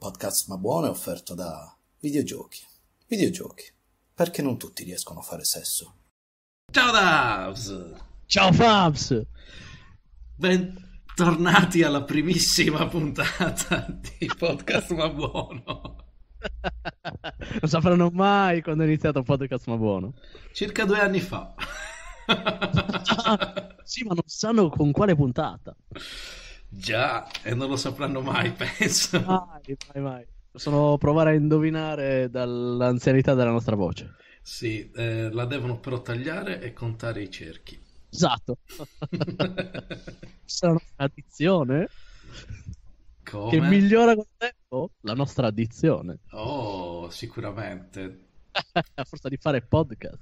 podcast ma buono è offerto da videogiochi. Videogiochi. Perché non tutti riescono a fare sesso. Ciao Davs! Ciao Fabs! Bentornati alla primissima puntata di podcast ma buono. non sapranno mai quando è iniziato il podcast ma buono. Circa due anni fa. sì, ma non sanno con quale puntata. Già, e non lo sapranno mai, penso. Mai, mai, mai. Possono provare a indovinare dall'anzianità della nostra voce. Sì, eh, la devono però tagliare e contare i cerchi. Esatto. Questa è una addizione Come? che migliora col tempo la nostra addizione. Oh, sicuramente. A forza di fare podcast.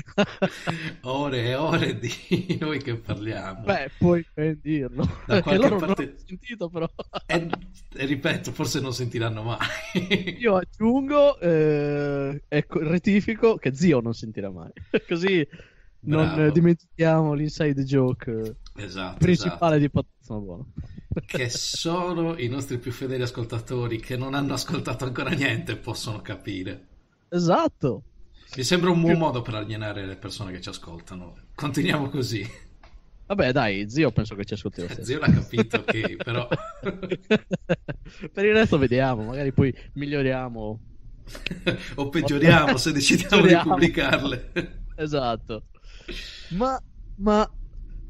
ore e ore di noi che parliamo. Beh, puoi ben dirlo. Da Perché qualche parte- non hanno sentito però. E, e ripeto, forse non sentiranno mai. Io aggiungo eh, e co- rettifico che zio non sentirà mai. Così non Bravo. eh, dimentichiamo l'inside joke eh, Esatto, principale esatto. di Ma Buono. Che solo i nostri più fedeli ascoltatori che non hanno ascoltato ancora niente possono capire. Esatto. Mi sembra un buon modo per alienare le persone che ci ascoltano. Continuiamo così. Vabbè, dai, zio penso che ci ascolti lo stesso. Zio l'ha capito, ok, però... per il resto vediamo, magari poi miglioriamo. o peggioriamo se decidiamo di pubblicarle. Esatto. Ma, ma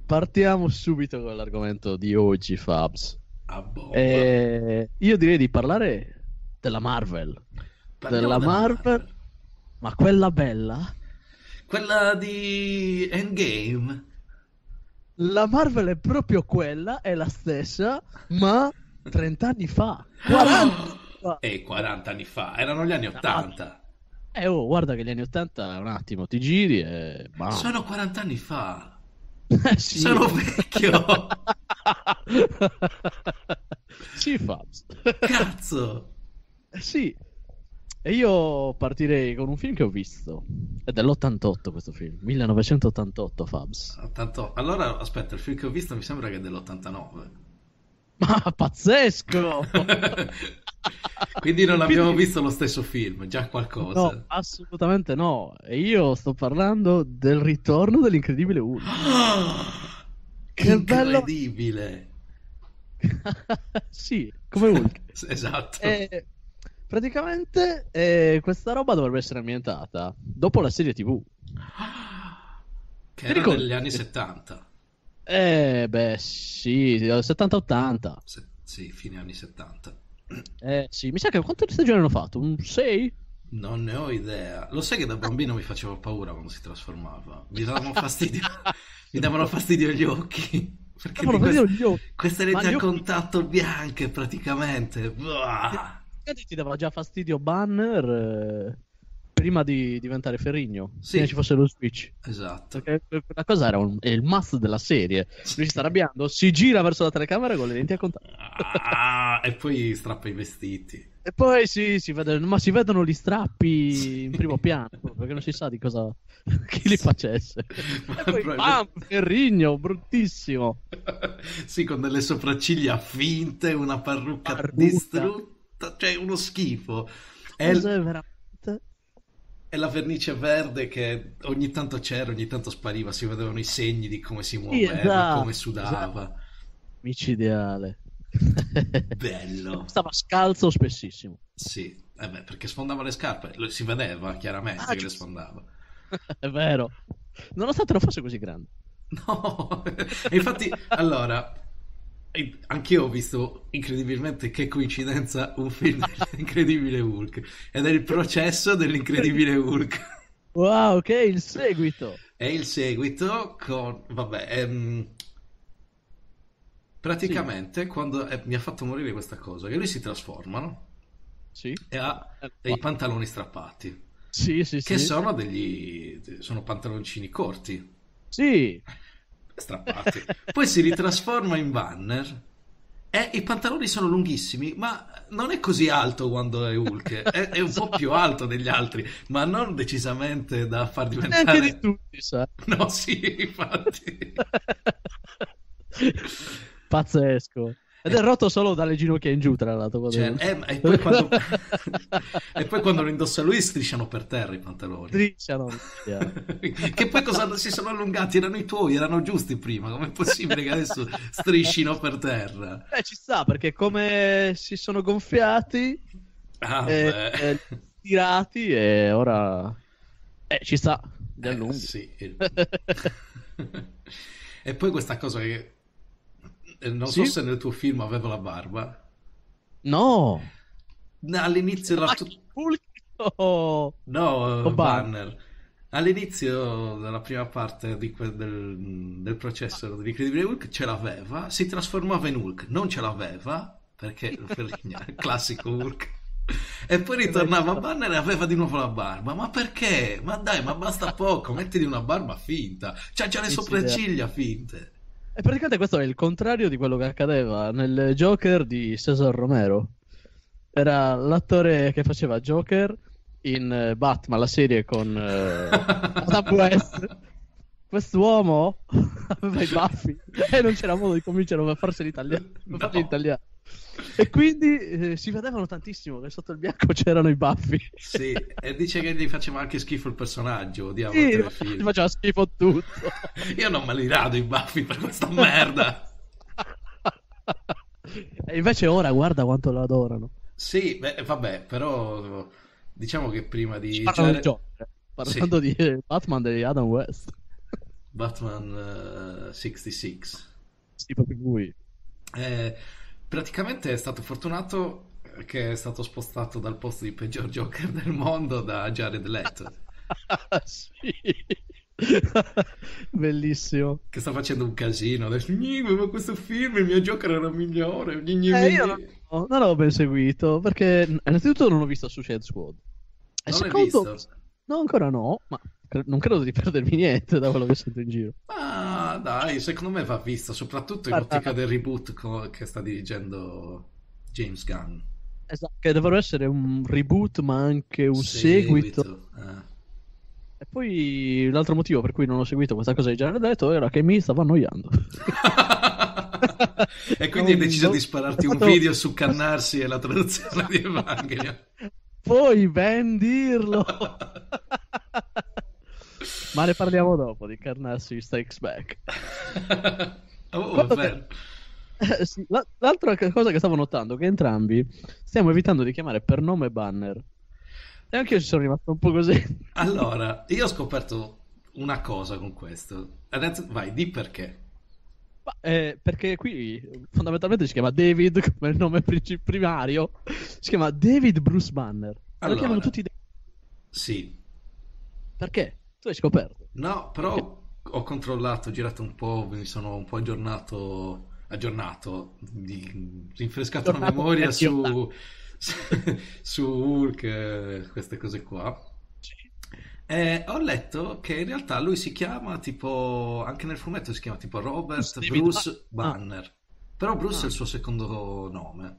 partiamo subito con l'argomento di oggi, Fabs. A bomba. Eh, io direi di parlare della Marvel. Parliamo della della Marvel. Ma quella bella? Quella di Endgame. La Marvel è proprio quella, è la stessa, ma 30 anni fa. 40 anni fa. E 40 anni fa, erano gli anni 80. Eh, oh, guarda che gli anni 80 un attimo ti giri e... bam. Sono 40 anni fa. Eh, sì. Sono vecchio. sì, Fabs. Cazzo. Eh, sì. E io partirei con un film che ho visto. È dell'88 questo film, 1988, Fabs. Tanto, allora, aspetta, il film che ho visto mi sembra che è dell'89. Ma pazzesco! Quindi non abbiamo Quindi- visto lo stesso film, già qualcosa. No, assolutamente no. E io sto parlando del ritorno dell'incredibile Hulk. Ah, Che bello- Incredibile. sì, come Hulk. Esatto. E praticamente eh, questa roba dovrebbe essere ambientata dopo la serie TV. Che ti era ricordi? negli anni 70. Eh, beh, sì, 70-80. Se- sì, fine anni 70. Eh, sì, mi sa che quante stagioni hanno fatto? Un 6? Non ne ho idea. Lo sai che da bambino mi faceva paura quando si trasformava. Mi davano fastidio, mi davano fastidio gli occhi. Perché Cavolo, di vedevo queste, gli occhi. queste gli a occhi- contatto bianche praticamente. Buah. Ti dava già fastidio Banner eh, prima di diventare Ferrigno. Sì. Prima ci fosse lo switch. Esatto. Perché quella cosa era un- il must della serie. Lui si sta arrabbiando, si gira verso la telecamera con le lenti a contatto. Ah, e poi strappa i vestiti. E poi sì, si vede, ma si vedono gli strappi in primo piano, perché non si sa di cosa chi li facesse. Ma E poi probabilmente- bam, Ferrigno, bruttissimo. sì, con delle sopracciglia finte, una parrucca Parrucca. distrutta, cioè uno schifo. E, Cos'è veramente? e la vernice verde che ogni tanto c'era, ogni tanto spariva, si vedevano i segni di come si muoveva, esatto, come sudava. Micidiale. Bello. Stava scalzo spessissimo. Sì, eh beh, perché sfondava le scarpe, lo- si vedeva chiaramente Ah, che le sfondava. È vero. Nonostante non fosse così grande. No, infatti, allora, anch'io ho visto incredibilmente che coincidenza un film dell'incredibile Hulk ed è il processo dell'incredibile Hulk. Wow, ok, il seguito. È il seguito con, vabbè, ehm, praticamente quando eh, mi ha fatto morire questa cosa, che lui si trasforma, no? Sì. E ha dei pantaloni strappati, Sì, sì, sì. che sono degli, sono pantaloncini corti. Sì. Strappati. Poi si ritrasforma in Banner e i pantaloni sono lunghissimi, ma non è così alto quando è Hulk, è, è un po' più alto degli altri, ma non decisamente da far Neanche diventare... di tutti, sai. No, sì, infatti. Pazzesco. Ed è rotto solo dalle ginocchia in giù, tra l'altro. Cioè, eh, e, poi quando... e, poi quando... lo indossa lui strisciano per terra i pantaloni. Strisciano. Che poi cosa si sono allungati? Erano i tuoi, erano giusti prima. Com'è possibile che adesso striscino per terra? Eh, ci sta, perché come si sono gonfiati, ah, eh, eh, tirati e ora... Eh, ci sta, li allunghi. sì. e poi questa cosa che non sì? so se nel tuo film aveva la barba. No. All'inizio era tu... Oh. No, uh, Banner. All'inizio della prima parte que- del, del, processo di Incredibile Hulk ce l'aveva, si trasformava in Hulk, non ce l'aveva perché per il classico Hulk. E poi ritornava a Banner e aveva di nuovo la barba. Ma perché? Ma dai, ma basta poco, mettiti una barba finta. C'ha già le sopracciglia finte. E praticamente questo è il contrario di quello che accadeva nel Joker di Cesar Romero. Era l'attore che faceva Joker in eh, Batman, la serie con uh, Adam West. Quest'uomo aveva i baffi e non c'era modo di convincerlo a farsi l'italiano. No. in italiano. E quindi eh, si vedevano tantissimo che sotto il bianco c'erano i baffi. Sì, e dice che gli faceva anche schifo il personaggio. Odiavo sì, gli faceva schifo tutto. Io non me li rado i baffi per questa merda. e invece ora guarda quanto lo adorano. Sì, beh, vabbè, però diciamo che prima di... Parlando, Jared... di Parlando sì. di Batman di Adam West. Batman uh, eh, 66. Sì, proprio lui. Eh, praticamente è stato fortunato che è stato spostato dal posto di peggior Joker del mondo da Jared Leto. sì. Bellissimo. Che sta facendo un casino. Adesso, ma questo film, il mio Joker era migliore. Eh, io non, non l'avevo ben seguito perché innanzitutto non ho visto Suicide Squad. E non secondo... No, ancora no, ma non credo di perdermi niente da quello che sento in giro. Ah, dai, secondo me va visto, soprattutto in ottica del reboot co- che sta dirigendo James Gunn. Esatto, che dovrebbe essere un reboot, ma anche un seguito. seguito. Eh. E poi l'altro motivo per cui non ho seguito questa cosa di Jared Leto era che mi stava annoiando. e quindi hai deciso di spararti un video su Cannarsi e la traduzione di Evangelion. Puoi ben dirlo. Ma ne parliamo dopo di Carnassi Strikes Back. oh, che... sì, l'altra cosa che stavo notando è che entrambi stiamo evitando di chiamare per nome Banner. E anche io ci sono rimasto un po' così. allora, io ho scoperto una cosa con questo. Adesso vai, di perché. Ma, eh, perché qui fondamentalmente si chiama David come il nome primario. Si chiama David Bruce Banner. Allora, lo chiamano tutti David. Sì. Perché? Tu hai scoperto? No, però ho controllato, ho girato un po', mi sono un po' aggiornato, aggiornato, di, rinfrescato la memoria su, su Hulk, eh, queste cose qua. E ho letto che in realtà lui si chiama tipo, anche nel fumetto si chiama tipo Robert Bruce, Bruce Banner. Ah. Però Bruce ah. è il suo secondo nome.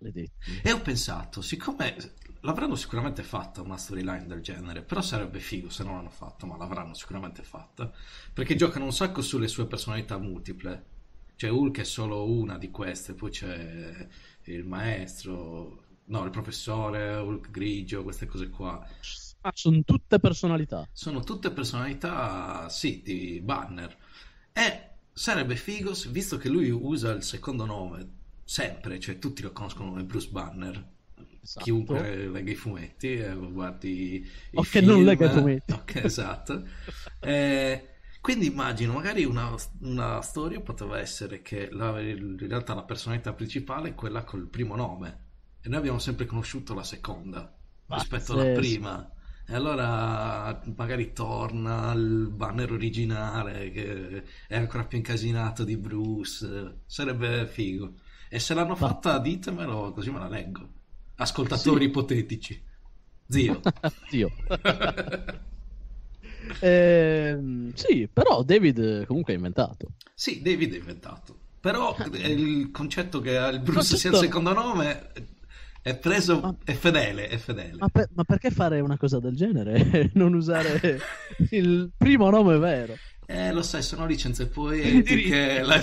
E ho pensato, siccome l'avranno sicuramente fatta una storyline del genere, però sarebbe figo se non l'hanno fatta, ma l'avranno sicuramente fatta, perché giocano un sacco sulle sue personalità multiple. Cioè Hulk è solo una di queste, poi c'è il maestro, no, il professore, Hulk grigio, queste cose qua. Ah, sono tutte personalità. Sono tutte personalità, sì, di Banner. E sarebbe figo, visto che lui usa il secondo nome sempre, cioè tutti lo conoscono come Bruce Banner. Esatto. Chiunque legga i fumetti, eh, guardi i o film. che non legga i fumetti. Okay, esatto. eh, quindi immagino, magari una, una, storia poteva essere che la, in realtà la personalità principale è quella col primo nome e noi abbiamo sempre conosciuto la seconda rispetto alla prima. E allora magari torna al banner originale che è ancora più incasinato di Bruce. Sarebbe figo. E se l'hanno fatta ditemelo così me la leggo. Ascoltatori sì. ipotetici. Zio. Zio. eh, sì, però David comunque ha inventato. Sì, David ha inventato. Però il concetto che il Bruce concetto... sia il secondo nome è preso, ma, è fedele, è fedele. Ma, per, ma, perché fare una cosa del genere? non usare il primo nome vero? Eh, lo sai, sono licenze poetiche. La...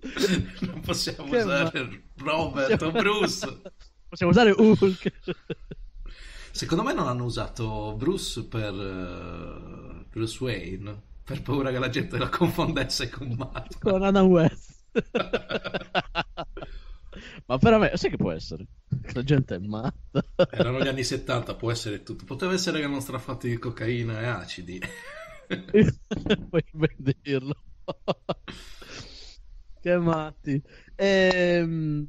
non possiamo Che usare ma- Robert o Bruce. Possiamo usare Hulk. Secondo me non hanno usato Bruce per eh, Bruce Wayne, per paura che la gente la confondesse con Batman. con Adam West. Ma me, sai che può essere? La gente è matta. Erano gli anni 70, può essere tutto. Poteva essere che erano strafatti di cocaina e acidi. Puoi ben dirlo. Che matti. Ehm,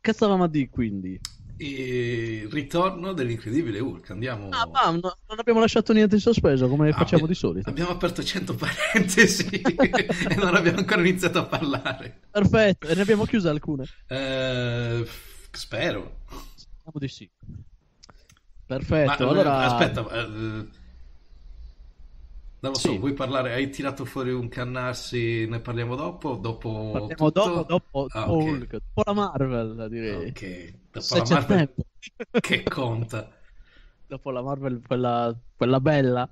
Che stavamo a dire quindi? Il ritorno dell'incredibile Hulk. Andiamo. Ah, ma no- non abbiamo lasciato niente in sospeso come facciamo Abbi- di solito. Abbiamo aperto 100 parentesi e non abbiamo ancora iniziato a parlare. Perfetto, e ne abbiamo chiuse alcune. Eh, spero. Speriamo di sì. Ma, Perfetto, eh, allora... aspetta, eh, non lo so, Sì. vuoi parlare? Hai tirato fuori un cannarsi, ne parliamo dopo? Dopo Parliamo dopo, dopo, Ah, dopo ok. Hulk, dopo la Marvel, direi. Ok, dopo Se la Marvel, tempo. che conta? dopo la Marvel, quella, quella bella.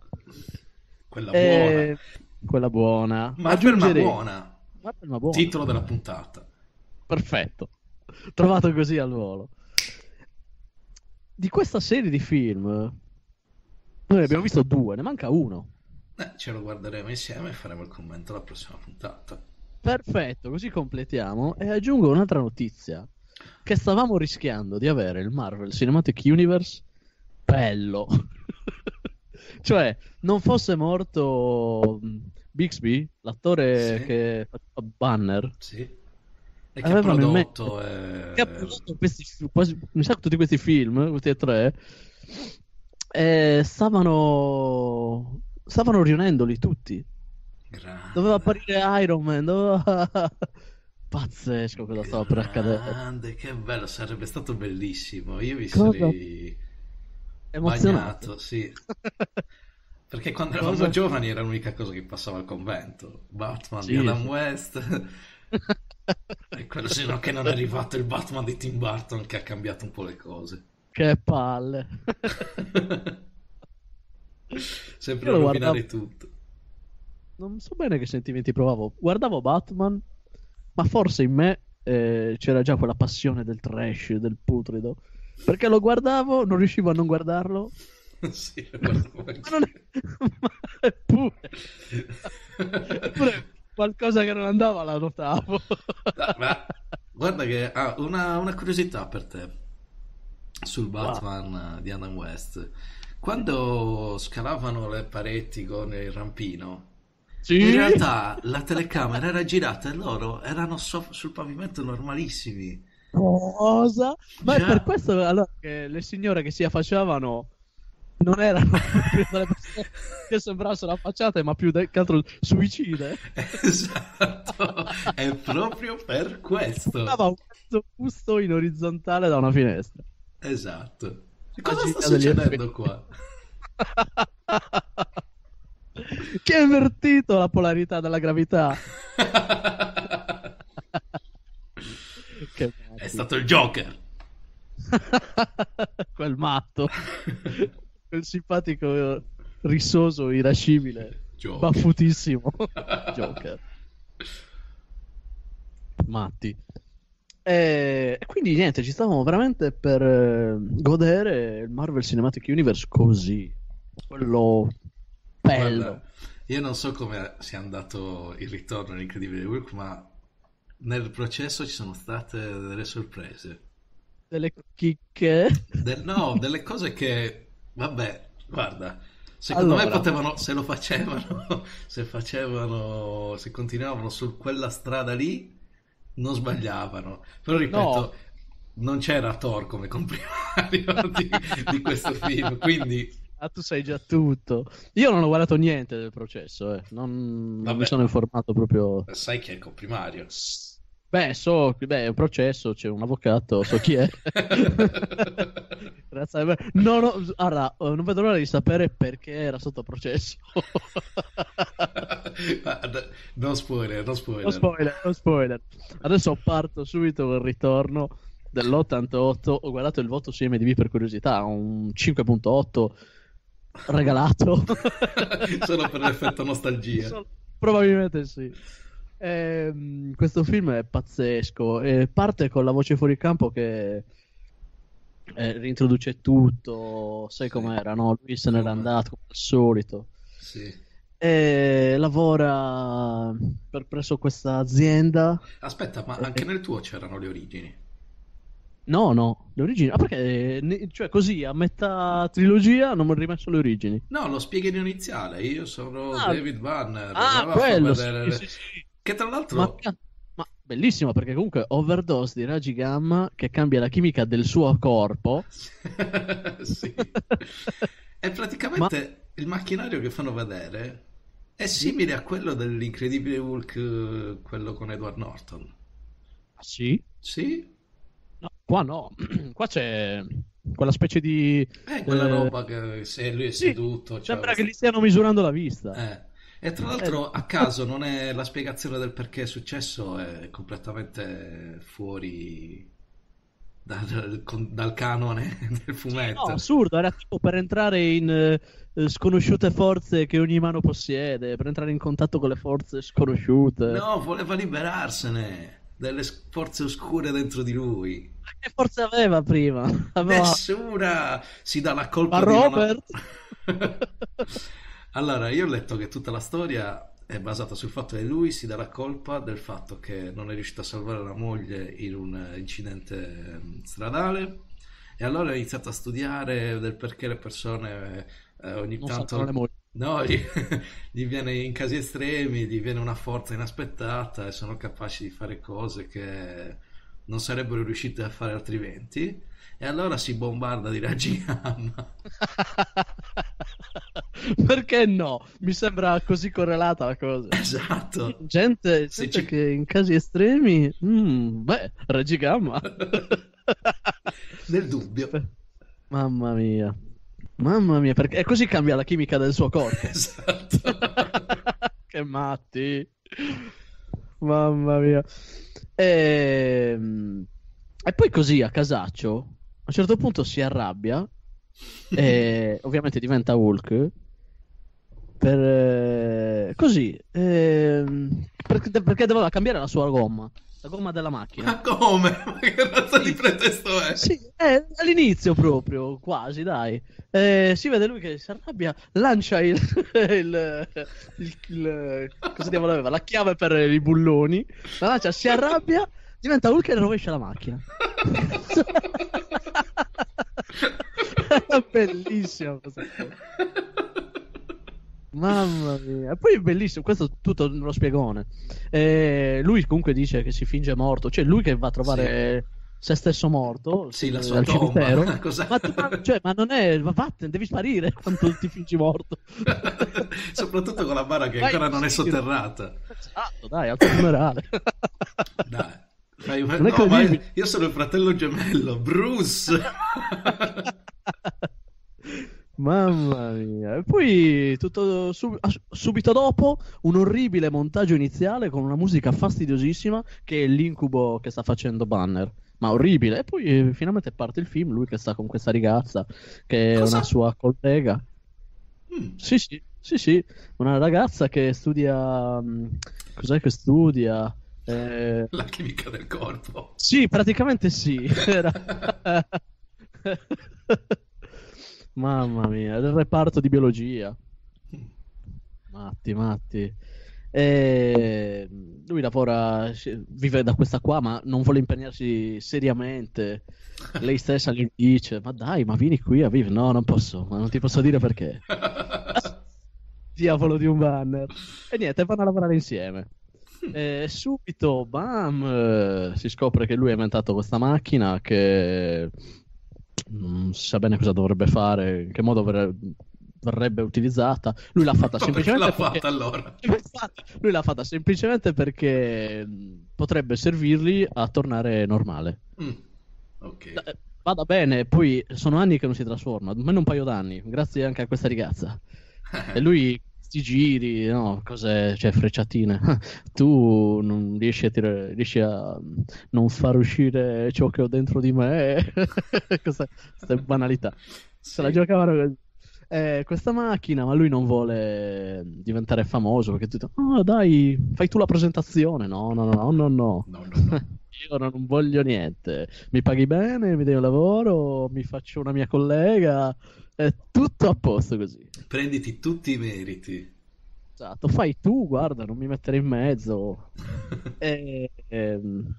Quella Eh, buona. quella buona. Marvel ma Aggiungerei- buona. Marvel ma buona. Titolo della puntata. Perfetto. Trovato così al volo. Di questa serie di film, noi ne abbiamo visto due, ne manca uno. Eh, ce lo guarderemo insieme e faremo il commento alla prossima puntata. Perfetto, così completiamo. E aggiungo un'altra notizia. Che stavamo rischiando di avere il Marvel Cinematic Universe bello. cioè, non fosse morto mh, Bixby, l'attore Sì. che faceva Banner, Sì. E che ha prodotto... mente- eh, che ha prodotto questi, quasi, mi sa che tutti questi film, questi e tre, eh, stavano, stavano riunendoli tutti. grande. Doveva apparire Iron Man, doveva... Pazzesco cosa stava per accadere. Grande, che bello, sarebbe stato bellissimo. Io mi Cosa? sarei Emozionato. bagnato, sì. Perché quando Cosa? eravamo giovani era l'unica cosa che passava al convento. Batman Sì, di Adam sì. West. E quello sì, no, che non è arrivato il Batman di Tim Burton che ha cambiato un po' le cose. Che palle. Sempre a rovinare guardavo- tutto. Non so bene che sentimenti provavo. Guardavo Batman, ma forse in me eh, c'era già quella passione del trash, del putrido. Perché lo guardavo, non riuscivo a non guardarlo. Sì, lo guardavo Ma non è... ma eppure... eppure qualcosa che non andava la notavo. Ma guarda che ah, una, una curiosità per te sul Batman eh, di Adam West. Quando scalavano le pareti con il rampino, Sì? in realtà la telecamera era girata e loro erano so- sul pavimento normalissimi. Cosa? Ma è Già. per questo allora che le signore che si affacciavano non erano proprio delle persone che sembrassero affacciate, ma più che altro suicide. Esatto, è proprio per questo. Stava un busto in orizzontale da una finestra. Esatto. Cosa sta succedendo qua? che ha invertito la polarità della gravità. È stato il Joker. quel matto, quel simpatico rissoso, irascibile, Joker. baffutissimo Joker. Matti. E quindi niente, ci stavamo veramente per eh, godere il Marvel Cinematic Universe così, quello bello. Guarda, io non so come sia andato il ritorno all'incredibile Hulk, ma nel processo ci sono state delle sorprese. Delle chicche. Del- no, delle cose che, vabbè, guarda, secondo me Allora. potevano, se lo facevano, se facevano, se continuavano su quella strada lì, non sbagliavano. Però ripeto, No. non c'era Thor come comprimario di, di questo film, quindi Ah, tu sai già tutto. Io non ho guardato niente del processo, eh. non, non mi sono informato proprio. sai chi è il comprimario. Beh, so, beh, è un processo, c'è un avvocato, so chi è. Grazie. No, no, eh, non vedo l'ora di sapere perché era sotto processo. non spoiler, non spoiler. No spoiler, no spoiler. Adesso parto subito col ritorno dell'88. Ho guardato il voto su IMDb per curiosità, un 5.8. regalato. Solo per l'effetto nostalgia. Solo- Probabilmente sì. Ehm, questo film è pazzesco. e parte con la voce fuori campo che eh, reintroduce tutto. Sai com'era, no? Lui se n'era andato come al solito. Sì. E lavora per presso questa azienda. Aspetta, ma anche nel tuo c'erano le origini. No, no, le origini. Ah, perché ne- cioè così a metà trilogia non mi ho rimesso le origini. No, lo spieghi in iniziale. Io sono Ah, David Banner. Ah, quello, sì, sì, sì. Che tra l'altro... Ma, ma bellissimo perché comunque overdose di raggi gamma che cambia la chimica del suo corpo. sì. E praticamente il macchinario che fanno vedere è simile a quello dell'Incredibile Hulk, eh, quello con Edward Norton. Ah, sì? Sì? No, qua no. qua c'è quella specie di... È quella Eh, roba che se lui è sì, seduto... cioè, Sembra che gli stiano misurando la vista. Eh. E tra l'altro, a caso, non è la spiegazione del perché è successo è completamente fuori dal, dal canone del No, fumetto. assurdo, era tipo per entrare in eh, eh, sconosciute forze che ogni mano possiede, per entrare in contatto con le forze sconosciute. No, voleva liberarsene delle forze oscure dentro di lui. Ma Che forze aveva prima? Aveva... Nessuna si dà la colpa Ma di non- Robert? Allora, io ho letto che tutta la storia è basata sul fatto che lui si dà la colpa del fatto che non è riuscito a salvare la moglie in un eh, incidente eh, stradale e allora ha iniziato a studiare del perché le persone eh, ogni Non tanto. No, gli, gli viene in casi estremi, gli viene una forza inaspettata e sono capaci di fare cose che non sarebbero riusciti a fare altrimenti. E allora si bombarda di raggi gamma. Perché no? Mi sembra così correlata la cosa. Esatto. Gente, gente ci- che in casi estremi, mm, beh, Reggi Gamma. Nel dubbio. Mamma mia. Mamma mia, perché così cambia la chimica del suo corpo. Esatto. che matti. Mamma mia. Ehm, E... poi così a casaccio, a un certo punto si arrabbia e ovviamente diventa Hulk. Per, eh, così, ehm, perché, perché doveva cambiare la sua gomma, la gomma della macchina. Ma come? Ma che razza di pretesto è? Sì, eh, all'inizio proprio, quasi, dai. Eh, si vede lui che si arrabbia, lancia il, il, il- il- cosa diavolo aveva? La chiave per i bulloni, la lancia, si arrabbia, diventa Hulk e rovescia la macchina. Bellissimo. questa cosa. Mamma mia, e poi è bellissimo, questo è tutto nello spiegone. Eh, lui comunque dice che si finge morto, cioè lui che va a trovare se stesso morto Sì, la eh, sua al tomba. cimitero. Ma, ma- cioè, ma non è, ma vattene, devi sparire quando ti fingi morto. Soprattutto con la bara che Vai, ancora non è sì. sotterrata. Esatto, dai, al funerale. Dai. Fai- no, io sono il fratello gemello, Bruce. Mamma mia. E poi tutto sub- ah, subito dopo un orribile montaggio iniziale con una musica fastidiosissima che è l'incubo che sta facendo Banner. Ma orribile. E poi eh, finalmente parte il film, lui che sta con questa ragazza che è Cosa? una sua collega. Mm. Sì, sì, sì, sì, una ragazza che studia mm, cos'è che studia? Eh, La chimica del corpo. Sì, praticamente sì. Era... Mamma mia, il reparto di biologia. Matti, matti. E lui lavora, vive da questa qua, ma non vuole impegnarsi seriamente. Lei stessa gli dice: Ma dai, ma vieni qui a vivere. No, non posso, ma non ti posso dire perché. Diavolo di un banner. E niente, vanno a lavorare insieme. E subito, bam, si scopre che lui ha inventato questa macchina che non si sa bene cosa dovrebbe fare, in che modo verre- verrebbe utilizzata. Lui l'ha fatta Ma perché semplicemente l'ha perché... fatta allora? Infatti, Lui l'ha fatta semplicemente perché mh, potrebbe servirgli a tornare normale. Mm. Ok. Eh, Vada bene, poi sono anni che non si trasforma, almeno un paio d'anni, grazie anche a questa ragazza. E lui sti giri, no, cose, cioè frecciatine. Tu non riesci a, tirare, riesci a non far uscire ciò che ho dentro di me. Queste banalità. Se la Sì. giocavano eh, questa macchina, ma lui non vuole diventare famoso perché tu oh dai, fai tu la presentazione. No, no, no, no, no. No, no, no. Io non voglio niente. Mi paghi bene, mi dai un lavoro, mi faccio una mia collega, è tutto a posto così. Prenditi tutti i meriti. Esatto, fai tu, guarda, non mi mettere in mezzo. E, ehm,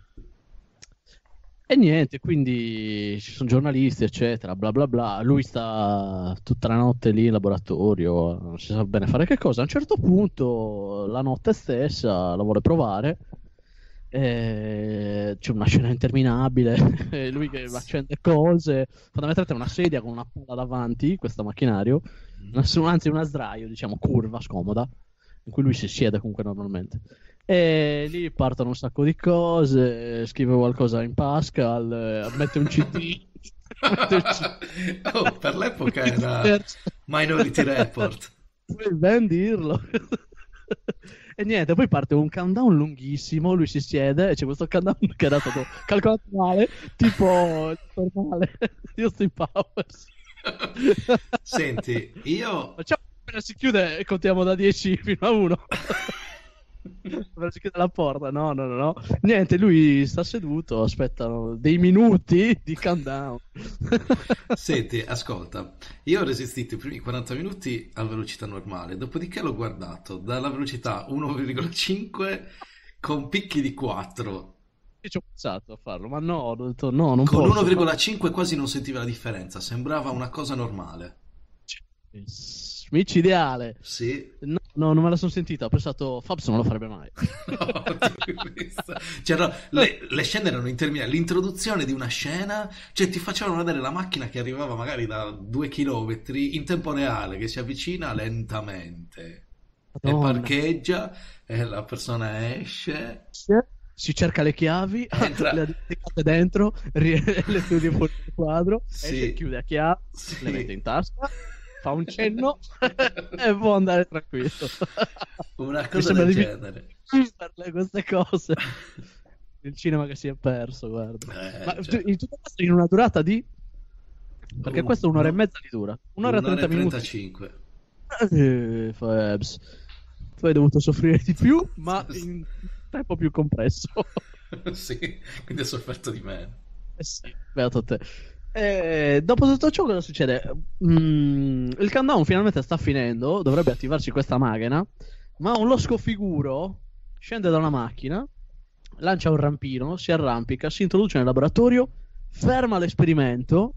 e niente, quindi ci sono giornalisti, eccetera, bla bla bla. Lui sta tutta la notte lì in laboratorio, non si sa bene fare che cosa. A un certo punto, la notte stessa, la vuole provare. E c'è una scena interminabile. e lui che accende cose. Fondamentalmente è una sedia con una palla davanti, questo macchinario. Una- anzi, una sdraio, diciamo, curva, scomoda. In cui lui si siede comunque normalmente. E lì partono un sacco di cose, scrive qualcosa in Pascal, eh, mette un CD. mette un CD. Oh, per l'epoca era Minority Report. Puoi ben dirlo. E niente, poi parte un countdown lunghissimo, lui si siede e c'è questo countdown che era stato calcolato male, tipo normale di Austin Powers. Senti, io Facciamo appena si chiude e contiamo da 10 fino a 1. La porta, no, no, no, no. Niente, lui sta seduto, aspettano dei minuti di countdown. Senti, ascolta, io ho resistito i primi 40 minuti a velocità normale, dopodiché l'ho guardato dalla velocità 1,5 con picchi di 4. Io ci ho pensato a farlo, ma no, ho detto no, non Con posso. 1,5 quasi non sentiva la differenza, sembrava una cosa normale. Micidiale. Sì, No, no, non me la sono sentita. Ho pensato, Fabs non lo farebbe mai. No, visto. C'erano- le, le scene erano interminabili. L'introduzione di una scena, cioè ti facevano vedere la macchina che arrivava magari da due chilometri in tempo reale, che si avvicina lentamente e Madonna. parcheggia e la persona esce. Si cerca le chiavi, Entra. le ha dentro, le chiude fuori dal quadro, Sì. esce, chiude a chiave, Sì. le mette in tasca, fa un cenno e può andare tranquillo. Una cosa del di genere. viverle queste cose. Il cinema che si è perso, guarda. Eh, Ma cioè, in tutto questo in una durata di... Perché Uh, questo è un'ora no. e mezza di dura. Un'ora e un'ora 30 minuti. 35. Eh, Fabs. Tu hai dovuto soffrire di più, ma in tempo più compresso. sì, quindi ho sofferto di meno. Eh sì, beato te. Eh, dopo tutto ciò, cosa succede? Mm, il countdown finalmente sta finendo. Dovrebbe attivarsi questa macchina. Ma un losco figuro scende da una macchina, lancia un rampino, si arrampica, si introduce nel laboratorio, ferma l'esperimento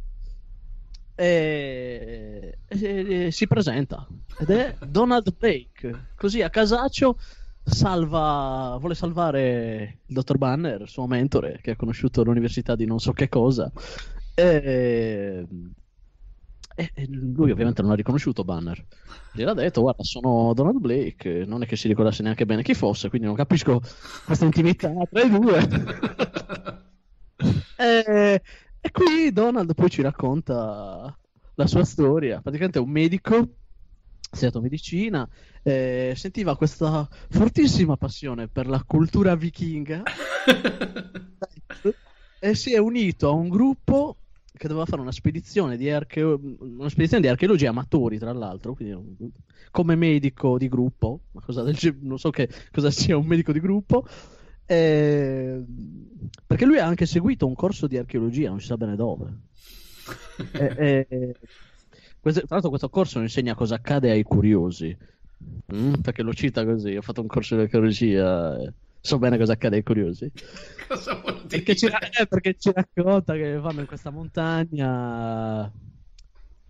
e, e- e si presenta. Ed è Donald Blake. Così a casaccio salva, vuole salvare il dottor Banner, suo mentore, che ha conosciuto all'università di non so che cosa. E, e- e lui ovviamente non ha riconosciuto Banner. Gli ha detto, guarda, sono Donald Blake, non è che si ricordasse neanche bene chi fosse, quindi non capisco questa intimità tra i due. e, e qui Donald poi ci racconta la sua storia. Praticamente è un medico, ha studiato medicina, eh, sentiva questa fortissima passione per la cultura vichinga e si è unito a un gruppo che doveva fare una spedizione di, archeo- una spedizione di archeologi amatori, tra l'altro, quindi come medico di gruppo, del non so che cosa sia un medico di gruppo, eh, perché lui ha anche seguito un corso di archeologia, non si sa bene dove. E- e- questo- tra l'altro questo corso insegna cosa accade ai curiosi, Mm, perché lo cita così, ho fatto un corso di archeologia, eh, so bene cosa accade ai curiosi. Cosa vuol dire? Perché ci, eh, perché ci racconta che vanno in questa montagna.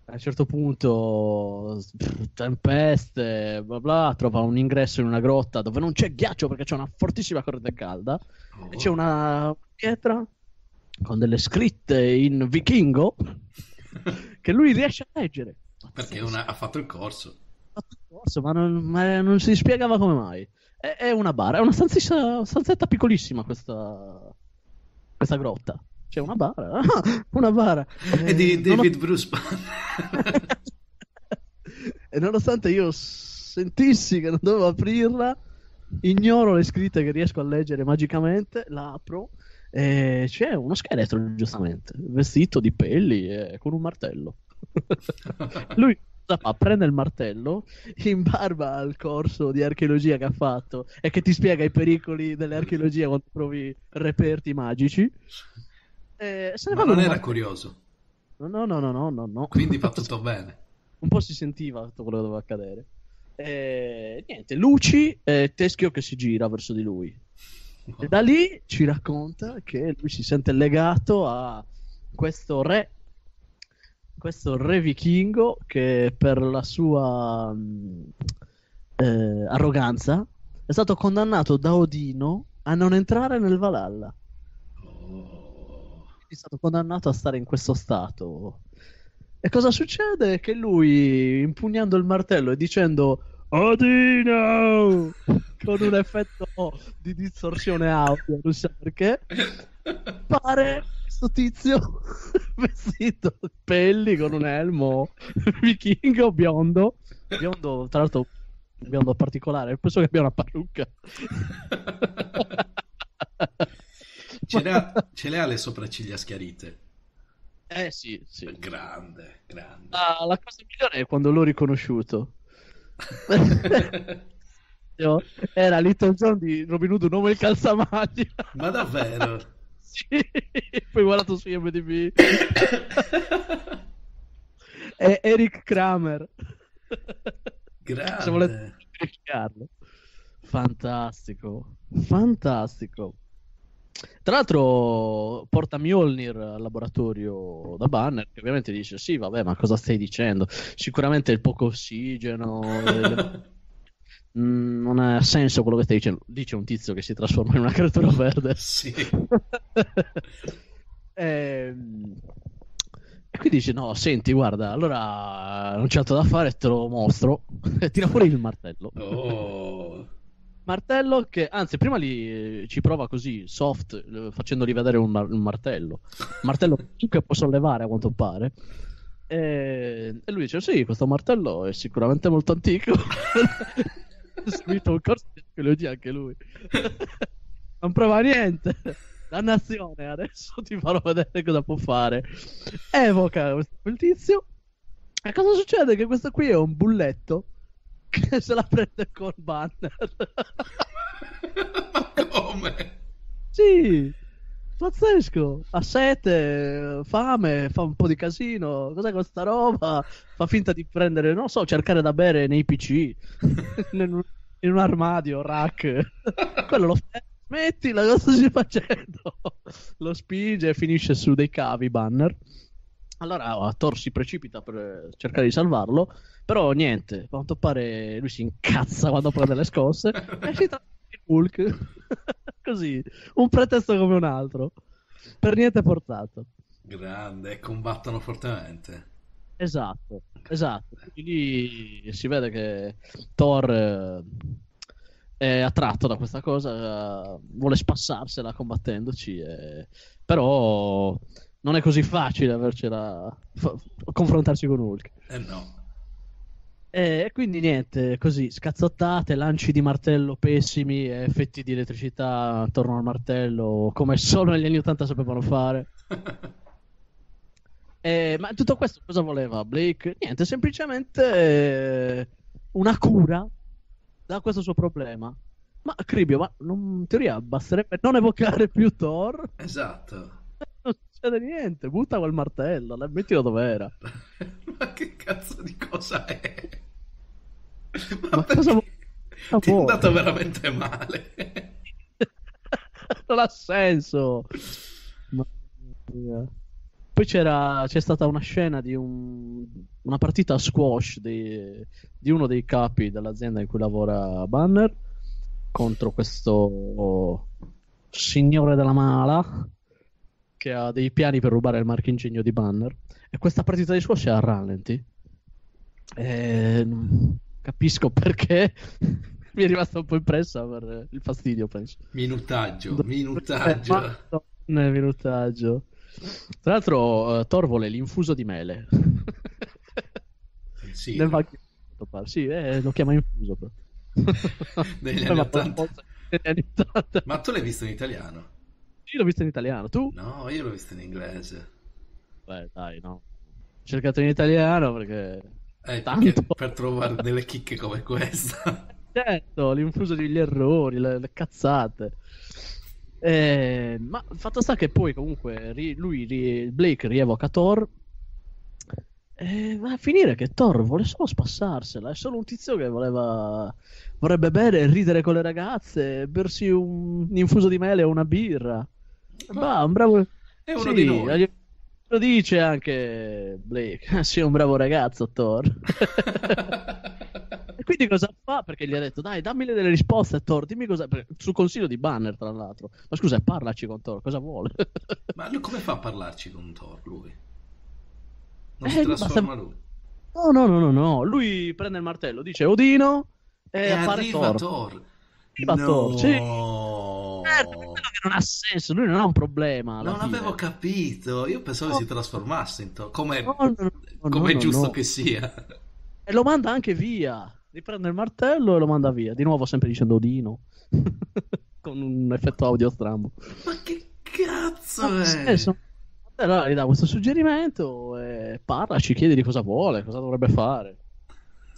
A un certo punto, pff, tempeste, bla bla, trova un ingresso in una grotta dove non c'è ghiaccio perché c'è una fortissima corrente calda Oh. e c'è una pietra con delle scritte in vichingo che lui riesce a leggere. Perché una- ha fatto il corso. Ha fatto il corso, ma non, ma non si spiegava come mai. È, è una bara, è una stanzissa- stanzetta piccolissima questa, questa grotta. C'è una bara, una bara. È di Eh, ho- David Bruce Banner. e nonostante io sentissi che non dovevo aprirla, ignoro le scritte che riesco a leggere magicamente, la apro e c'è uno scheletro, giustamente, vestito di pelli e con un martello. lui, fa? Prende il martello in barba al corso di archeologia che ha fatto e che ti spiega i pericoli dell'archeologia quando trovi reperti magici. E se ne Ma non era martello. curioso. No, no, no, no, no, no. Quindi va tutto bene. Un po' si sentiva tutto quello che doveva accadere. E, niente, luci e teschio che si gira verso di lui. E da lì ci racconta che lui si sente legato a questo re, questo re vichingo che per la sua mh, eh, arroganza è stato condannato da Odino a non entrare nel Valhalla. Oh. È stato condannato a stare in questo stato. E cosa succede? Che lui, impugnando il martello e dicendo Odino! con un effetto di distorsione audio, non so perché, pare questo tizio vestito pelli con un elmo vichingo biondo, biondo tra l'altro biondo particolare, penso che abbia una parrucca. Ce le, ha, ce le ha le sopracciglia schiarite. Eh sì, sì. Grande, grande. Ah, la cosa migliore è quando l'ho riconosciuto. Era Little John di Robin Hood, un uomo in calzamaglia. Ma davvero? Sì, poi guardato su IMDb. è Eric Kramer. Se volete. Fantastico, fantastico. Tra l'altro porta Mjolnir al laboratorio da Banner che ovviamente dice sì vabbè ma cosa stai dicendo? Sicuramente il poco ossigeno, Mm, non ha senso quello che stai dicendo. Dice un tizio che si trasforma in una creatura verde. Sì. Ehm, E quindi dice: No, senti, guarda, allora non c'è altro da fare, te lo mostro. E tira fuori il martello. Oh. Martello che, anzi, prima li, ci prova così, soft, facendogli vedere un, mar- un martello. Martello che può sollevare a quanto pare. E, e lui dice: Sì, questo martello è sicuramente molto antico. Seguito un corso di archeologia anche lui. non prova niente. Dannazione, adesso ti farò vedere cosa può fare. Evoca quel tizio. E cosa succede? Che questo qui è un bulletto che se la prende con banner. Ma come? sì, pazzesco. Ha sete, fame, fa un po' di casino. Cos'è questa roba? Fa finta di prendere, non so, cercare da bere nei PC, in un, armadio, rack. Quello lo fa. Smettila, cosa stai facendo? Lo spinge e finisce su dei cavi banner. Allora Thor si precipita per cercare di salvarlo, però niente, a quanto pare lui si incazza quando prende le scosse e si trasforma Hulk. Così, un pretesto come un altro. Per niente forzato. Grande, combattono fortemente. Esatto, esatto. Quindi si vede che Thor eh, è attratto da questa cosa, vuole spassarsela combattendoci, e- però non è così facile avercela, fa- confrontarsi con Hulk. Eh no. E quindi niente, così, scazzottate, lanci di martello pessimi, e effetti di elettricità attorno al martello, come solo negli anni 80 sapevano fare. Eh, ma tutto questo cosa voleva Blake? Niente, semplicemente eh, una cura da questo suo problema. Ma Cribio, ma non- in teoria basterebbe non evocare più Thor? Esatto. Non succede niente, butta quel martello, mettilo dov'era. Ma che cazzo di cosa è? Ma perché? cosa vuoi? Ma Ti è andato veramente male. non ha senso. Poi c'era, c'è stata una scena di un- una partita a squash di, di uno dei capi dell'azienda in cui lavora Banner contro questo signore della mala che ha dei piani per rubare il marchingegno di Banner. E questa partita di squash è a rallenti. E capisco perché. Mi è rimasta un po' impressa per il fastidio, penso. Minutaggio, Eh, minutaggio. Madonna, minutaggio. Tra l'altro, eh, Thor vuole l'infuso di mele. Sì, Nel vecchio- Sì, eh, lo chiama infuso. Negli Eh, anni ma 80. negli anni 80. Ma tu l'hai visto in italiano? Io l'ho visto in italiano, tu? No, io l'ho visto in inglese. Beh, dai, no. Cercato in italiano perché Eh, per trovare delle chicche come questa. Certo, l'infuso degli errori, le, le cazzate. Eh, ma fatto sta che poi comunque ri- lui, ri- Blake rievoca Thor. E va a finire che Thor vuole solo spassarsela. È solo un tizio che voleva. Vorrebbe bere, ridere con le ragazze, bersi un infuso di mele o una birra. Va, un bravo. È uno Sì, di noi. Lo dice anche Blake. È un bravo ragazzo, Thor. E quindi cosa fa? Perché gli ha detto, dai, dammi delle risposte, Thor, dimmi cosa... Sul consiglio di Banner, tra l'altro. Ma scusa, parlaci con Thor, cosa vuole? Ma lui come fa a parlarci con Thor, lui? Non Eh, si ma trasforma se- lui? No, no, no, no, no. Lui prende il martello, dice Odino e, E appare arriva Thor. Thor. Arriva no. Thor, sì. Eh, per quello che non ha senso, lui non ha un problema. Non fine. avevo capito. Io pensavo No. si trasformasse in Thor. Come, No, no, no, come giusto che sia. E lo manda anche via. Riprende il martello e lo manda via. Di nuovo sempre dicendo Odino. con un effetto audio strambo. Ma che cazzo No, è? senso, allora gli dà questo suggerimento e parla, ci chiede di cosa vuole, cosa dovrebbe fare.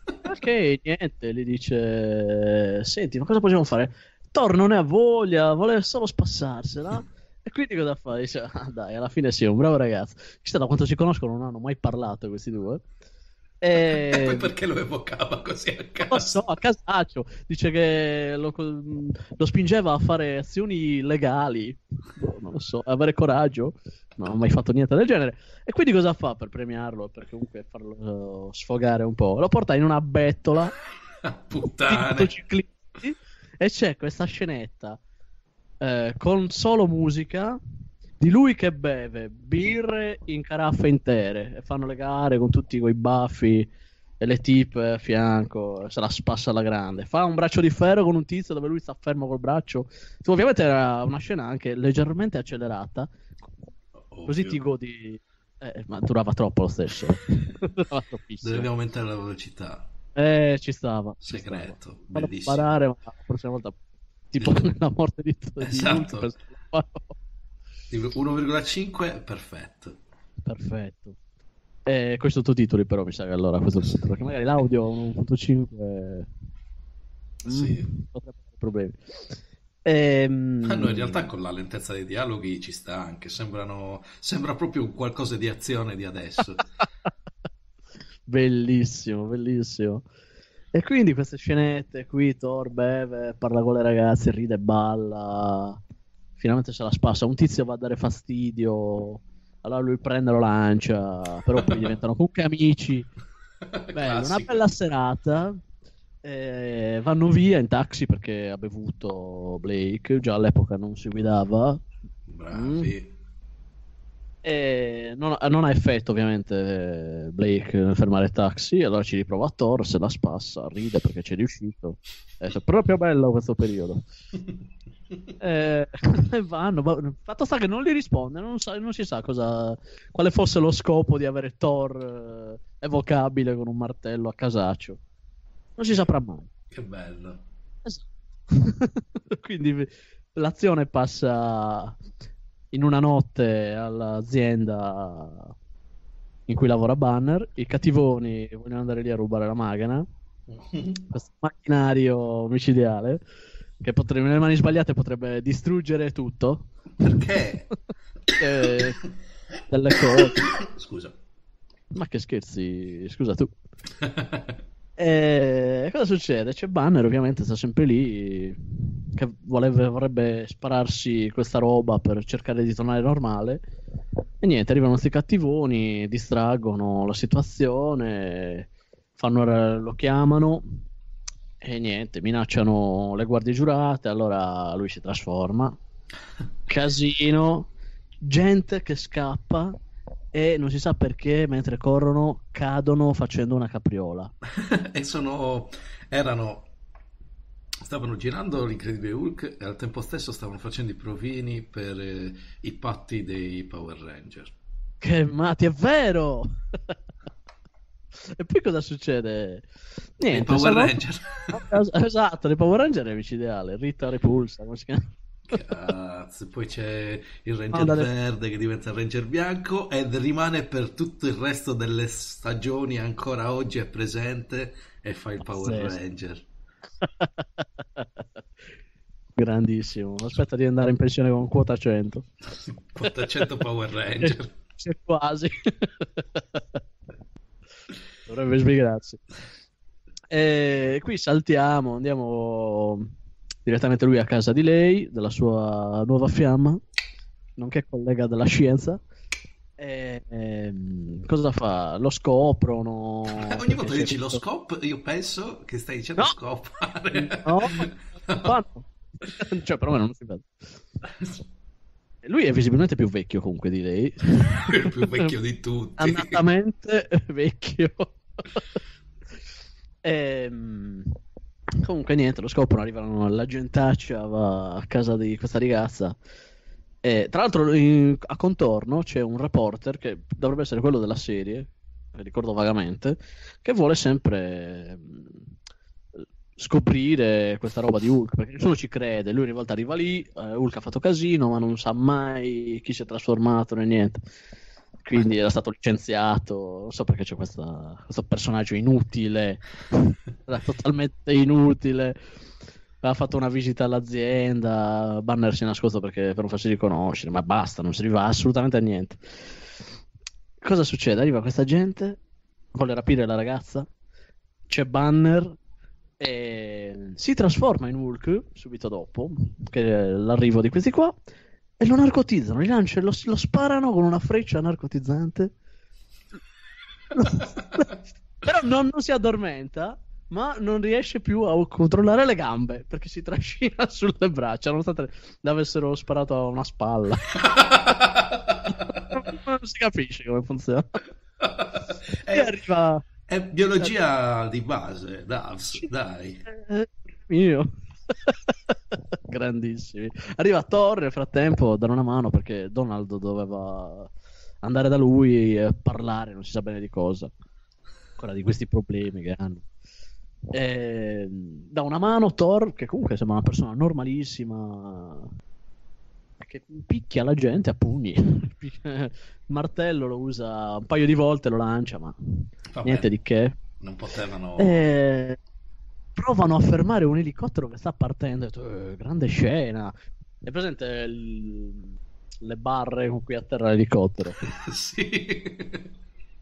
Perché niente, gli dice: Senti, ma cosa possiamo fare? Thor non ne ha voglia, vuole solo spassarsela. E quindi cosa fa? Dice: "Ah, Dai, alla fine sì, è un bravo ragazzo. Chissà da quanto si conoscono, non hanno mai parlato questi due. E poi E perché lo evocava così a non lo caso? so, a casaccio. Dice che lo, lo spingeva a fare azioni legali. Boh, non lo so, avere coraggio. Non ha mai fatto niente del genere. E quindi cosa fa per premiarlo? Per comunque farlo eh, sfogare un po'? Lo porta in una bettola motociclisti e c'è questa scenetta eh, con solo musica di lui che beve birre in caraffe intere e fanno le gare con tutti quei baffi e le tipe a fianco, se la spassa alla grande. Fa un braccio di ferro con un tizio dove lui sta fermo col braccio. Ovviamente era una scena anche leggermente accelerata, così Ovvio. ti godi. Eh, ma durava troppo lo stesso. durava. Dovevi aumentare la velocità. Eh, ci stava. stava. Segreto. Farò Bellissimo. parare, ma la prossima volta, tipo la morte di, di Esatto. Farò. 1,5 perfetto. Perfetto. E questo titoli però mi sa che allora a questo punto, perché magari l'audio 1.5 Sì. mm, potrebbe avere problemi. Ehm, Ma no, in realtà con la lentezza dei dialoghi ci sta anche, sembrano, sembra proprio un qualcosa di azione di adesso. bellissimo, bellissimo. E quindi queste scenette qui, Thor beve, parla con le ragazze, ride e balla. Finalmente se la spassa. Un tizio va a dare fastidio. Allora lui prende lo lancia, però poi diventano comunque amici. Bello, una bella serata. Eh, vanno via in taxi perché ha bevuto Blake. Già all'epoca non si guidava. Bravi. E non, non ha effetto ovviamente eh, Blake fermare il taxi, allora ci riprova Thor, se la spassa, ride perché ci è riuscito. È proprio bello questo periodo. Eh, E vanno, va- fatto sta che non gli risponde, non, sa- non si sa cosa, quale fosse lo scopo di avere Thor eh, evocabile con un martello a casaccio. Non si saprà mai. Che bello. Esatto. Quindi l'azione passa in una notte all'azienda in cui lavora Banner. I cattivoni vogliono andare lì a rubare la macchina. Questo macchinario omicidiale che potrebbe, nelle mani sbagliate potrebbe distruggere tutto. Perché? Eh, delle cose. Scusa. Ma che scherzi, scusa tu. E cosa succede? C'è Banner, ovviamente, sta sempre lì. Che voleva- vorrebbe spararsi questa roba per cercare di tornare normale. E niente, arrivano questi cattivoni, distraggono la situazione, fanno, lo chiamano e niente, minacciano le guardie giurate. Allora lui si trasforma. Casino, gente che scappa e non si sa perché mentre corrono cadono facendo una capriola. e sono erano stavano girando l'incredibile Hulk e al tempo stesso stavano facendo i provini per eh, i patti dei Power Ranger Che matti, è vero! e poi cosa succede? i Niente, Power salvano- Ranger Es- Esatto, le Power Ranger è micidiale. Rita Repulsa, come si chiama? Cazzo, poi c'è il Ranger Andale. verde che diventa il Ranger bianco ed rimane per tutto il resto delle stagioni, ancora oggi è presente e fa il Power Pazzesco. Ranger. Grandissimo. Aspetta di andare in pensione con quota 100. 400 Power Ranger. C'è quasi. Dovrebbe sbrigarsi. E qui saltiamo, andiamo direttamente lui a casa di lei, della sua nuova fiamma, nonché collega della scienza. E, ehm, cosa fa? Lo scoprono. Ogni volta che dici lo scope, io penso che stai dicendo No. scopare. No, fanno. cioè, perlomeno non si vede. Lui è visibilmente più vecchio comunque di lei. il più vecchio di tutti. Annatamente vecchio. Ehm, comunque niente, lo scoprono, arrivano la gentaccia, va a casa di questa ragazza. E, tra l'altro in- a contorno c'è un reporter che dovrebbe essere quello della serie, ricordo vagamente, che vuole sempre mm, scoprire questa roba di Hulk, perché nessuno ci crede. Lui ogni volta arriva lì, eh, Hulk ha fatto casino, ma non sa mai chi si è trasformato né niente. Quindi era stato licenziato. Non so perché c'è questa- questo personaggio inutile, era totalmente inutile. Ha fatto una visita all'azienda. Banner si è nascosto perché, per non farsi riconoscere, ma basta, non serviva assolutamente a niente. Cosa succede? Arriva questa gente, vuole rapire la ragazza. C'è Banner e si trasforma in Hulk subito dopo l'arrivo di questi qua e lo narcotizzano, li lanciano, lo, lo sparano con una freccia narcotizzante. Però non, non si addormenta, ma non riesce più a controllare le gambe perché si trascina sulle braccia, nonostante le avessero sparato a una spalla. non si capisce come funziona. E È, arriva. è biologia di base, Davs, dai. Eh, mio. Grandissimi. Arriva Thor nel frattempo dare una mano perché Donald doveva andare da lui e parlare, non si sa bene di cosa. Ancora di questi problemi che hanno. E, dà una mano Thor, che comunque sembra una persona normalissima, che picchia la gente a pugni. Il martello lo usa un paio di volte, lo lancia, ma Vabbè, niente di che. non potevano... Eh, provano a fermare un elicottero che sta partendo. Detto, "Eh, grande scena. È presente il- le barre con cui atterra l'elicottero? sì.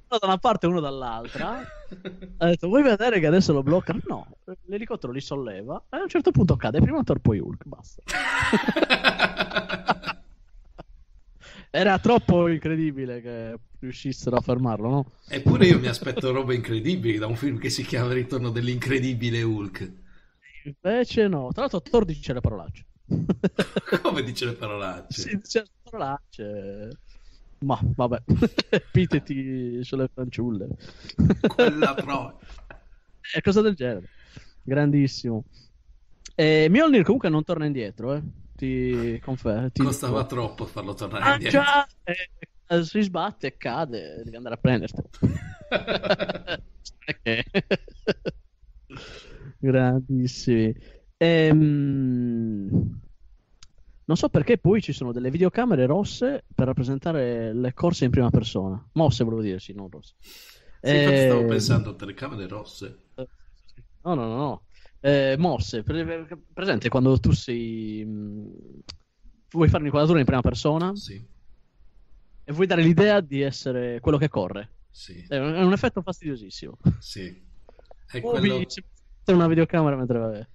Uno da una parte e uno dall'altra. Ha detto, vuoi vedere che adesso lo bloccano? No, l'elicottero li solleva e a un certo punto cade. Prima Thor, poi Hulk. Basta. Era troppo incredibile che riuscissero a fermarlo, no? Eppure io mi aspetto robe incredibili da un film che si chiama Ritorno dell'incredibile Hulk. Invece no. Tra l'altro Thor dice le parolacce. Come dice le parolacce? Sì, dice le parolacce. Ma vabbè, epiteti sulle fanciulle. Quella pro... È cosa del genere. Grandissimo. E Mjolnir comunque non torna indietro, eh. Ti confermo. Costava troppo farlo tornare Ah, indietro. già! Eh, si sbatte e cade, devi andare a prenderti. Grandissimi. Ehm, Non so perché poi ci sono delle videocamere rosse per rappresentare le corse in prima persona. Mosse, volevo dire, sì, non rosse. Sì, infatti stavo Eh, pensando a telecamere rosse. No, no, no, no. Eh, mosse, per- presente quando tu sei... mh, vuoi fare un'inquadratura in prima persona Sì, e vuoi dare l'idea di essere quello che corre. sì, È un, è un effetto fastidiosissimo. sì. È Muovi quello, una videocamera mentre va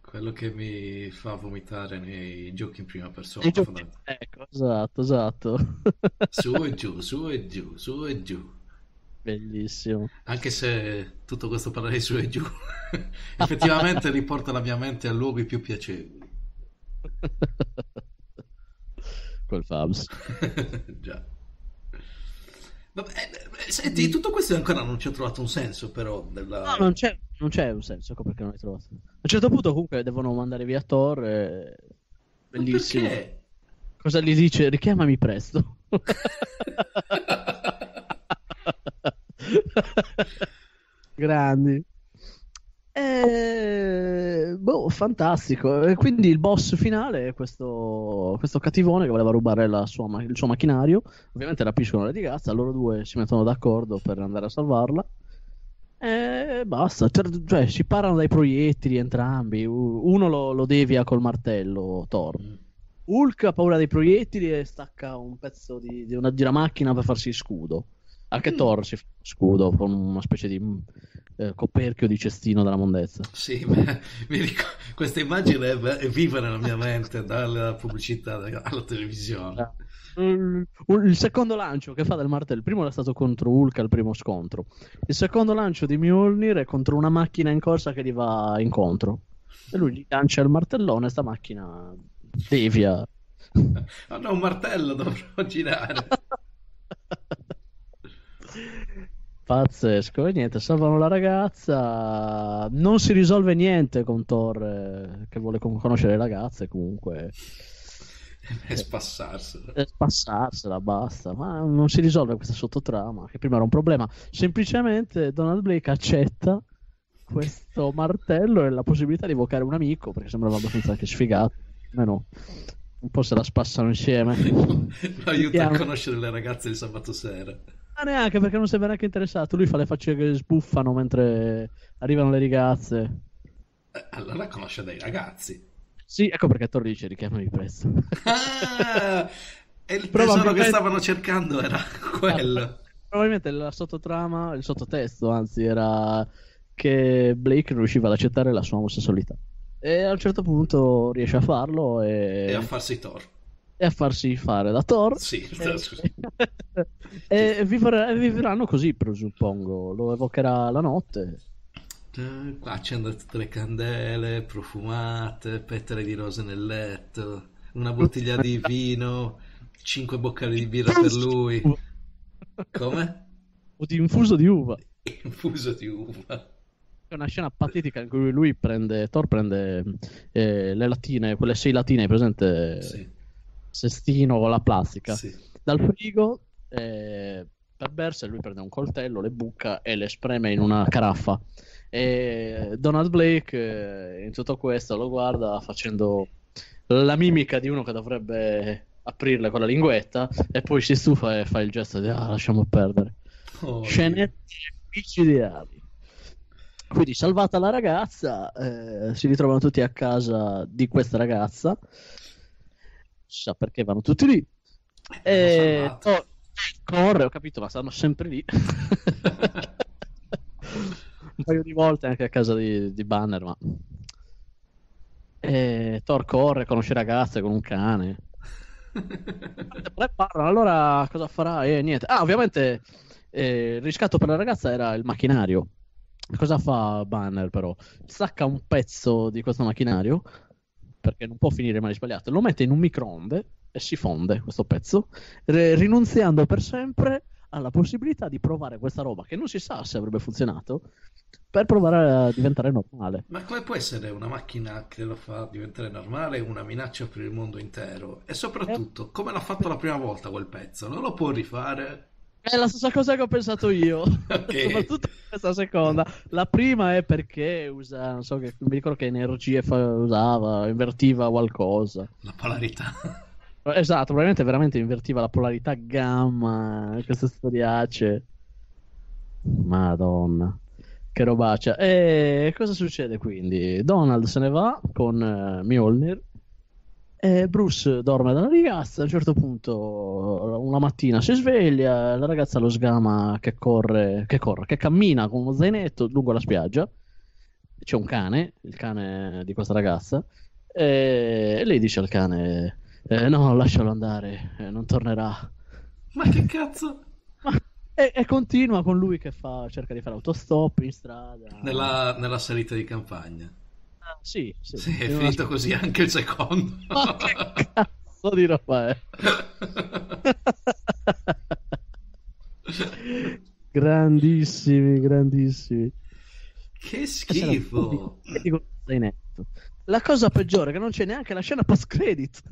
quello che mi fa vomitare nei giochi in prima persona. Giochi-. Ecco, esatto, esatto. Su e giù, su e giù, su e giù. Bellissimo. Anche se tutto questo parlare su e giù effettivamente riporta la mia mente a luoghi più piacevoli. Col Fabs. Già. Vabbè, eh, senti, tutto questo ancora non ci ho trovato un senso, però. Della... No, non c'è, non c'è un senso, ecco perché non l'hai trovato. A un certo punto comunque devono mandare via Thor. e- Ma Bellissimo. Cosa gli dice? Richiamami presto. Grandi. E... Boh, fantastico. E quindi il boss finale è questo, questo cattivone che voleva rubare sua, il suo macchinario. Ovviamente rapiscono Lady Gazza, loro due si mettono d'accordo per andare a salvarla. E basta, cioè, si parano dai proiettili entrambi. Uno lo, lo devia col martello, Thor. Mm. Hulk ha paura dei proiettili e stacca un pezzo di, di, una, di una macchina per farsi scudo. Anche mm. Thor si fa scudo con una specie di eh, coperchio di cestino della mondezza. Sì, ma, ricordo, questa immagine è, è, viva nella mia mente dalla pubblicità alla televisione. Il secondo lancio che fa del martello, il primo era stato contro Hulk al primo scontro. Il secondo lancio di Mjolnir è contro una macchina in corsa che gli va incontro. E lui gli lancia il martellone, sta macchina devia. Hanno un martello, dovrò girare. Pazzesco, e niente, salvano la ragazza. Non si risolve niente con Thor eh, che vuole conoscere le ragazze. Comunque, e spassarsela. E spassarsela, basta. Ma non si risolve questa sottotrama, che prima era un problema. Semplicemente Donald Blake accetta questo martello e la possibilità di evocare un amico, perché sembrava abbastanza anche sfigato. Almeno un po' se la spassano insieme. Lo aiuta a conoscere le ragazze di sabato sera. Ma neanche perché non sembra neanche interessato. Lui fa le facce che sbuffano mentre arrivano le ragazze. Eh, allora conosce dei ragazzi. Sì, ecco perché Torri dice richiamami presto. Ah, e il tesoro che stavano cercando era quello. Probabilmente la sottotrama, il sottotesto anzi, era che Blake non riusciva ad accettare la sua omosessualità. E a un certo punto riesce a farlo e... E a farsi Thor e a farsi fare da Thor. Sì, e, e, viver- vivranno così, presuppongo. Lo evocherà la notte. Qua accende tutte le candele profumate, petale di rose nel letto, una bottiglia di vino, cinque boccali di birra per lui. Come? O di infuso di uva. Infuso di uva. È una scena patetica in cui lui prende, Thor prende eh, le latine, quelle sei latine, presente? Sì cestino con la plastica. Sì. dal frigo eh, per berse lui prende un coltello, le bucca e le spreme in una caraffa. E Donald Blake eh, in tutto questo lo guarda facendo la mimica di uno che dovrebbe aprirle con la linguetta e poi si stufa e fa il gesto di ah lasciamo perdere oh, scenette micidiali quindi salvata la ragazza eh, si ritrovano tutti a casa di questa ragazza chissà perché vanno tutti lì. Eh, e... Oh, corre, ho capito, ma stanno sempre lì. un paio di volte anche a casa di, di Banner, ma... E Thor corre, conosce ragazze con un cane. parlano, allora cosa farà? Eh, niente. Ah, ovviamente eh, il riscatto per la ragazza era il macchinario. Cosa fa Banner però? Sacca un pezzo di questo macchinario, perché non può finire male sbagliato, lo mette in un microonde e si fonde questo pezzo, rinunziando per sempre alla possibilità di provare questa roba che non si sa se avrebbe funzionato per provare a diventare normale. Ma come può essere una macchina che lo fa diventare normale una minaccia per il mondo intero? E soprattutto, eh. come l'ha fatto la prima volta quel pezzo? Non lo può rifare? È la stessa cosa che ho pensato io, okay. soprattutto questa seconda. La prima è perché usa, non so, che, mi ricordo che energie fa, usava, invertiva qualcosa. La polarità. Esatto, probabilmente veramente invertiva la polarità gamma, queste storiacce. Madonna, che robaccia. E cosa succede quindi? Donald se ne va con uh, Mjolnir e Bruce dorme dalla ragazza, a un certo punto una mattina si sveglia, la ragazza lo sgama che corre, che corre, che cammina con uno zainetto lungo la spiaggia. C'è un cane, il cane di questa ragazza, e lei dice al cane: eh, No, lascialo andare, eh, non tornerà. Ma che cazzo? E, e, continua con lui che fa, cerca di fare autostop in strada. Nella, nella salita di campagna. Sì, sì. sì è finito una... così anche il secondo. Ma che cazzo di roba è? grandissimi, grandissimi. Che schifo. La cosa peggiore è che non c'è neanche la scena post credit.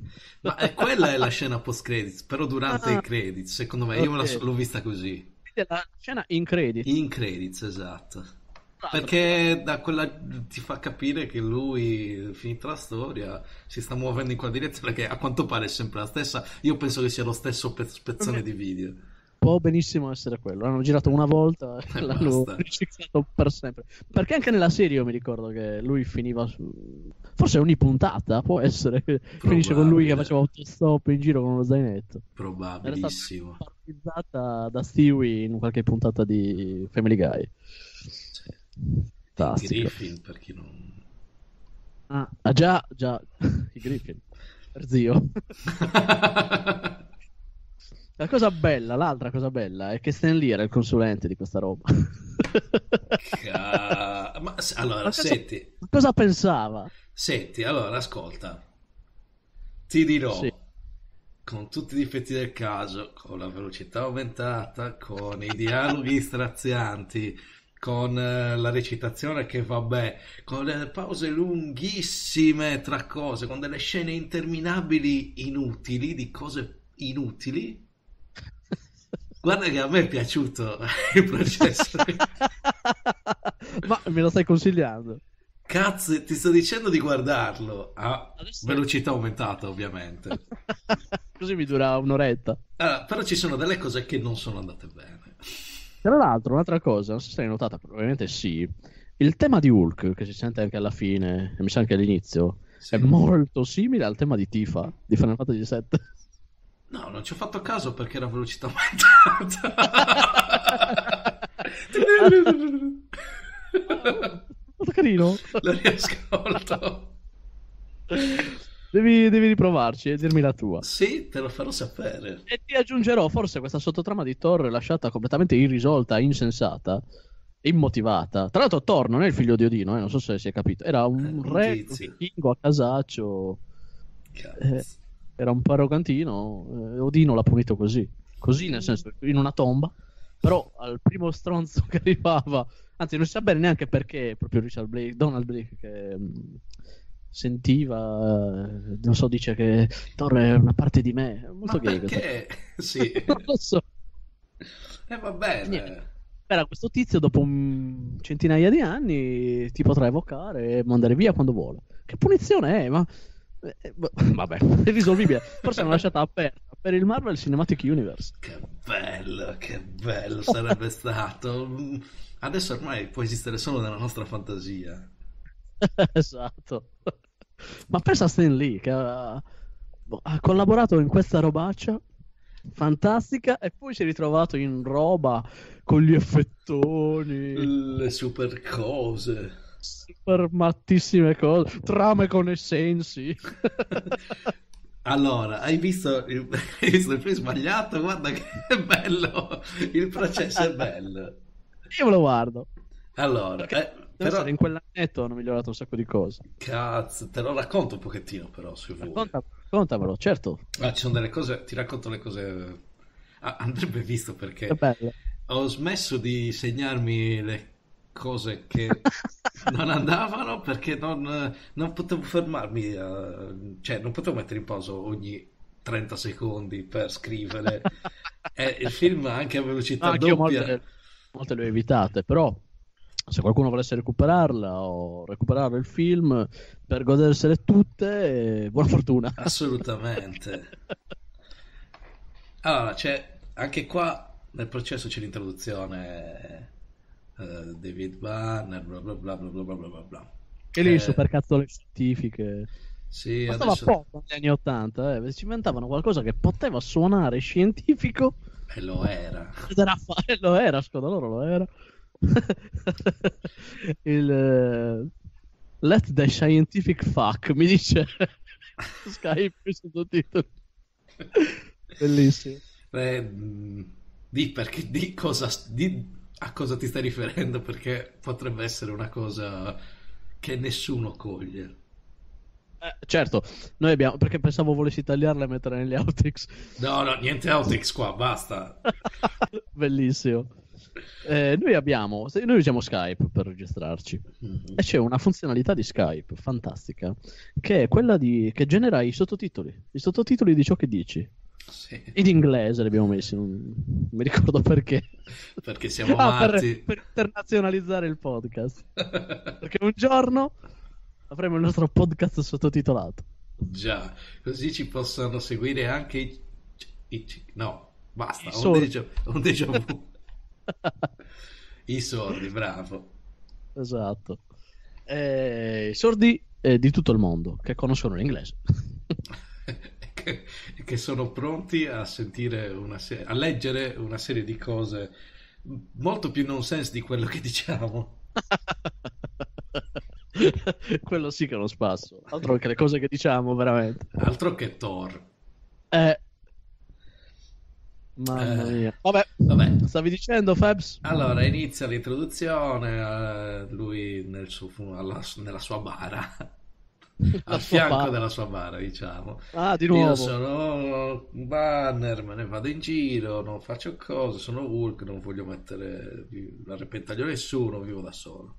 Ma è, quella è la scena post credit, però durante ah, i credit, secondo me, okay. io l'ho vista così. La scena in credit. In credits, esatto. Perché da quella ti fa capire che lui, finita la storia, si sta muovendo in quella direzione che a quanto pare è sempre la stessa. Io penso che sia lo stesso pezz- spezzone di video. Può benissimo essere quello. L'hanno girato una volta e E l'hanno riciclato per sempre. Perché anche nella serie io mi ricordo che lui finiva su. Forse ogni puntata può essere che finisce con lui che Probabile. faceva autostop in giro con uno zainetto. Era stata Probabilissimo. da Stewie in qualche puntata di Family Guy. Fantastico. Griffin, per chi non... Ah, ah, già, già, i Griffin. Per zio. La cosa bella, l'altra cosa bella è che Stan Lee era il consulente di questa roba. Ca- Ma allora, Ma cosa- senti, cosa pensava? senti, allora, ascolta. Ti dirò, Sì. con tutti i difetti del caso, con la velocità aumentata, con i dialoghi strazianti, con eh, la recitazione che vabbè, con le pause lunghissime tra cose, con delle scene interminabili inutili, di cose inutili. Guarda che a me è piaciuto il processo. Ma me lo stai consigliando? Cazzo, ti sto dicendo di guardarlo a Adesso- velocità aumentata, ovviamente. Così mi dura un'oretta. Allora, però ci sono delle cose che non sono andate bene. Tra l'altro, un'altra cosa, non so se l'hai notata, probabilmente sì. Il tema di Hulk, che si sente anche alla fine, e mi sa anche all'inizio, Sì. è molto simile al tema di Tifa di Final Fantasy VII. No, non ci ho fatto caso perché era velocità aumentata. Molto carino. Lo riascolto. Devi, devi riprovarci e dirmi la tua. Sì, te lo farò sapere. E ti aggiungerò forse questa sottotrama di Thor lasciata completamente irrisolta, insensata, immotivata. Tra l'altro Thor non è il figlio di Odino, eh, non so se si è capito. Era un Eh, re vichingo a casaccio, Cazzo. era un po' arrogantino. eh, Odino l'ha punito così. Così nel senso, in una tomba. Però al primo stronzo che arrivava, anzi non si sa bene neanche perché, proprio Richard Blake, Donald Blake che mh, sentiva, eh, non so, dice che Thor è una parte di me. È molto Ma gay perché? Sì. non lo so. E va bene. Era questo tizio dopo un centinaia di anni ti potrà evocare e mandare via quando vuole. Che punizione è? Ma eh, boh, vabbè, è risolvibile. Forse l'hanno lasciata aperta per il Marvel Cinematic Universe. Che bello, che bello sarebbe stato. Adesso ormai può esistere solo nella nostra fantasia. esatto. Ma pensa a Stan Lee che ha, boh, ha collaborato in questa robaccia fantastica e poi si è ritrovato in roba con gli effettoni. Le super cose. super mattissime cose, trame con essensi. Allora, hai visto il, hai visto il film sbagliato? Guarda che è bello. Il processo è bello. Io me lo guardo. Allora, Perché eh, però, in quell'annetto hanno migliorato un sacco di cose. cazzo, te lo racconto un pochettino però, se vuoi. Racconta- raccontamelo, certo. Ah, ci sono delle cose, ti racconto le cose... Ah, andrebbe visto perché ho smesso di segnarmi le cose che non andavano perché non, non potevo fermarmi, a- cioè non potevo mettere in pausa ogni 30 secondi per scrivere. E il film anche a velocità No, doppia. molte, molte le ho evitate, però se qualcuno volesse recuperarla o recuperare il film per godersele tutte, buona fortuna. Assolutamente. Allora, c'è anche qua nel processo c'è l'introduzione eh, David Banner, bla bla bla bla bla bla bla bla. E lì Eh, super cazzole scientifiche. Sì, Ma stava adesso poco negli anni 80, eh. si inventavano qualcosa che poteva suonare scientifico e lo era. ed era fare, lo era, secondo loro lo era. Il eh, Let the scientific fuck mi dice Skype sottotitoli. Bellissimo. Eh, mh, di perché di cosa di a cosa ti stai riferendo perché potrebbe essere una cosa che nessuno coglie. Eh, certo, noi abbiamo perché pensavo volessi tagliarla e metterla negli outtakes. No, no, niente outtakes qua, basta. Bellissimo. Eh, noi abbiamo, noi usiamo Skype per registrarci Mhm. e c'è una funzionalità di Skype fantastica che è quella di che genera i sottotitoli, i sottotitoli di ciò che dici. Sì. In inglese li abbiamo messi, non, mi ricordo perché. Perché siamo Ah, per, per internazionalizzare il podcast. Perché un giorno avremo il nostro podcast sottotitolato. Già, così ci possono seguire anche i... i- no, basta, I un déjà, un déjà vu. I sordi, bravo. Esatto. Eh, I sordi eh, di tutto il mondo che conoscono l'inglese. che, che sono pronti a sentire una se- a leggere una serie di cose molto più nonsense di quello che diciamo. Quello sì che è uno spasso. Altro che le cose che diciamo, veramente. Altro che Thor. Eh. Mamma Eh. mia. Vabbè, Vabbè, stavi dicendo, Fabs? allora inizia l'introduzione, eh, lui nel suo alla- nella sua bara, La al fianco bara. della sua bara, diciamo. Ah, di Io nuovo. sono un banner, me ne vado in giro, non faccio cose, sono Hulk, non voglio mettere a repentaglio nessuno, vivo da solo.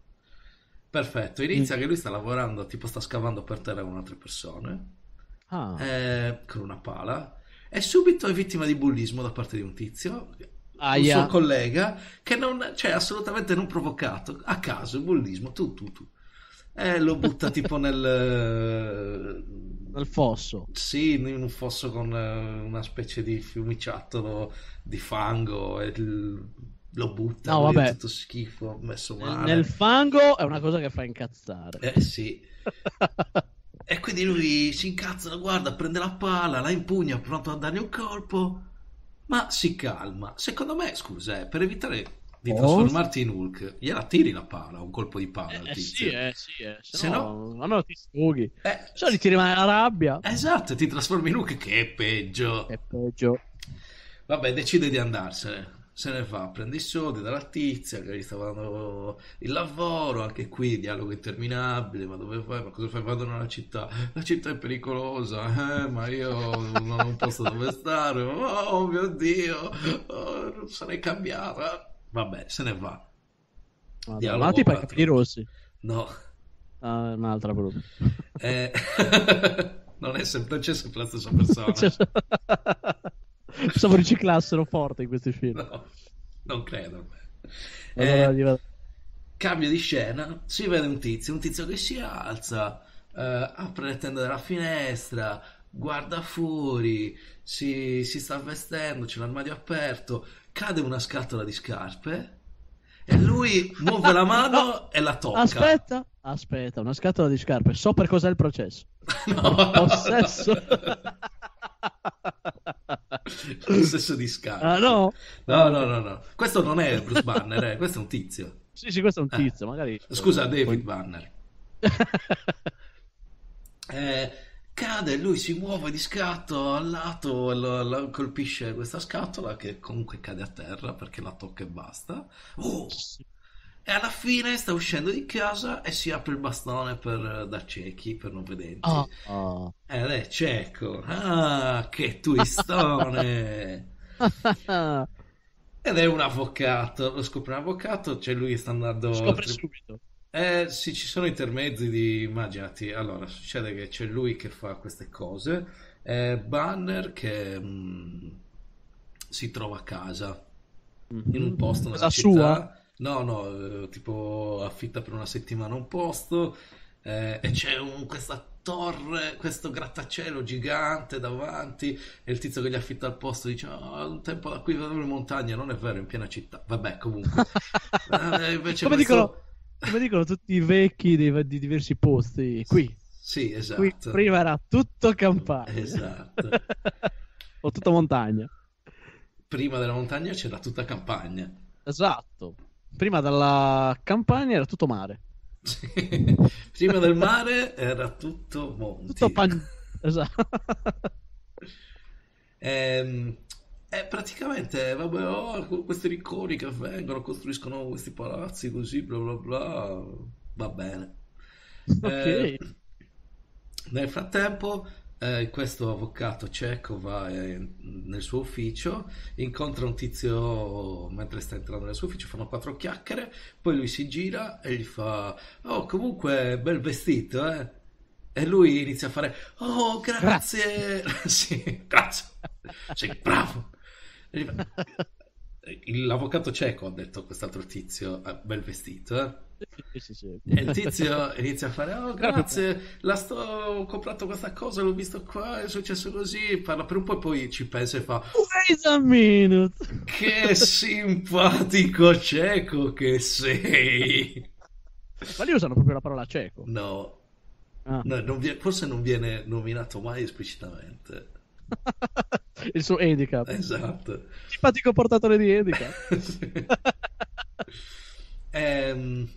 Perfetto, inizia che lui sta lavorando, tipo sta scavando per terra con altre persone, Ah, eh, con una pala, e subito è vittima di bullismo da parte di un tizio, un Aia. suo collega, che non, cioè assolutamente non provocato, a caso, bullismo, tu, tu, tu. E lo butta tipo nel... nel fosso. Sì, in un fosso con eh, una specie di fiumiciattolo di fango e lo butta, No, vabbè. tutto schifo, messo male. nel fango è una cosa che fa incazzare. Eh sì. E quindi lui si incazza, la guarda, prende la pala, la impugna, pronto a dargli un colpo, ma si calma. Secondo me, scusa, eh, per evitare di Oh. trasformarti in Hulk, gliela tiri la pala, un colpo di pala al Eh, tizio. sì, eh, sì, eh. Se, Se no, almeno ti sfoghi. Eh, Se no ti rimane la rabbia. esatto, ti trasformi in Hulk che è peggio. È peggio. Vabbè, decide di andarsene. Se ne fa, prende i soldi dalla tizia che gli stava dando il lavoro. Anche qui dialogo interminabile. Ma dove fai? Ma cosa fai? Vado nella città. La città è pericolosa, eh, ma io non posto dove stare. Oh mio dio, oh, non sarei cambiata. Vabbè, se ne va. Madonna, Dialogo Ma tipo i capelli rossi. No, è un'altra brutta. Eh, non, è sempre, c'è sempre la stessa persona. Pensavo riciclassero forte in questi film. No, non credo. Allora, Eh, va- Cambio di scena, si vede un tizio, un tizio che si alza, eh, apre le tende della finestra, guarda fuori, si, si sta vestendo, c'è l'armadio aperto, cade una scatola di scarpe e lui muove la mano e la tocca. Aspetta, aspetta, una scatola di scarpe. So per cos'è il processo. No. Possesso. Possesso di scarpe. Ah, no? No, no, no, no. Questo non è Bruce Banner, eh, questo è un tizio. Sì, sì, questo è un Eh. tizio, magari. Scusa, David Banner. Eh, cade, lui si muove di scatto al lato lo- lo colpisce questa scatola che comunque cade a terra perché la tocca e basta. Oh! E alla fine sta uscendo di casa e si apre il bastone per, da ciechi, per non vedenti. Ah, ah. Ed è cieco. Ah, che twistone! Ed è un avvocato, lo scopre un avvocato, cioè lui sta andando... Scopre al tri- subito. eh sì, ci sono intermezzi di, immaginati, allora succede che c'è lui che fa queste cose, eh, Banner che mm, si trova a casa in un posto nella città, sua? No no, eh, tipo affitta per una settimana un posto eh, e c'è un- questa torre, questo grattacielo gigante davanti e il tizio che gli affitta il posto dice "Ah, un tempo da qui vedo le montagne, non è vero, in piena città, vabbè comunque. Eh, invece come, questo- dicono, come dicono tutti i vecchi dei- di diversi posti. Qui, Sì, qui esatto. prima era tutto campagna. Esatto. o tutta montagna. Prima della montagna c'era tutta campagna. Esatto. Prima dalla campagna era tutto mare. Sì. Prima del mare era tutto monti. Tutto pan... Esatto. Ehm, E praticamente, vabbè, oh, questi ricconi che vengono, costruiscono questi palazzi così, bla bla bla, va bene. ok. Eh, nel frattempo, eh, questo avvocato cieco va eh, nel suo ufficio, incontra un tizio mentre sta entrando nel suo ufficio, fanno quattro chiacchiere, poi lui si gira e gli fa: Oh, comunque, bel vestito, eh? E lui inizia a fare: Oh, grazie! sì, grazie. Sì, bravo. L'avvocato cieco ha detto quest'altro tizio, eh, bel vestito, eh? Sì, sì, sì. E il tizio inizia a fare: Oh, grazie, la sto, ho comprato questa cosa, l'ho visto qua, è successo così. Parla per un po' e poi ci pensa e fa: Wait a minute. Che simpatico cieco che sei. Ma lì usano proprio la parola cieco. No, Ah. no, non vi- forse non viene nominato mai esplicitamente. Il suo handicap. Esatto. Simpatico portatore di handicap. Sì. Ehm,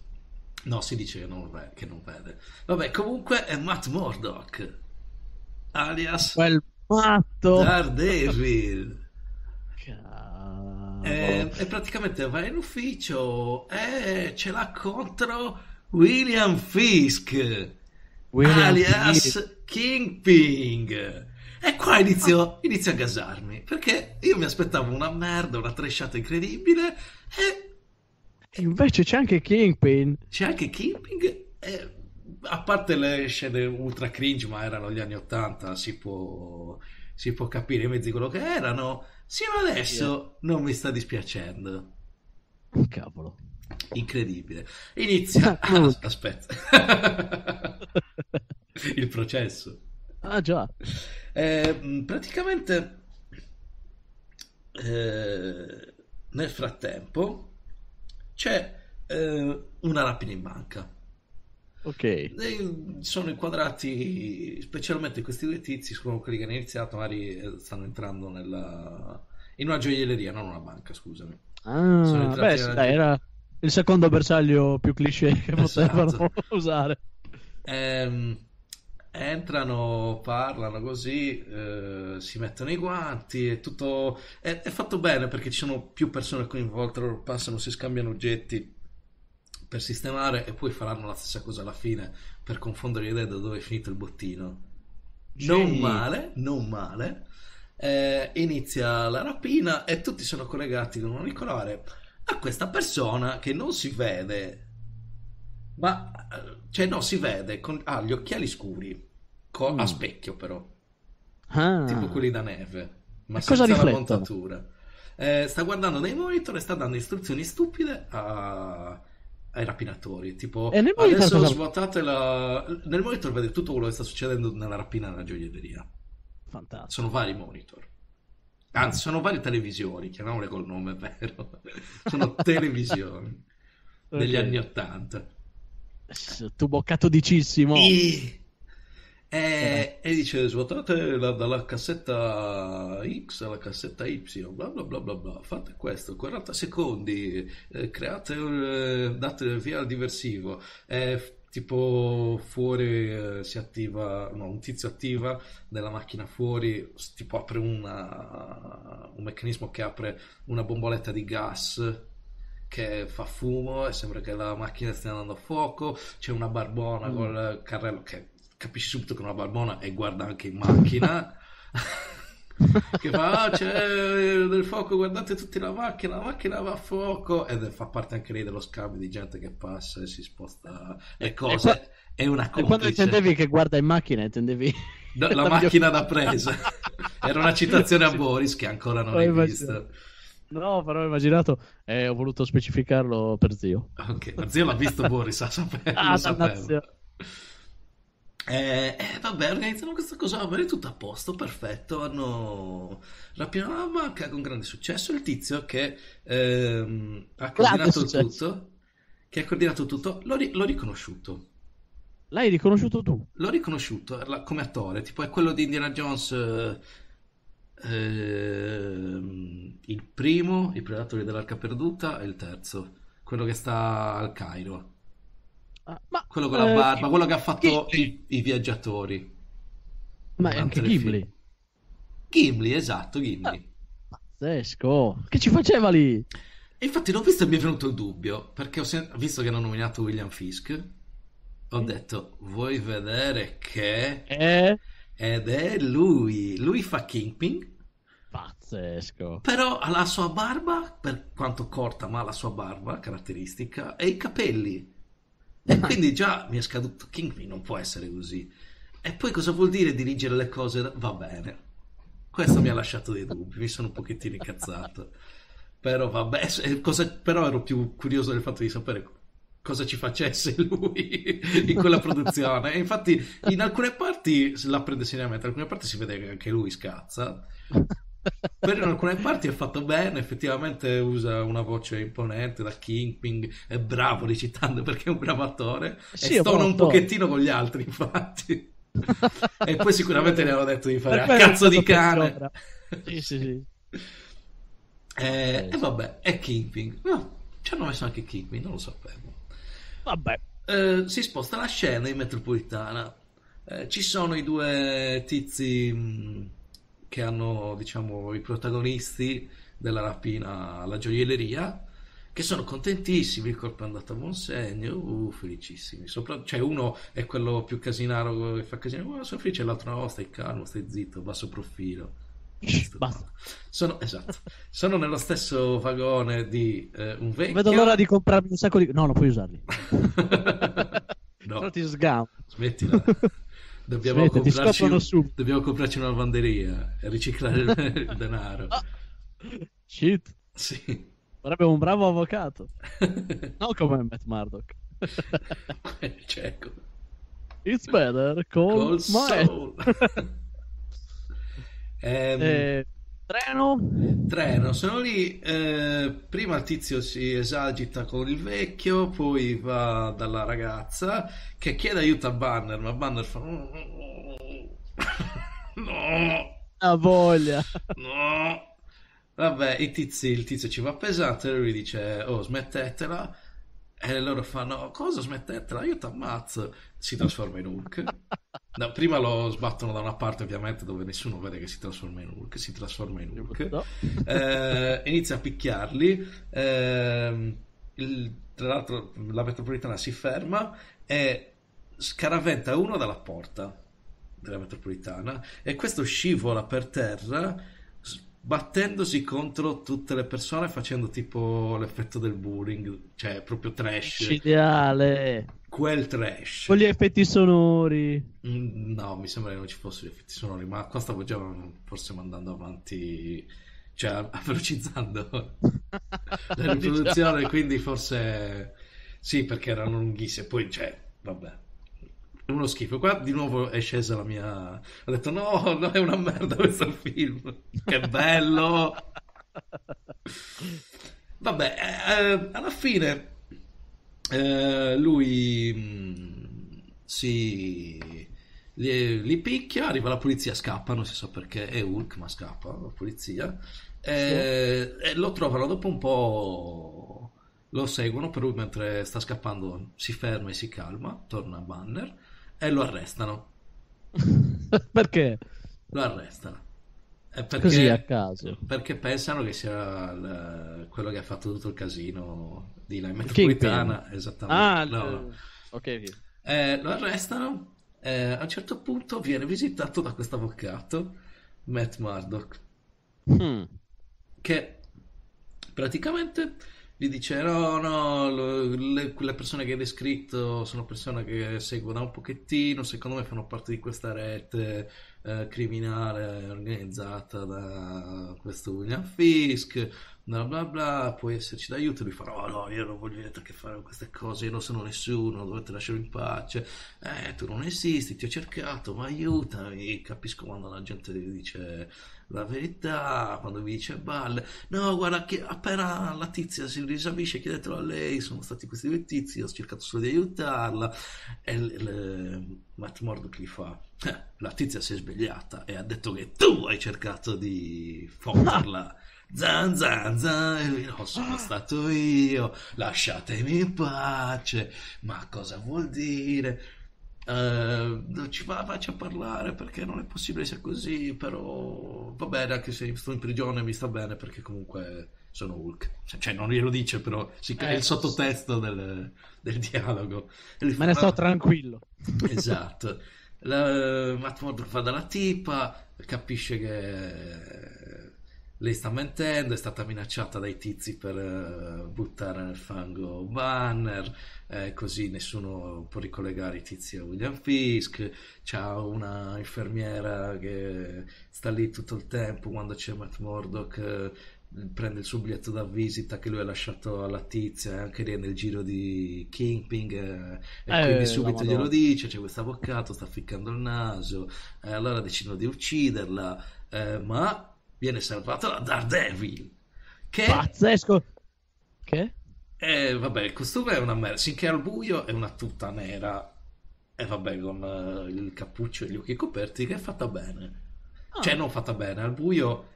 no, si dice che non, ve- che non vede. Vabbè, comunque è Matt Murdock, alias Quel matto. Daredevil. E, e praticamente va in ufficio e ce l'ha contro William Fisk, William alias. Kingpin. E qua inizio, inizio a gasarmi perché io mi aspettavo una merda, una trashata incredibile e Invece c'è anche Kingpin. c'è anche Kingpin. E, a parte le scene ultra cringe, ma erano gli anni 80, si può, si può capire i mezzi quello che erano. Sino adesso non mi sta dispiacendo. Cavolo. Incredibile. Inizia. Ah, aspetta. Il processo. Ah già. Eh, praticamente eh, nel frattempo c'è eh, una rapina in banca. Ok. E sono inquadrati specialmente questi due tizi, sono quelli che hanno iniziato, magari eh, stanno entrando nella... in una gioielleria, non una banca, scusami. Sono Ah, entrati beh, nella- dai, era il secondo bersaglio più cliché che potevano Esatto. usare. Ehm, entrano, parlano così, eh, si mettono i guanti, è tutto è, è fatto bene perché ci sono più persone coinvolte, passano, si scambiano oggetti per sistemare e poi faranno la stessa cosa alla fine per confondere le idee da dove è finito il bottino. Non Sì. male, non male. Eh, inizia la rapina e tutti sono collegati con un auricolare a questa persona che non si vede, ma eh, cioè no, si vede, con, ha gli occhiali scuri, co- Mm. a specchio però, Ah. tipo quelli da neve, ma E cosa senza la riflettono? montatura. Eh, sta guardando dei monitor e sta dando istruzioni stupide a- ai rapinatori, tipo E nel adesso cosa- svuotate la... Nel monitor vede tutto quello che sta succedendo nella rapina nella gioielleria. Fantastico. Sono vari monitor. Anzi, sono varie televisioni, chiamiamole col nome vero. Sono televisioni degli Ok. anni Ottanta. Tu boccato dicissimo. E... E, e dice svuotate la- dalla cassetta X alla cassetta Y, bla bla bla bla bla, fate questo, 40 secondi, eh, create, eh, date via al diversivo, Eh, tipo fuori eh, si attiva, no, un tizio attiva nella macchina fuori, tipo apre una, un meccanismo che apre una bomboletta di gas che fa fumo e sembra che la macchina stia andando a fuoco, c'è una barbona Mm. col carrello che capisci subito che è una barbona e guarda anche in macchina che fa "Ah, c'è del fuoco guardate tutti la macchina la macchina va a fuoco ed fa parte anche lei dello scambio di gente che passa e si sposta le cose qua- è una E quando intendevi che guarda in macchina, intendevi No, la la macchina da presa era una citazione a. Boris che ancora non Ho hai immaginato. visto No, però ho immaginato e ho voluto specificarlo per zio. ok ma zio l'ha visto Boris sa sape- Ah, lo. Eh, eh, vabbè, organizzano questa cosa, va bene, tutto a posto, perfetto. Hanno la banca con grande successo. Il tizio che ehm, ha coordinato tutto, che ha coordinato tutto, l'ho, ri- l'ho riconosciuto. L'hai riconosciuto tu? L'ho riconosciuto la- come attore, tipo è quello di Indiana Jones, eh, ehm, il primo, i Predatori dell'Arca Perduta, e il terzo, quello che sta al Cairo. Ah, ma Quello con la eh, barba, quello che ha fatto Ghibli. i, i viaggiatori. Ma è anche Ghibli. Gimli, esatto, Gimli. Pazzesco. Che ci faceva lì? E infatti l'ho visto e mi è venuto il dubbio, perché ho sen- visto che hanno nominato William Fisk, ho detto, vuoi vedere che... Eh? Ed è lui, lui fa Kingpin, Pazzesco. però ha la sua barba, per quanto corta, ma ha la sua barba caratteristica, e i capelli. E quindi già mi è scaduto, Kingpin non può essere così. E poi cosa vuol dire dirigere le cose? Va bene. questo mi ha lasciato dei dubbi, mi sono un pochettino incazzato. Però vabbè, eh, cosa, però ero più curioso del fatto di sapere cosa ci facesse lui in quella produzione. E infatti in alcune parti la prende seriamente, in alcune parti si vede che anche lui scazza. Però in alcune parti è fatto bene, effettivamente usa una voce imponente da Kingpin, è bravo recitando perché è un bravo attore Sì, e stona un pochettino con gli altri, infatti. e poi sicuramente ne hanno detto di fare Per a cazzo di cane. Sì, sì, sì. Eh, e vabbè, è Kingpin. No, ci hanno messo anche Kingpin, non lo sapevo. Vabbè. Eh, si sposta la scena in metropolitana. Eh, ci sono i due tizi mh, che hanno, diciamo, i protagonisti della rapina alla gioielleria, che sono contentissimi, il colpo è andato a buon segno, uh, felicissimi. Sopra- cioè, uno è quello più casinaro che fa casino, oh, sono felice, l'altro no, stai calmo, stai zitto, basso profilo. Basta. Sono, esatto, sono nello stesso vagone di eh, un vecchio. Vedo l'ora di comprarmi un sacco di... No, non puoi usarli. No. Però ti sgamo. Smettila. Dobbiamo, ti comprarci, dobbiamo comprarci una lavanderia e riciclare il, denaro. Shit. Sì. Sarebbe un bravo avvocato. Non come Matt Murdock. Cieco. It's better call Col my... soul. Ehm, Eh, treno? Treno, sono lì. eh, prima il tizio si esagita con il vecchio, poi va dalla ragazza che chiede aiuto a Banner, ma Banner fa. No, Ha voglia. no. Vabbè, i tizi, il tizio ci va pesante e lui dice: Oh, smettetela. E loro fanno: Cosa smettetela? Io ti ammazzo. Si trasforma in Hulk. No, prima lo sbattono da una parte, ovviamente, dove nessuno vede che si trasforma in Hulk. Si trasforma in Hulk. No. Eh, inizia a picchiarli. ehm, il- tra l'altro, la metropolitana si ferma e scaraventa uno dalla porta della metropolitana e questo scivola per terra battendosi contro tutte le persone facendo tipo l'effetto del bullying cioè proprio trash Ideale. quel trash Con gli effetti sonori. Mm, No, mi sembra che non ci fossero effetti sonori, ma qua stavo già forse mandando avanti, cioè velocizzando la riproduzione, quindi forse sì, perché erano lunghissime. Poi, cioè, vabbè, uno schifo. Qua di nuovo è scesa la mia. Ho detto: no, no, è una merda questo film. Che bello! Vabbè, eh, alla fine eh, lui mh, si li, li picchia, arriva la polizia, scappa, non si sa perché, è Hulk, ma scappa la polizia. Eh, E lo trovano dopo un po', lo seguono, però lui mentre sta scappando si ferma e si calma, torna a Banner e lo arrestano. Perché? Lo arrestano. Eh, perché, Così a caso. perché pensano che sia il- quello che ha fatto tutto il casino di la Kingpin. metropolitana. Esattamente. Ah, No, ok. ok. Eh, lo arrestano. eh, a un certo punto viene visitato da questo avvocato, Matt Murdock, Hmm. che praticamente gli dice: No, no, le, quelle persone che hai descritto sono persone che seguono un pochettino. Secondo me fanno parte di questa rete eh, criminale organizzata da questo William Fisk. Bla bla bla, puoi esserci d'aiuto. Lui fa: No, no, io non voglio niente a che fare con queste cose. Io non sono nessuno, dovete lasciarmi in pace. Eh, tu non esisti, ti ho cercato, ma aiutami. Capisco quando la gente dice la verità, quando mi dice balle. No, guarda che appena la tizia si risavisce, chiedetelo a lei. Sono stati questi due tizi, ho cercato solo di aiutarla. E l- l- Matt Murdock gli fa: "Eh, La tizia si è svegliata e ha detto che tu hai cercato di fotterla. Zan zan zan, e lui no, sono stato io, lasciatemi in pace. Ma cosa vuol dire? Non ci fa, faccia parlare perché non è possibile sia così, però va bene, anche se sto in prigione mi sta bene perché comunque sono Hulk. Cioè, non glielo dice, però si- è Eh, il sottotesto del, del dialogo. Fa, Me ne sto "No". tranquillo. Esatto. La, Matt Murdock fa dalla tipa, capisce che lei sta mentendo, è stata minacciata dai tizi per eh, buttare nel fango Banner, eh, così nessuno può ricollegare i tizi a William Fisk. C'ha una infermiera che sta lì tutto il tempo quando c'è Matt Murdock. eh, prende il suo biglietto da visita che lui ha lasciato alla tizia e anche lì è nel giro di Kingping eh, e Eh, quindi subito glielo dice c'è questo avvocato sta ficcando il naso allora decidono di ucciderla eh, ma viene salvato da Daredevil che Pazzesco. Che? eh, vabbè il costume è una merda finché è al buio è una tuta nera e vabbè con eh, il cappuccio e gli occhi coperti che è fatta bene Ah. cioè non fatta bene al buio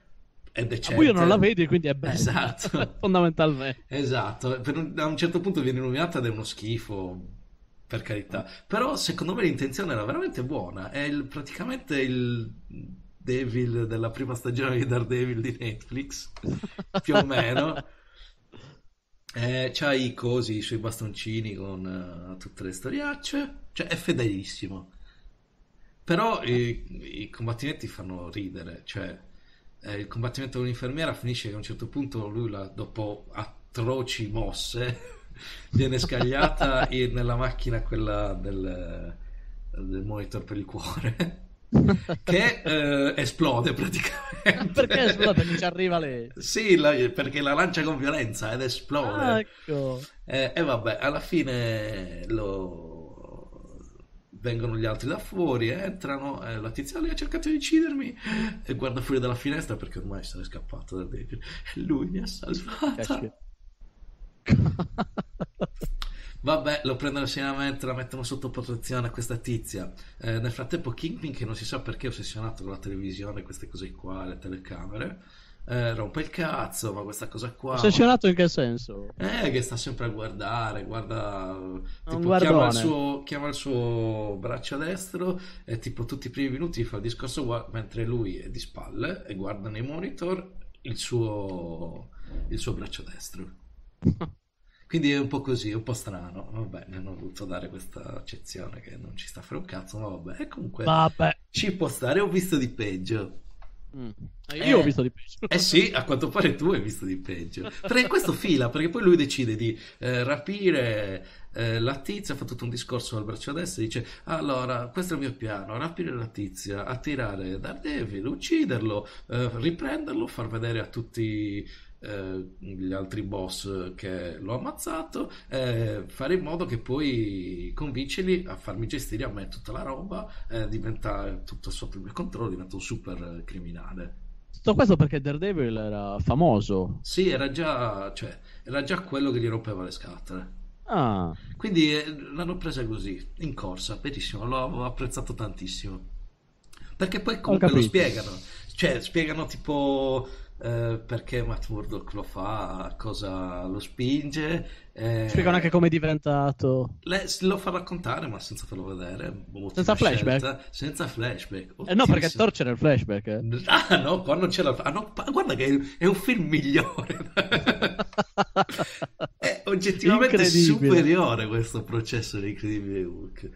è decente buio non la vedi, quindi è bello. Esatto. Fondamentalmente. Esatto, un- a un certo punto viene illuminata ed è uno schifo, per carità. Però secondo me l'intenzione era veramente buona. È il- praticamente il Devil della prima stagione di Daredevil di Netflix, più o meno. Eh, c'ha i cosi, i suoi bastoncini con eh, tutte le storiacce, cioè è fedelissimo. Però i, i combattimenti fanno ridere, cioè eh, il combattimento con l'infermiera finisce che a un certo punto lui, la- dopo atroci mosse, viene scagliata in- nella macchina quella del, del monitor per il cuore, che eh, esplode praticamente. Perché esplode? Perché ci arriva lei. Sì, la- perché la lancia con violenza ed esplode. Ah, ecco. Eh, e vabbè, alla fine lo... vengono gli altri da fuori, entrano, e la tizia lei ha cercato di uccidermi e guarda fuori dalla finestra perché ormai se n'è scappato da dentro. E lui mi ha salvata. Vabbè, lo prendono seriamente, la mettono sotto protezione a questa tizia. Eh, nel frattempo Kingpin, che non si sa perché è ossessionato con la televisione, queste cose qua, le telecamere, eh, rompe il cazzo, ma questa cosa qua... Ossessionato in che senso? Eh, che sta sempre a guardare, guarda, tipo, chiama il, suo, chiama il suo braccio destro e tipo tutti i primi minuti fa il discorso gua- mentre lui è di spalle e guarda nei monitor il suo, il suo braccio destro. Quindi è un po' così, è un po' strano. Vabbè, mi hanno voluto dare questa accezione che non ci sta a fare un cazzo, ma vabbè, e comunque Vabbè. ci può stare, ho visto di peggio. Mm. Eh, Io ho visto di peggio. Eh sì, a quanto pare tu hai visto di peggio. Perché questo fila, perché poi lui decide di eh, rapire eh, la tizia, fa tutto un discorso al braccio destro, dice allora, questo è il mio piano, rapire la tizia, attirare Daredevil, ucciderlo, eh, riprenderlo, far vedere a tutti eh, gli altri boss che l'ho ammazzato, eh, fare in modo che poi convincerli a farmi gestire a me tutta la roba, eh, diventa tutto sotto il mio controllo, diventa un super criminale. Tutto questo perché Daredevil era famoso. Sì, era già, cioè, era già quello che gli rompeva le scatole. Ah, Quindi eh, l'hanno presa così, in corsa, benissimo, l'ho apprezzato tantissimo. Perché poi comunque lo spiegano, cioè spiegano tipo eh, perché Matt Murdock lo fa, cosa lo spinge. eh, spiegano anche come è diventato. le- lo fa raccontare, ma senza farlo vedere. Senza flashback? scelta, Senza flashback. Eh no, perché. Thor c'era il flashback. eh. Ah no, qua non c'era. Ah, no, guarda che è- un film migliore. è oggettivamente superiore questo processo di Incredibile Hulk.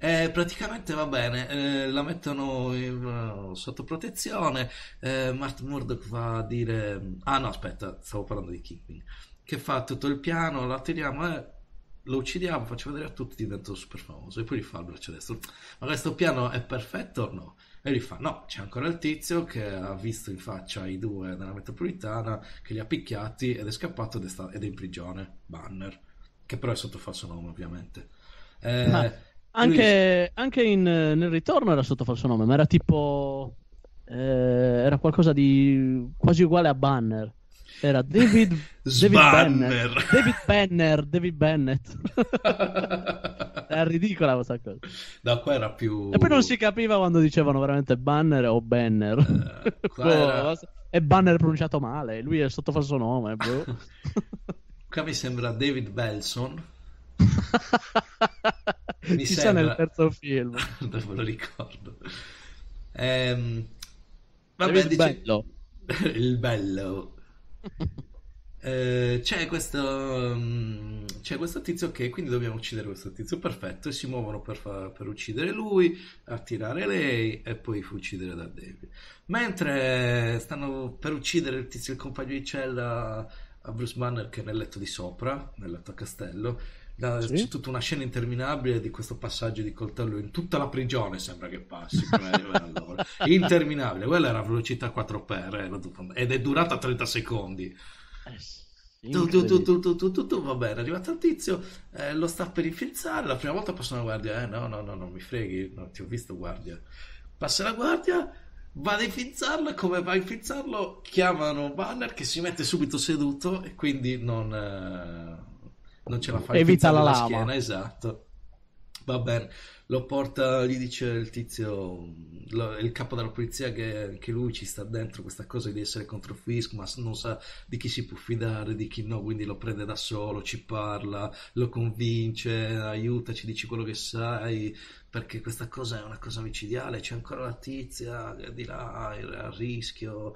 Eh, praticamente va bene, eh, la mettono in- sotto protezione. Eh, Matt Murdock va a dire: Ah, no, aspetta, stavo parlando di Kingpin. Che fa tutto il piano, la tiriamo e lo uccidiamo, faccio vedere a tutti, divento super famoso. E poi rifà il braccio destro. Ma questo piano è perfetto o no? E gli fa: No, c'è ancora il tizio che ha visto in faccia i due nella metropolitana, che li ha picchiati ed è scappato ed è, sta- ed è in prigione. Banner, che però è sotto falso nome, ovviamente. Eh, Anche, anche in, nel ritorno era sotto falso nome, ma era tipo. eh, era qualcosa di quasi uguale a Banner. Era David, David. Bennett. David Banner, David Bennett. Era ridicola questa cosa. No, qua era più. E poi non si capiva quando dicevano veramente Banner o Banner. Eh, qua era- E Banner pronunciato male, lui è sotto falso nome, boh. Qua mi sembra David Belson. Mi Chissà sembra- nel terzo film. non me lo ricordo. Ehm, vabbè, David dice- Bello. il bello. Eh, c'è, questo, mm, c'è questo tizio che quindi dobbiamo uccidere questo tizio perfetto e si muovono per, fa- per uccidere lui, attirare lei e poi uccidere da David. Mentre stanno per uccidere il tizio, il compagno di cella a Bruce Banner che è nel letto di sopra, nel letto a castello, da- Sì. c'è tutta una scena interminabile di questo passaggio di coltello in tutta la prigione sembra che passi interminabile quella era velocità 4x eh, ed è durata 30 secondi Eh, sì, tu, tu, tu, incredibile. tu, tu, tu, tu, tu, va bene, è arrivato il tizio, eh, lo sta per infilzare, la prima volta passa una guardia, eh no, no, no, non mi freghi, non ti ho visto guardia. Passa la guardia, va ad infilzarlo e come va a infilzarlo chiamano Banner che si mette subito seduto e quindi non, eh, non ce la fa Evita la la lama. schiena, esatto. Va bene, lo porta, gli dice il tizio, lo- il capo della polizia che anche lui ci sta dentro questa cosa di essere contro Fisk, ma non sa di chi si può fidare, di chi no, quindi lo prende da solo, ci parla, lo convince, aiuta, ci dici quello che sai, perché questa cosa è una cosa micidiale, c'è ancora la tizia che di là è a rischio.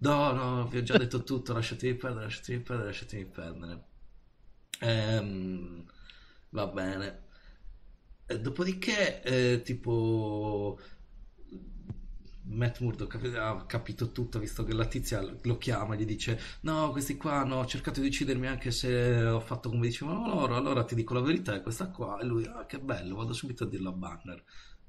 No, no, vi ho già detto tutto, lasciatemi perdere, lasciatemi perdere, lasciatemi perdere. Ehm, va bene. Eh, Dopodiché, eh, tipo, Matt Murdock ha capito tutto, visto che la tizia lo chiama e gli dice: No, questi qua hanno cercato di uccidermi anche se ho fatto come dicevano loro. Allora ti dico la verità, è questa qua. E lui, ah, che bello, vado subito a dirlo a Banner.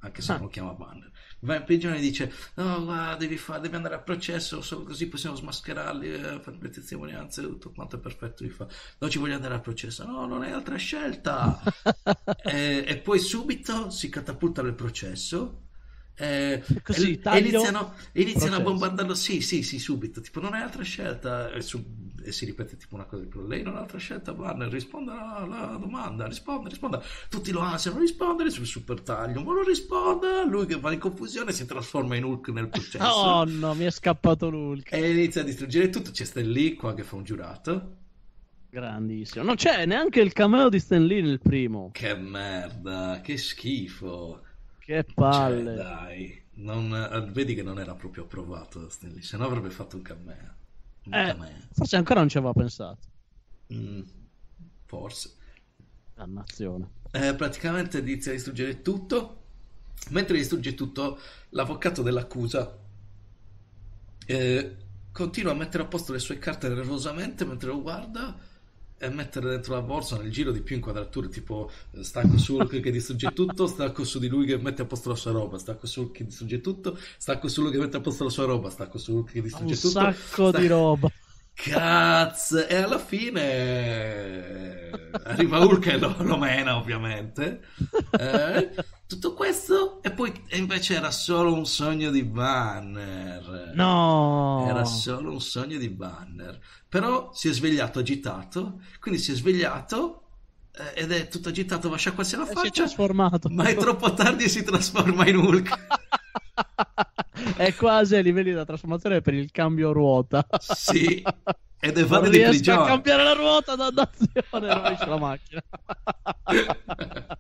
Anche se Ah. non lo chiama Banner, va in prigione e dice: No, guarda, devi, fa- devi andare a processo, solo così possiamo smascherarli, eh, fare le testimonianze, tutto quanto è perfetto. Gli fa: Non ci voglio andare a processo, no, non hai altra scelta. e, e poi subito si catapulta nel processo. eh, Così, e, iniziano, iniziano a bombardarlo. Sì, sì, sì, subito. Tipo, non hai altra scelta. E, su- e si ripete tipo una cosa. tipo, Lei non ha altra scelta, Banner. Risponda alla, domanda. Risponda, risponda. Tutti lo ansiano rispondere sul super taglio. Ma non risponda. Lui che va in confusione si trasforma in Hulk nel processo. Oh no, mi è scappato l'Hulk. E inizia a distruggere tutto. C'è Stan Lee qua che fa un giurato. Grandissimo. Non c'è neanche il cameo di Stan Lee nel primo. Che merda, che schifo. Che Cioè, palle. dai, non- eh, vedi che non era proprio approvato Stan Lee, se no avrebbe fatto un cameo. Eh, forse ancora non ci aveva pensato. Mm, forse. Dannazione. Eh, praticamente inizia a distruggere tutto. Mentre distrugge tutto, l'avvocato dell'accusa eh, continua a mettere a posto le sue carte nervosamente mentre lo guarda e mettere dentro la borsa nel giro di più inquadrature, tipo eh, stacco su Hulk che distrugge tutto, stacco su di lui che mette a posto la sua roba, stacco su Hulk che distrugge tutto, stacco su lui che mette a posto la sua roba, stacco su Hulk che Un distrugge tutto. sacco sta- di roba. Cazzo, e alla fine eh, arriva Hulk e lo, lo mena ovviamente. Eh, tutto questo e poi e invece era solo un sogno di Banner. No. Era solo un sogno di Banner. Però si è svegliato agitato, quindi si è svegliato eh, ed è tutto agitato, va a sciacquarsi la E si è faccia, trasformato. ma è troppo tardi e si trasforma in Hulk. è quasi ai livelli della trasformazione per il cambio ruota. Sì, ed è Non vado di riesco a prigione. cambiare la ruota da dannazione, rovescio la macchina.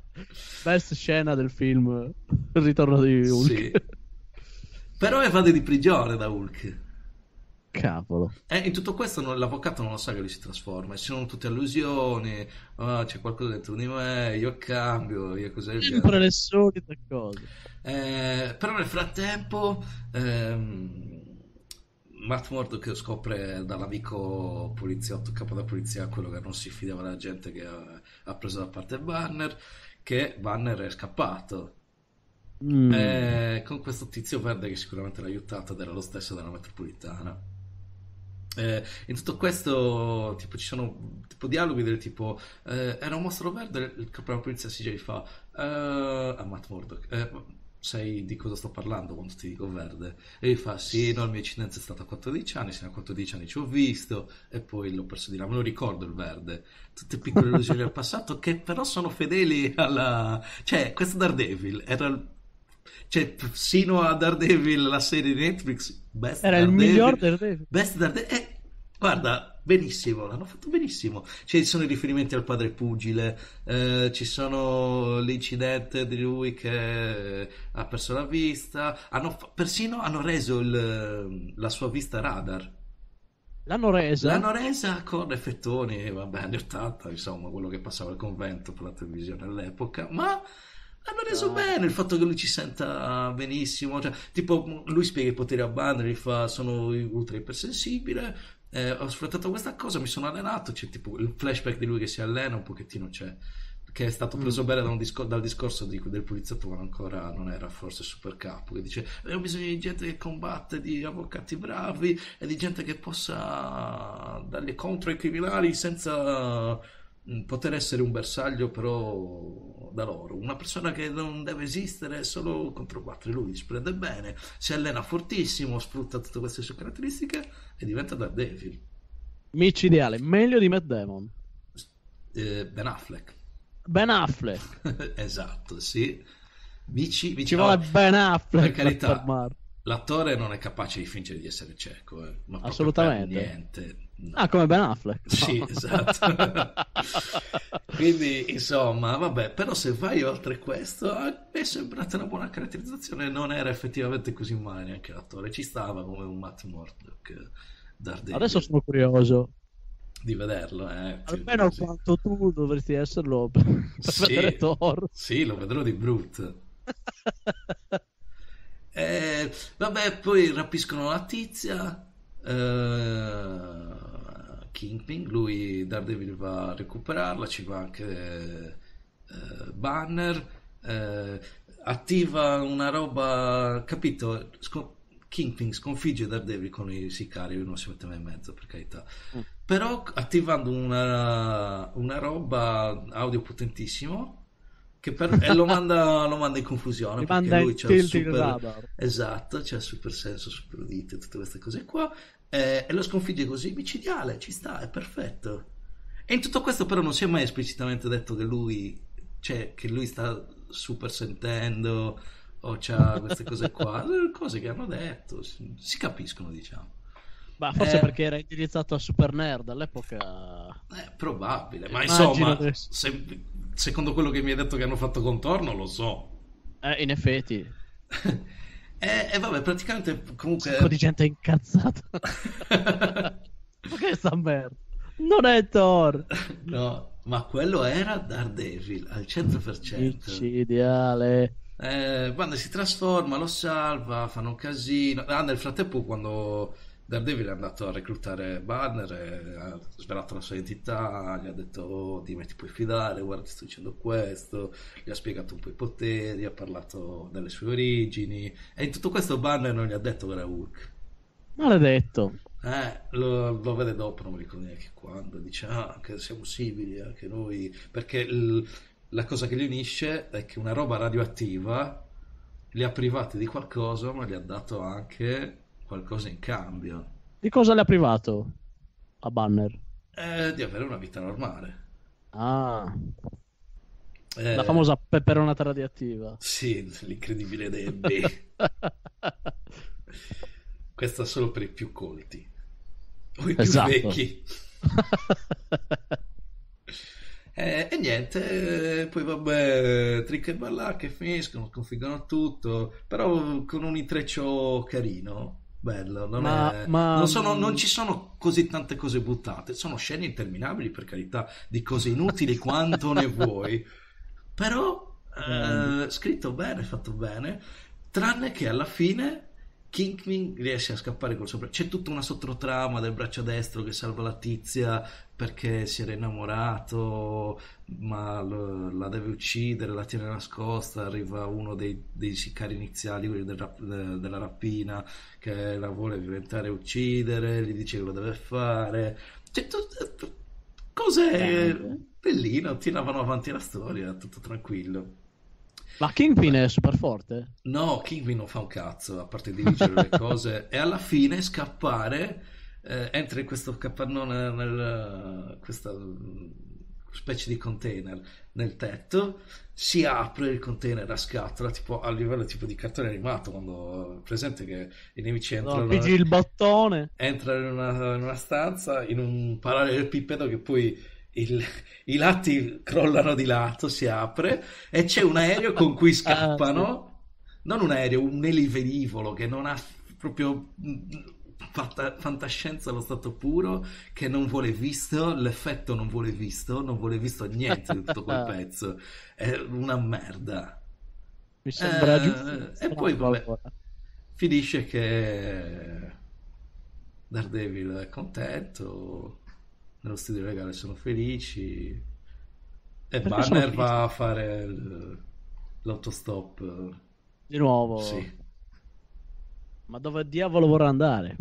Best scena del film Il ritorno di Hulk. Sì. Però evade di prigione da Hulk. Cavolo. E in tutto questo non- l'avvocato non lo sa che lui si trasforma, ci sono tutte allusioni, ah, c'è qualcosa dentro di me, io cambio, io cos'è Sempre le solite cose. Eh, però nel frattempo ehm, Matt Murdock scopre dall'amico poliziotto, capo della polizia, quello che non si fidava della gente che ha, ha preso da parte Banner, che Banner è scappato. Mm. Eh, con questo tizio verde che sicuramente l'ha aiutato ed era lo stesso della metropolitana. Eh, in tutto questo tipo, ci sono tipo dialoghi del tipo eh, era un mostro verde il capo della polizia CJ fa eh, a Matt Murdock eh, sai di cosa sto parlando quando ti dico verde? E lui fa sì no il mio incidenza è stato a 14 anni se a 14 anni ci ho visto. E poi l'ho perso di là me lo ricordo il verde. Tutte piccole illusioni del passato che però sono fedeli alla cioè questo Daredevil era il cioè, sino a Daredevil, la serie di Netflix, Best Era il Daredevil, miglior Daredevil. Best Daredevil, eh, guarda, benissimo, l'hanno fatto benissimo. Ci sono i riferimenti al padre pugile, eh, ci sono l'incidente di lui che ha perso la vista, hanno, persino hanno reso il- la sua vista radar. L'hanno resa? L'hanno resa con effettoni, vabbè, anni 80, insomma, quello che passava al convento per la televisione all'epoca, ma l'hanno reso Ah. bene il fatto che lui ci senta benissimo, cioè, tipo, lui spiega i poteri a Banner, gli fa, sono ultra ipersensibile, eh, ho sfruttato questa cosa, mi sono allenato, c'è tipo il flashback di lui che si allena, un pochettino c'è, che è stato preso bene da discor- dal discorso di- del poliziotto quando ancora non era forse super capo, che dice abbiamo bisogno di gente che combatte, di avvocati bravi e di gente che possa dargli contro ai criminali senza mm, poter essere un bersaglio però da loro, una persona che non deve esistere solo contro battere, lui si prende bene, si allena fortissimo, sfrutta tutte queste sue caratteristiche e diventa Daredevil. Micidiale, meglio di Matt Damon. Eh, ben Affleck. Ben Affleck. esatto, sì. Vici, vici- Ci vuole oh, Ben Affleck per carità. fermarlo. L'attore non è capace di fingere di essere cieco, eh, ma Assolutamente. per niente. Ah, come Ben Affleck. Sì, esatto. Quindi, insomma, vabbè, però se vai oltre questo, me è sembrata una buona caratterizzazione, non era effettivamente così male neanche l'attore, ci stava come un Matt Murdock, Daredevil, Adesso sono curioso. di vederlo, eh. Almeno Sì. quanto tu dovresti esserlo per, per Sì. vedere Thor. Sì, lo vedrò di brutto. Eh, vabbè, poi rapiscono la tizia. eh, Kingpin, lui Daredevil va a recuperarla, ci va anche eh, Banner. eh, attiva una roba, capito? Sco- Kingpin sconfigge Daredevil con i sicari, non si mette mai in mezzo, per carità. Mm. Però attivando una, una roba audio potentissimo che per- e lo manda, lo manda in confusione perché manda lui c'ha il super esatto, c'ha il super senso, super udito, tutte queste cose qua eh, e lo sconfigge così micidiale, ci sta, è perfetto. E in tutto questo però non si è mai esplicitamente detto che lui cioè che lui sta super sentendo o c'ha queste cose qua, Eh, cose che hanno detto, si, si capiscono, diciamo. Ma forse Eh. perché era indirizzato a Super Nerd all'epoca. È probabile, ma insomma, se- secondo quello che mi hai detto che hanno fatto contorno, lo so. Eh, in effetti, e, e vabbè, praticamente un comunque... po' di gente incazzata. Ma che sta merda? Non è Thor. no, ma quello era Daredevil al 100%. Micidiale. Eh, quando si trasforma, lo salva, fanno un casino. Ah, nel frattempo, quando Daredevil è andato a reclutare Banner, ha svelato la sua identità, gli ha detto: oh, Dimmi, ti puoi fidare, guarda, ti sto dicendo questo. Gli ha spiegato un po' i poteri, ha parlato delle sue origini. E in tutto questo, Banner non gli ha detto che era Hulk. Maledetto. Eh, lo, lo vede dopo, non mi ricordo neanche quando, dice ah, che siamo simili anche noi, perché il- la cosa che li unisce è che una roba radioattiva li ha privati di qualcosa, ma gli ha dato anche qualcosa in cambio, Di cosa le ha privato a Banner? Eh, di avere una vita normale. Ah, Eh, la famosa peperonata radioattiva. Sì, l'incredibile Debbie. Questa solo per i più colti. O i più Esatto. vecchi. Eh, e niente, eh, poi vabbè, Trick e Balla che finiscono, sconfiggono tutto, però con un intreccio carino, bello. Non, Ma- è- ma- non sono- non ci sono così tante cose buttate, sono scene interminabili per carità, di cose inutili quanto ne vuoi, però eh, scritto bene, fatto bene, tranne che alla fine Kingpin riesce a scappare col sopra. C'è tutta una sottotrama del braccio destro che salva la tizia perché si era innamorato, ma lo- la deve uccidere, la tiene nascosta. Arriva uno dei, dei sicari iniziali, quelli del rap- de- della rapina, che la vuole diventare e uccidere, gli dice che lo deve fare. C'è tut- cose Bene. bellino, tiravano avanti la storia, tutto tranquillo. Ma Kingpin è super forte? No, Kingpin non fa un cazzo, a parte dirigere le cose, e alla fine scappare, eh, entra in questo capannone, nel, questa mm, specie di container nel tetto, si apre il container a scatola, tipo a livello tipo di cartone animato, quando presente che i nemici No, entrano, pigi il bottone. entra in una, in una stanza, in un parallelepipedo che poi il- i lati crollano di lato, si apre e c'è un aereo con cui scappano. Non un aereo, un elivelivolo che non ha proprio mm, fanta- fantascienza allo stato puro che non vuole visto, l'effetto non vuole visto, non vuole visto niente di tutto quel pezzo. È una merda. Mi sembra Eh, giusto. e poi, vabbè. Allora. Finisce che Daredevil è contento, nello studio legale sono felici e Perché Banner va a fare l'autostop. Di nuovo. Sì, Ma dove diavolo vorrà andare?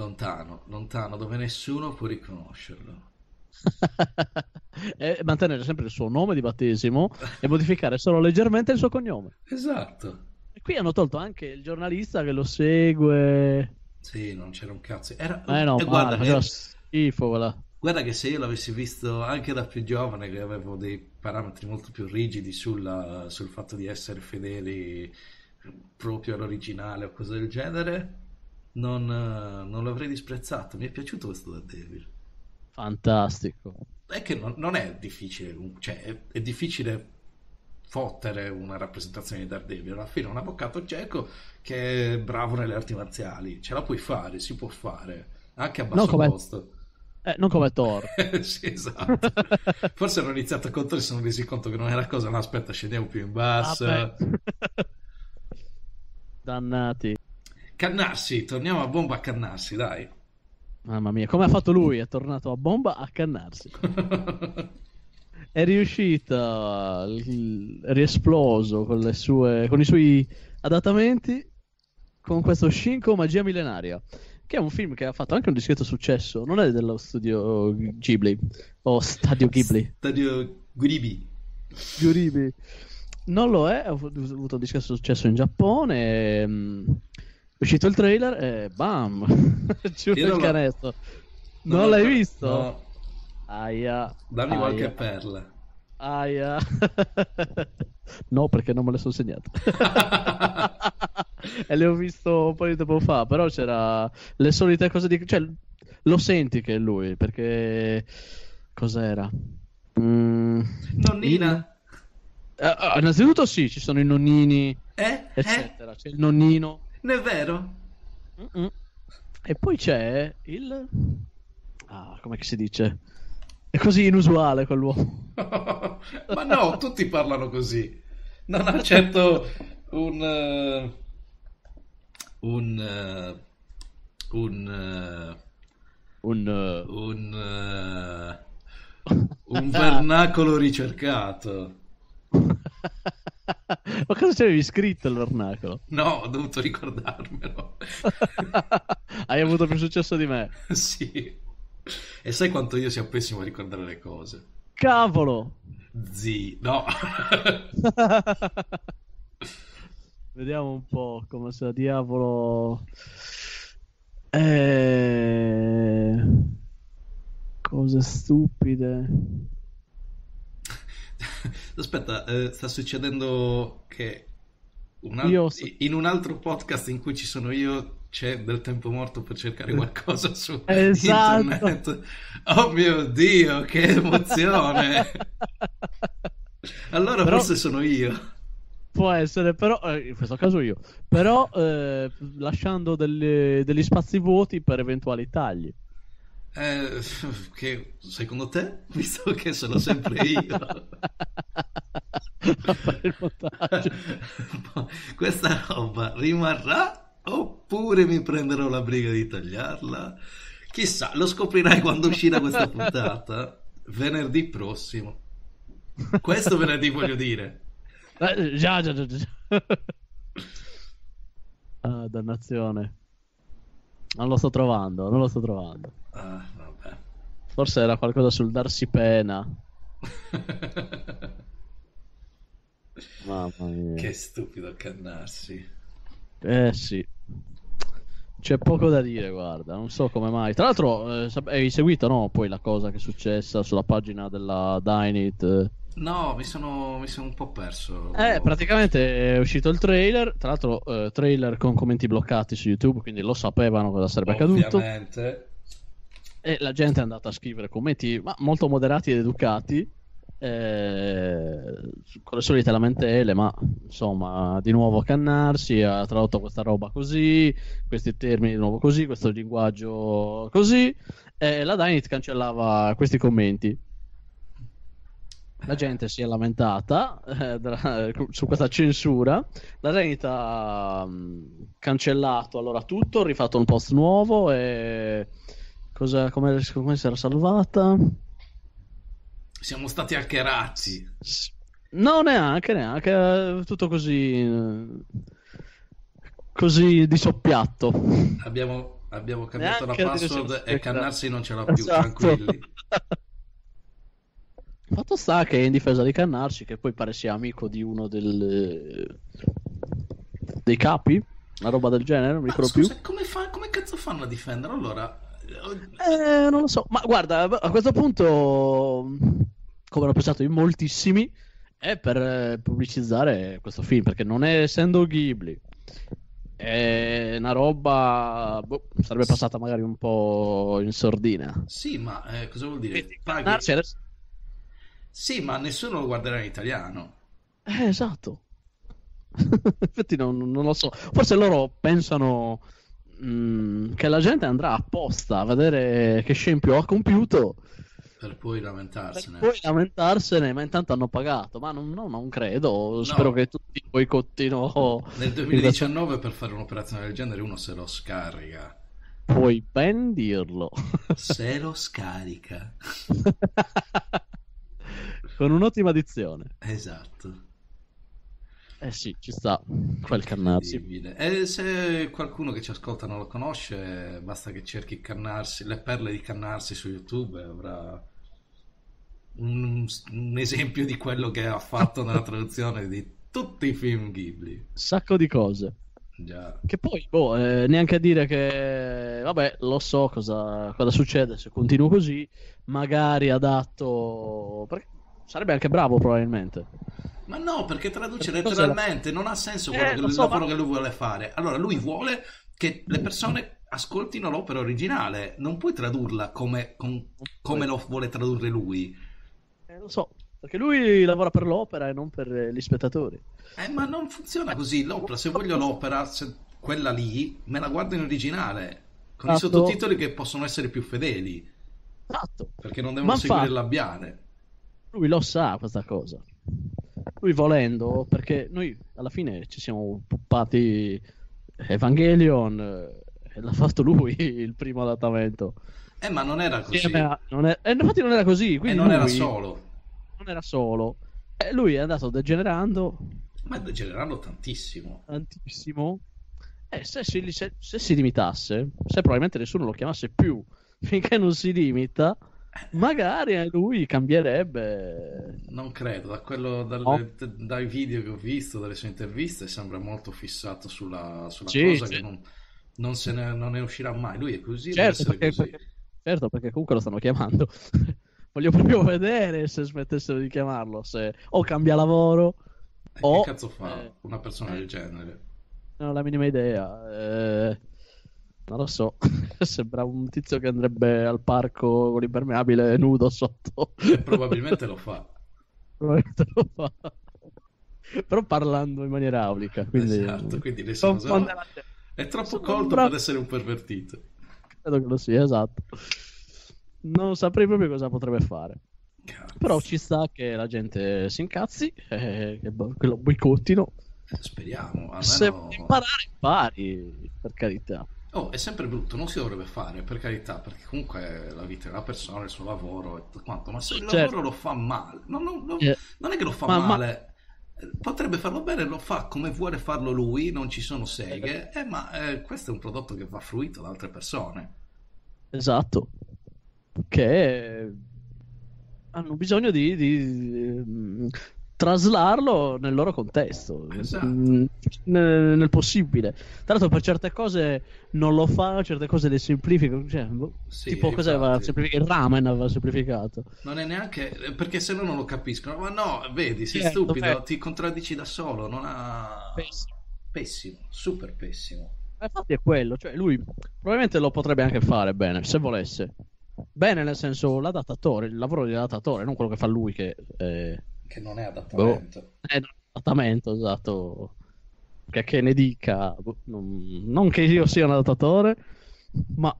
lontano, lontano, dove nessuno può riconoscerlo. e mantenere sempre il suo nome di battesimo e modificare solo leggermente il suo cognome. Esatto. E qui hanno tolto anche il giornalista che lo segue. Sì, non c'era un cazzo. Era... Eh no, e guarda, eh, schifo quella. guarda che se io l'avessi visto anche da più giovane, che avevo dei parametri molto più rigidi sulla- sul fatto di essere fedeli proprio all'originale o cose del genere, non, non l'avrei disprezzato. Mi è piaciuto questo Daredevil. Fantastico. È che non, non è difficile, cioè è, è difficile fottere una rappresentazione di Daredevil. Alla fine un avvocato cieco che è bravo nelle arti marziali. Ce la puoi fare, si può fare, anche a basso come- costo. Eh, non come Thor. sì, esatto. Forse hanno iniziato a contare e si sono resi conto che non era cosa. No, aspetta, scendiamo più in basso. Vabbè. Dannati. Cannarsi, torniamo a bomba a cannarsi, dai. Mamma mia, come ha fatto lui? È tornato a bomba a cannarsi. È riuscito, è riesploso con, le sue, con i suoi adattamenti con questo Shinko Magia Millenaria, che è un film che ha fatto anche un discreto successo. Non è dello studio Ghibli o Stadio Ghibli. Stadio Guibi. Ghibli. Non lo è, ha avuto un discreto successo in Giappone. mm, È uscito il trailer e bam! Giù nel non canestro. Non Non ho- l'hai visto? No, Aia. dammi aia, qualche perla. Aia. no, perché non me le sono segnate. E le ho visto un po' di tempo fa, però c'era le solite cose di... Cioè, lo senti che è lui, perché... Cos'era? Mm, Nonnina. il- eh, ah, innanzitutto sì, ci sono i nonnini, Eh? Eh? eccetera. C'è il nonnino. Non è vero? Mm-mm. E poi c'è il... Ah, come si dice? È così inusuale quell'uomo. Ma no, tutti parlano così. Non ha certo un... eh, un... eh, un... eh, Un... eh, un... un vernacolo ricercato. Ma cosa c'avevi scritto il vernacolo? No, ho dovuto ricordarmelo. Hai avuto più successo di me. Sì. E sai quanto io sia pessimo a ricordare le cose? Cavolo! Zi, no. Vediamo un po' come se diavolo. Eh... Cose stupide. Aspetta, eh, sta succedendo che un al- so- in un altro podcast in cui ci sono io c'è del tempo morto per cercare qualcosa su Esatto. internet. Oh mio Dio, che emozione! Allora Però- forse sono io. Può essere, però, eh, in questo caso io, però eh, lasciando delle- degli spazi vuoti per eventuali tagli. Eh, che secondo te, visto che sono sempre io. Questa roba rimarrà oppure mi prenderò la briga di tagliarla? Chissà, lo scoprirai quando uscirà questa puntata. Venerdì prossimo. Questo venerdì voglio dire. Eh, già, già, già, già. Ah, dannazione. Non lo sto trovando, non lo sto trovando. Ah, vabbè. Forse era qualcosa sul darsi pena. Mamma mia. che stupido cannarsi. Eh sì. C'è poco da dire, guarda, non so come mai. Tra l'altro, eh, hai seguito, no? Poi la cosa che è successa sulla pagina della Dynit. eh. No, mi sono, mi sono un po' perso. Eh, praticamente è uscito il trailer. Tra l'altro, eh, trailer con commenti bloccati su YouTube, quindi lo sapevano cosa sarebbe accaduto. Ovviamente. E la gente è andata a scrivere commenti ma molto moderati ed educati. eh, con le solite lamentele, ma insomma, di nuovo Cannarsi ha tradotto questa roba così, questi termini di nuovo così, questo linguaggio così, e la Dynit cancellava questi commenti. La gente si è lamentata eh, su questa censura. La Dynit ha um, cancellato allora tutto, rifatto un post nuovo e cosa, come, come si era salvata? Siamo stati hackerati. No, neanche, neanche. Tutto così. Così di soppiatto. Abbiamo, abbiamo cambiato neanche la password e Cannarsi non ce l'ha più, esatto. tranquilli. Fatto sta che è in difesa di Cannarsi, che poi pare sia amico di uno del... dei capi, una roba del genere, non mi ricordo più. Come, fa... come cazzo fanno a difendere? Allora, eh, non lo so, ma guarda, a questo punto, come l'ho pensato in moltissimi, è per pubblicizzare questo film, perché non è essendo Ghibli, è una roba boh, sarebbe passata magari un po' in sordina. Sì, ma eh, cosa vuol dire? Paghi... Sì, ma nessuno lo guarderà in italiano. Eh, esatto. Infatti non, non, lo so. Forse loro pensano Mm, che la gente andrà apposta a vedere che scempio ha compiuto per poi lamentarsene. Per poi lamentarsene, ma intanto hanno pagato. Ma non, no, non credo. No. Spero che tutti boicottino. Nel 2019 per fare un'operazione del genere uno se lo scarica. Puoi ben dirlo. Se lo scarica. Con un'ottima dizione. Esatto. Eh sì, ci sta quel Cannarsi. E se qualcuno che ci ascolta non lo conosce, basta che cerchi Cannarsi, le perle di Cannarsi su YouTube e avrà un, un esempio di quello che ha fatto nella traduzione di tutti i film Ghibli. Sacco di cose. Già. Che poi, boh, eh, neanche a dire che, vabbè, lo so cosa, cosa succede se continuo così, magari adatto... Perché sarebbe anche bravo probabilmente. Ma no, perché traduce perché letteralmente, non ha senso quello eh, che, il so, lavoro ma... che lui vuole fare. Allora, lui vuole che le persone ascoltino l'opera originale, non puoi tradurla come, com, come lo vuole tradurre lui. Eh, lo so, perché lui lavora per l'opera e non per gli spettatori. Eh, ma non funziona così. L'opera, se voglio l'opera, se, quella lì, me la guardo in originale, con esatto. i sottotitoli che possono essere più fedeli. Esatto. Perché non devono ma seguire il labiale. Lui lo sa questa cosa lui volendo, perché noi alla fine ci siamo puppati Evangelion eh, e l'ha fatto lui il primo adattamento. Eh, ma non era così. A, non è, eh, infatti non era così. E non era solo. Non era solo. E lui è andato degenerando. Ma degenerando tantissimo. Tantissimo. Eh, se si, se, se si limitasse, se probabilmente nessuno lo chiamasse più finché non si limita, Magari lui cambierebbe. Non credo, da quello, dalle, oh. dai video che ho visto, dalle sue interviste, sembra molto fissato sulla, sulla sì, cosa sì. che non, non, se ne, non, ne, uscirà mai. Lui è così, certo perché, così. Perché, certo, perché comunque lo stanno chiamando. Voglio proprio vedere se smettessero di chiamarlo, se o cambia lavoro e o... Che cazzo fa eh, una persona del genere? Non ho la minima idea. Eh non lo so, sembra un tizio che andrebbe al parco con l'impermeabile nudo sotto. E probabilmente lo fa. Probabilmente lo fa. Però parlando in maniera aulica. Quindi... Esatto, quindi nessuno sa... È troppo Sono colto bra... per essere un pervertito. Credo che lo sia, esatto. Non saprei proprio cosa potrebbe fare. Cazzo. Però ci sta che la gente si incazzi, eh, che lo boicottino. Speriamo. Almeno... Se imparare, impari, per carità. Oh, è sempre brutto, non si dovrebbe fare, per carità, perché comunque la vita della persona, il suo lavoro e tutto quanto, ma se il certo. lavoro lo fa male, no, no, no, eh. non è che lo fa ma, male, ma... potrebbe farlo bene, lo fa come vuole farlo lui, non ci sono seghe, eh, ma eh, questo è un prodotto che va fruito da altre persone. Esatto, che hanno bisogno di, di traslarlo nel loro contesto, esatto. nel, nel, possibile. Tra l'altro, per certe cose non lo fa, certe cose le semplifica. Cioè, boh, sì, tipo, cosa aveva semplificato? Il ramen aveva semplificato. Non è neanche perché se no non lo capiscono. Ma no, vedi, sei certo, stupido, beh. ti contraddici da solo. Non ha pessimo, pessimo super pessimo. Infatti, è quello. Cioè, lui probabilmente lo potrebbe anche fare bene se volesse. bene nel senso l'adattatore, il lavoro di adattatore, non quello che fa lui che... Eh, che non è adattamento. Boh, è adattamento, esatto. Che, che ne dica, boh, non, non, che io sia un adattatore, ma...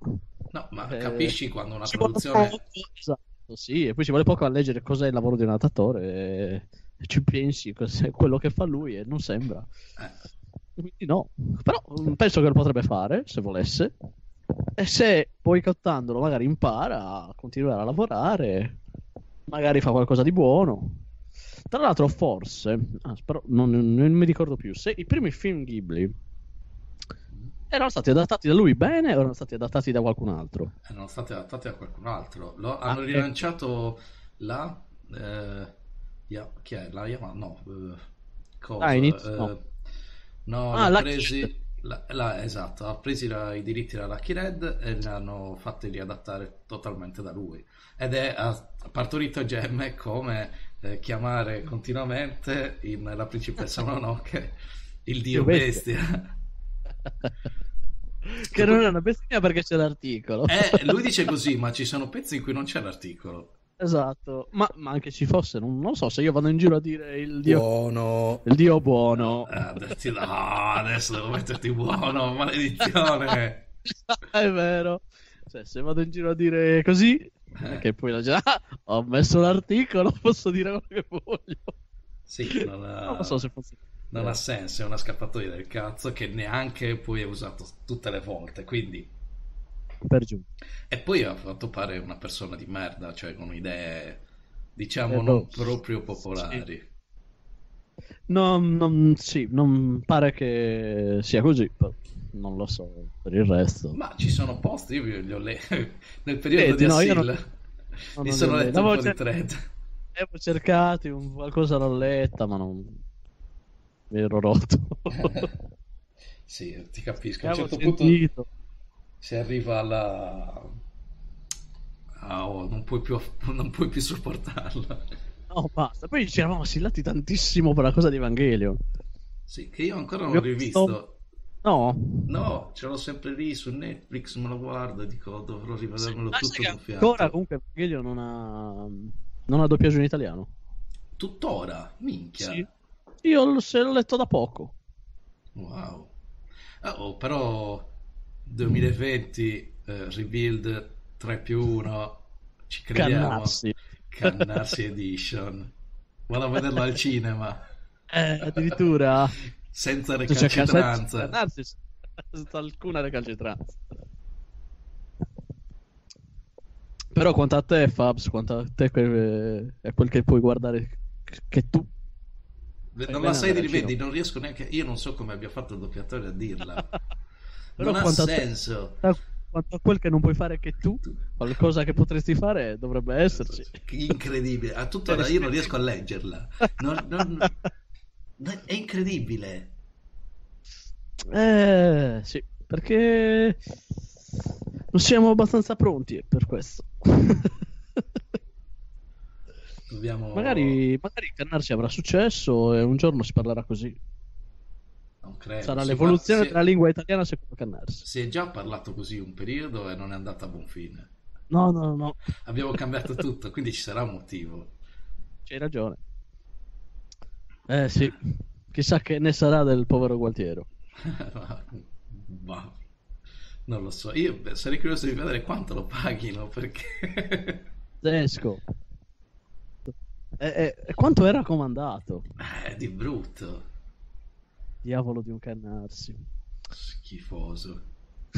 No, ma eh, capisci quando una produzione... Poco, esatto, sì, e poi ci vuole poco a leggere cos'è il lavoro di un adattatore e, e ci pensi, cos'è quello che fa lui e non sembra. Eh. Quindi no, però mm, penso che lo potrebbe fare se volesse. E se boicottandolo magari impara a continuare a lavorare, magari fa qualcosa di buono. Tra l'altro, forse, ah, però non, non, mi ricordo più, se i primi film Ghibli erano stati adattati da lui bene o erano stati adattati da qualcun altro? Erano stati adattati da qualcun altro. Lo, ah, hanno rilanciato ecco. la... Eh, yeah, chi è? La Yamaha? No. Eh, cosa? Ah, inizio, eh, no. no ah, l'ha presi... La, la, esatto, ha preso i diritti da Lucky Red e li hanno fatti riadattare totalmente da lui. Ed è ha partorito gemme come eh, chiamare continuamente in La principessa Mononoke il dio bestia. che non è una bestia perché c'è l'articolo. Eh, lui dice così, ma ci sono pezzi in cui non c'è l'articolo. Esatto, ma, ma, anche ci fosse, non, non, so se io vado in giro a dire il dio buono. Il dio buono. Eh, no, adesso devo metterti buono, maledizione. È vero. Cioè, se vado in giro a dire così, eh. che poi la gente, ah, ho messo l'articolo, posso dire quello che voglio. Sì, non, ha... non so se fosse... Non ha senso, è una scappatoia del cazzo che neanche poi è usato tutte le volte, quindi per giù. E poi ha fatto pare una persona di merda, cioè con idee, diciamo, eh, non no. proprio popolari. Sì. No, non, sì, non pare che sia così, non lo so per il resto. Ma ci sono posti, io li ho letto nel periodo eh, di no, Assil, non... non mi sono letto un po' cer- di thread. Avevo cercato, un... qualcosa l'ho letta, ma non mi ero rotto. sì, ti capisco. A un certo sentito. punto si arriva alla... Oh, non, puoi più, non puoi più sopportarla. No, basta. Poi ci eravamo assillati tantissimo per la cosa di Evangelion. Sì, che io ancora non ho rivisto. No. No, ce l'ho sempre lì su Netflix, me lo guardo e dico dovrò rivedermelo sì, tutto con Ancora comunque Evangelion non ha... non ha doppiaggio in italiano. Tuttora? Minchia. Sì. Io se l'ho letto da poco. Wow. Oh, però 2020 eh, Rebuild 3 più 1 ci crediamo Cannarsi, Cannarsi Edition. Vado a vederlo al cinema. Eh, addirittura? Senza recalcitranza Cannarsi? senza alcuna recalcitranza però quanto a te Fabs quanto a te è quel che puoi guardare che tu non la sai di rivedi non riesco neanche io non so come abbia fatto il doppiatore a dirla. Non ha senso. Te, quanto a quel che non puoi fare che tu, qualcosa che potresti fare dovrebbe esserci. Incredibile. A tuttora io non riesco a leggerla. Non, non, non, è incredibile. Eh, sì, perché non siamo abbastanza pronti per questo. Dobbiamo... Magari, magari Cannarsi avrà successo e un giorno si parlerà così. Non credo. Sarà l'evoluzione della lingua italiana secondo Cannarsi. Si è già parlato così un periodo e non è andata a buon fine. No, no, no. Abbiamo cambiato tutto, quindi ci sarà un motivo. C'hai ragione. Eh sì, chissà che ne sarà del povero Gualtiero. Ma non lo so, io sarei curioso di vedere quanto lo paghino perché... Tedesco. E, e, quanto era comandato? Eh, di brutto. Diavolo di un cannarsi. Schifoso.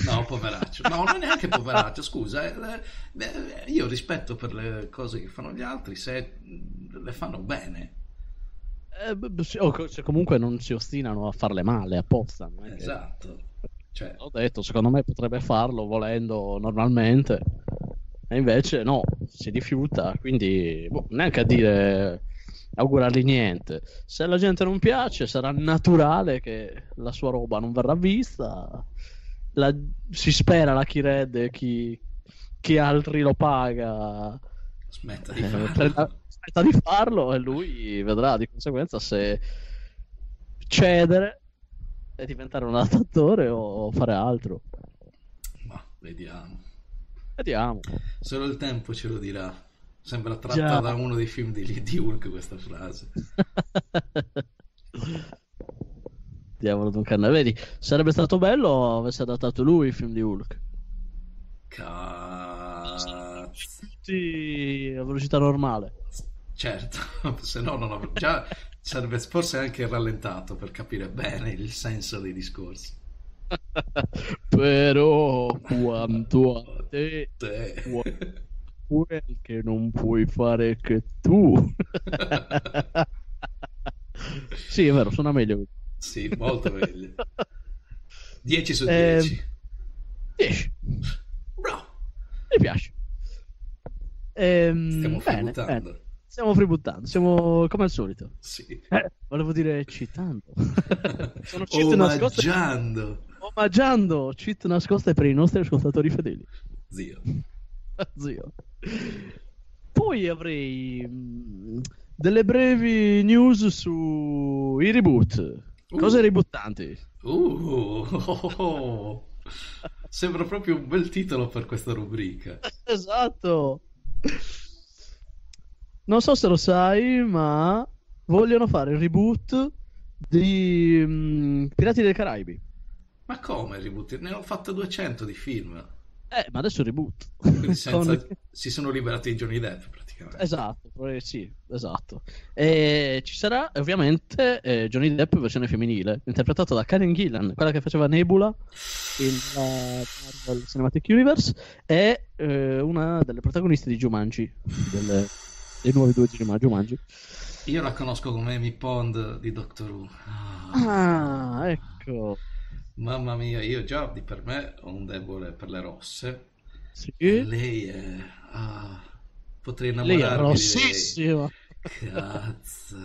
No, poveraccio. No, non è neanche poveraccio, scusa. Eh, eh, io rispetto per le cose che fanno gli altri se le fanno bene. Eh, se comunque non si ostinano a farle male apposta. Esatto. Cioè... Ho detto, secondo me potrebbe farlo volendo normalmente. E invece no, si rifiuta. Quindi boh, neanche a dire augurargli niente. Se la gente non piace, sarà naturale che la sua roba non verrà vista. La, si spera la Kired chi, chi altri lo paga smetta di, eh, prenda, smetta di farlo e lui vedrà di conseguenza se cedere e diventare un adattatore o fare altro. Ma vediamo. Vediamo. Solo il tempo ce lo dirà. Sembra tratta Già. da uno dei film di, di Hulk questa frase. Diavolo d'un canna, vedi, sarebbe stato bello avesse adattato lui il film di Hulk. Cazzo. Tutti a velocità normale. Certo, se no non avrei... Già sarebbe forse anche rallentato per capire bene il senso dei discorsi. Però quanto a te, Te. Quel che non puoi fare che tu. sì, è vero, suona meglio. Sì, molto meglio. 10 su Eh, 10. 10. Bro, Mi piace. Ehm, stiamo bene. Stiamo freebuttando, siamo come al solito. Sì. Eh, volevo dire citando. Sono cheat nascoste. Omaggiando. Omaggiando cheat nascoste per i nostri ascoltatori fedeli. Zio. Zio. Poi avrei mm, delle brevi news sui reboot. Cose Uh. rebootanti. Uh, oh, oh. Sembra proprio un bel titolo per questa rubrica. Esatto. Non so se lo sai, ma vogliono fare il reboot di mm, Pirati dei Caraibi. Ma come reboot? Ne ho fatto 200 di film. Eh, ma adesso reboot. Senza- Con- Si sono liberati di Johnny Depp praticamente. Esatto, eh, sì, esatto. E ci sarà ovviamente eh, Johnny Depp versione femminile, interpretato da Karen Gillan, quella che faceva Nebula in uh, Marvel Cinematic Universe, e eh, una delle protagoniste di Jumanji, delle- dei nuovi due di Juma- Jumanji. Io la conosco come Amy Pond di Doctor Who. Ah, Ah, ecco. Mamma mia, io già di per me ho un debole per le rosse. Sì. Lei è... ah, potrei Lei è innamorarmi di lei. rossissima. Cazzo.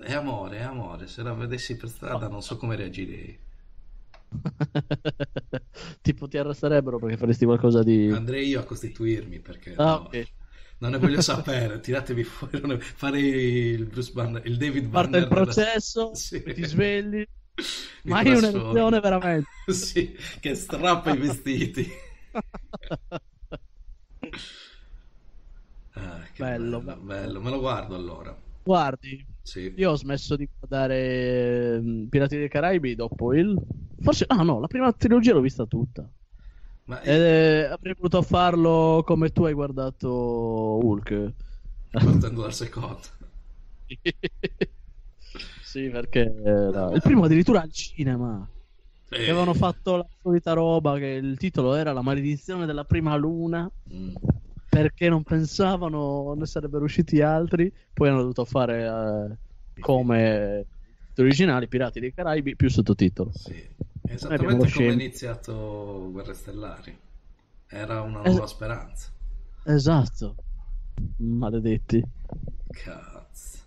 È amore, è amore. Se la vedessi per strada non so come reagirei. tipo ti arresterebbero perché faresti qualcosa di... Andrei io a costituirmi perché Ah, no, ok. non ne voglio sapere. Tiratevi fuori, ne- farei il Bruce Banner, il David Parte il Banner della- processo, Sì. ti svegli, ma trasformo. un'erezione veramente. Sì, che strappa i vestiti. Ah, Bello, bello, bello. Me lo guardo allora. Guardi, Sì. io ho smesso di guardare ehm, Pirati dei Caraibi dopo il... Forse... Ah no, la prima trilogia l'ho vista tutta. Ma Ed eh, avrei voluto farlo come tu hai guardato Hulk. partendo dal secondo. Sì, perché era- il primo addirittura al cinema. Eh, Che avevano fatto la solita roba che il titolo era La maledizione della prima luna. mm, perché non pensavano ne sarebbero usciti altri. Poi hanno dovuto fare eh, come gli originali Pirati dei Caraibi più sottotitolo. sì. Esattamente come è iniziato Guerre Stellari. Era una Es- nuova speranza. Esatto. Maledetti. Cazzo.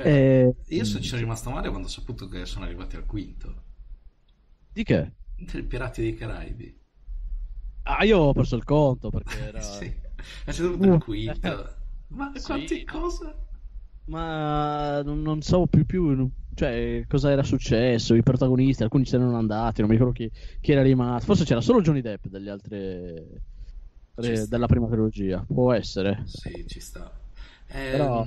Mm. Cioè, E... io so- ci sono rimasto male quando ho saputo che sono arrivati al quinto. Di che? Del Pirati dei Caraibi. Ah, io ho perso il conto perché era... Sì, è dovuto il Uh, quinto. Ma sì. quante cose? Ma non, non so più più cioè, cosa era successo, i protagonisti, alcuni se ne erano andati, non mi ricordo chi, chi era rimasto. Forse c'era solo Johnny Depp delle altre... Ci re- sta. della prima trilogia, può essere. Sì, ci sta. Ehm, Però-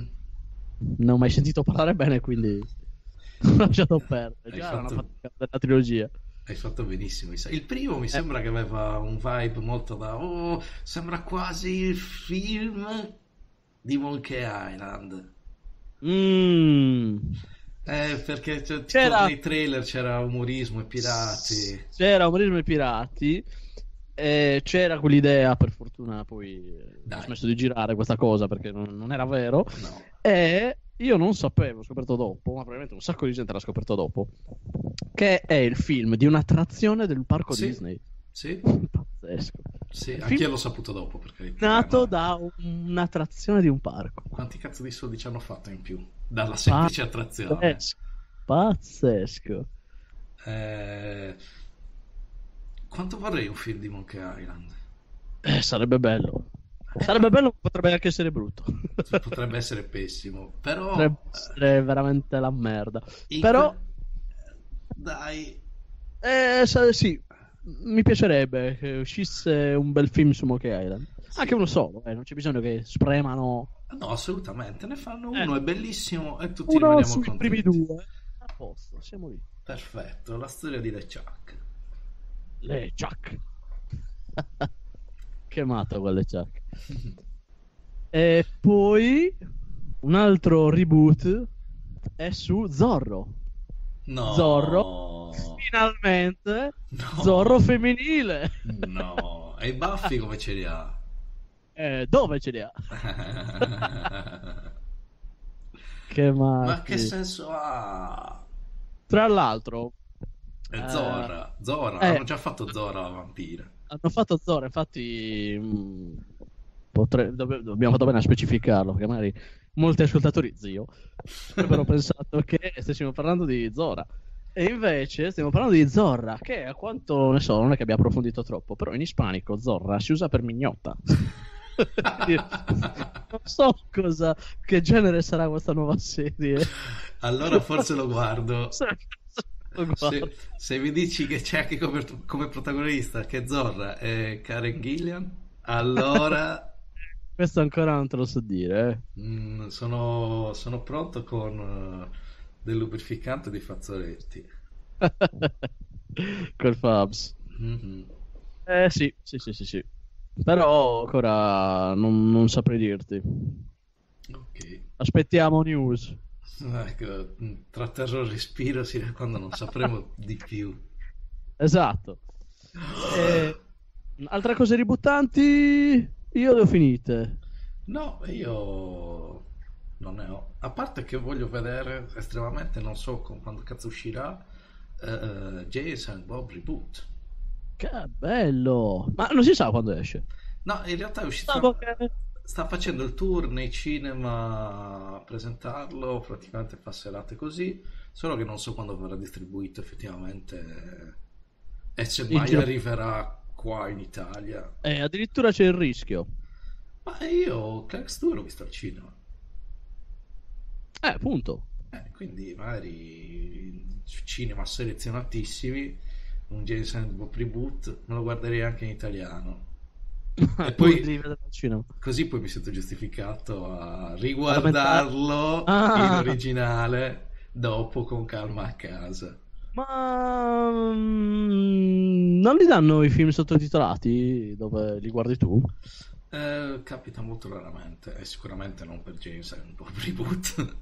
Non ho mai sentito parlare bene, quindi ho lasciato perdere. Già era una fatto- fatica della trilogia. Hai fatto benissimo. Il primo Eh. mi sembra che aveva un vibe molto da... Oh, sembra quasi il film di Monkey Island. Mm. Eh, perché tipo C'era- nei trailer c'era umorismo e pirati. C'era Umorismo e Pirati. E c'era quell'idea, per fortuna poi eh, Dai. ho smesso di girare questa cosa perché non, non era vero. No. E io non sapevo, ho scoperto dopo, ma probabilmente un sacco di gente l'ha scoperto dopo, che è il film di un'attrazione del parco Sì. Disney. Sì, Pazzesco. sì, Il anche film io l'ho saputo dopo. Perché, Nato da un'attrazione di un parco. Quanti cazzo di soldi ci hanno fatto in più? Dalla semplice attrazione. Pazzesco. Pazzesco. Eh, Quanto vorrei un film di Monkey Island? Eh, sarebbe bello. Sarebbe bello, potrebbe anche essere brutto. Potrebbe essere pessimo, però... Potrebbe essere veramente la merda. in Però, que- Dai, eh, sa- sì, mi piacerebbe che uscisse un bel film su Monkey Island. Anche uno solo, eh, non c'è bisogno che spremano. No, assolutamente. Ne fanno uno, Eh. è bellissimo e tutti Uno rimaniamo contenti. primi due. A posto, siamo lì. Perfetto, la storia di LeChuck. Le Chuck. che matto quelle Chuck. E poi un altro reboot è su Zorro. No. Zorro. Finalmente No. Zorro femminile. No. E i baffi come ce li ha? Eh, dove ce li ha? Che matti. Ma che senso ha? Tra l'altro, Zora. Zora. eh. Hanno già fatto Zora la vampira. hanno fatto Zorro, infatti mh, potre- dobb- abbiamo fatto bene a specificarlo, perché magari molti ascoltatori, zio, avrebbero pensato che stessimo parlando di Zora. E invece stiamo parlando di Zorra, che a quanto ne so, non è che abbia approfondito troppo, però in ispanico Zorra si usa per mignotta. non so cosa, che genere sarà questa nuova serie. allora forse lo guardo. Guardo. Se, se mi dici che c'è anche come, come protagonista che Zorra è Karen Gillian, allora Questo ancora non te lo so dire. eh. mm, sono, sono pronto con eh, del lubrificante di fazzoletti. Col Fabs. Mhm. Eh sì, sì, sì, sì, sì. Però ancora non, non saprei dirti. Ok. Aspettiamo news. Ecco, mm, tratterrò il respiro sino a quando non sapremo di più. Esatto. Eh, altre cose ributtanti? Io le ho finite. No, io non ne ho. A parte che voglio vedere estremamente, non so con- quando cazzo uscirà, eh, Jason Bob Reboot. Che bello! Ma non si sa quando esce. No, in realtà è uscito. Stavo che- Sta facendo il tour nei cinema a presentarlo, praticamente fa serate così, solo che non so quando verrà distribuito effettivamente e se mai Gia- arriverà qua in Italia. Eh, addirittura c'è il rischio. Ma io Clerks 2 l'ho visto al cinema, Eh, appunto. eh, quindi magari cinema selezionatissimi, un Jason Bob reboot, me lo guarderei anche in italiano. E poi-. Così poi mi sento giustificato a riguardarlo Ah. in originale dopo con calma a casa. Ma mm, non li danno i film sottotitolati dove li guardi tu? Eh, capita molto raramente, e sicuramente non per James and Bob Reboot.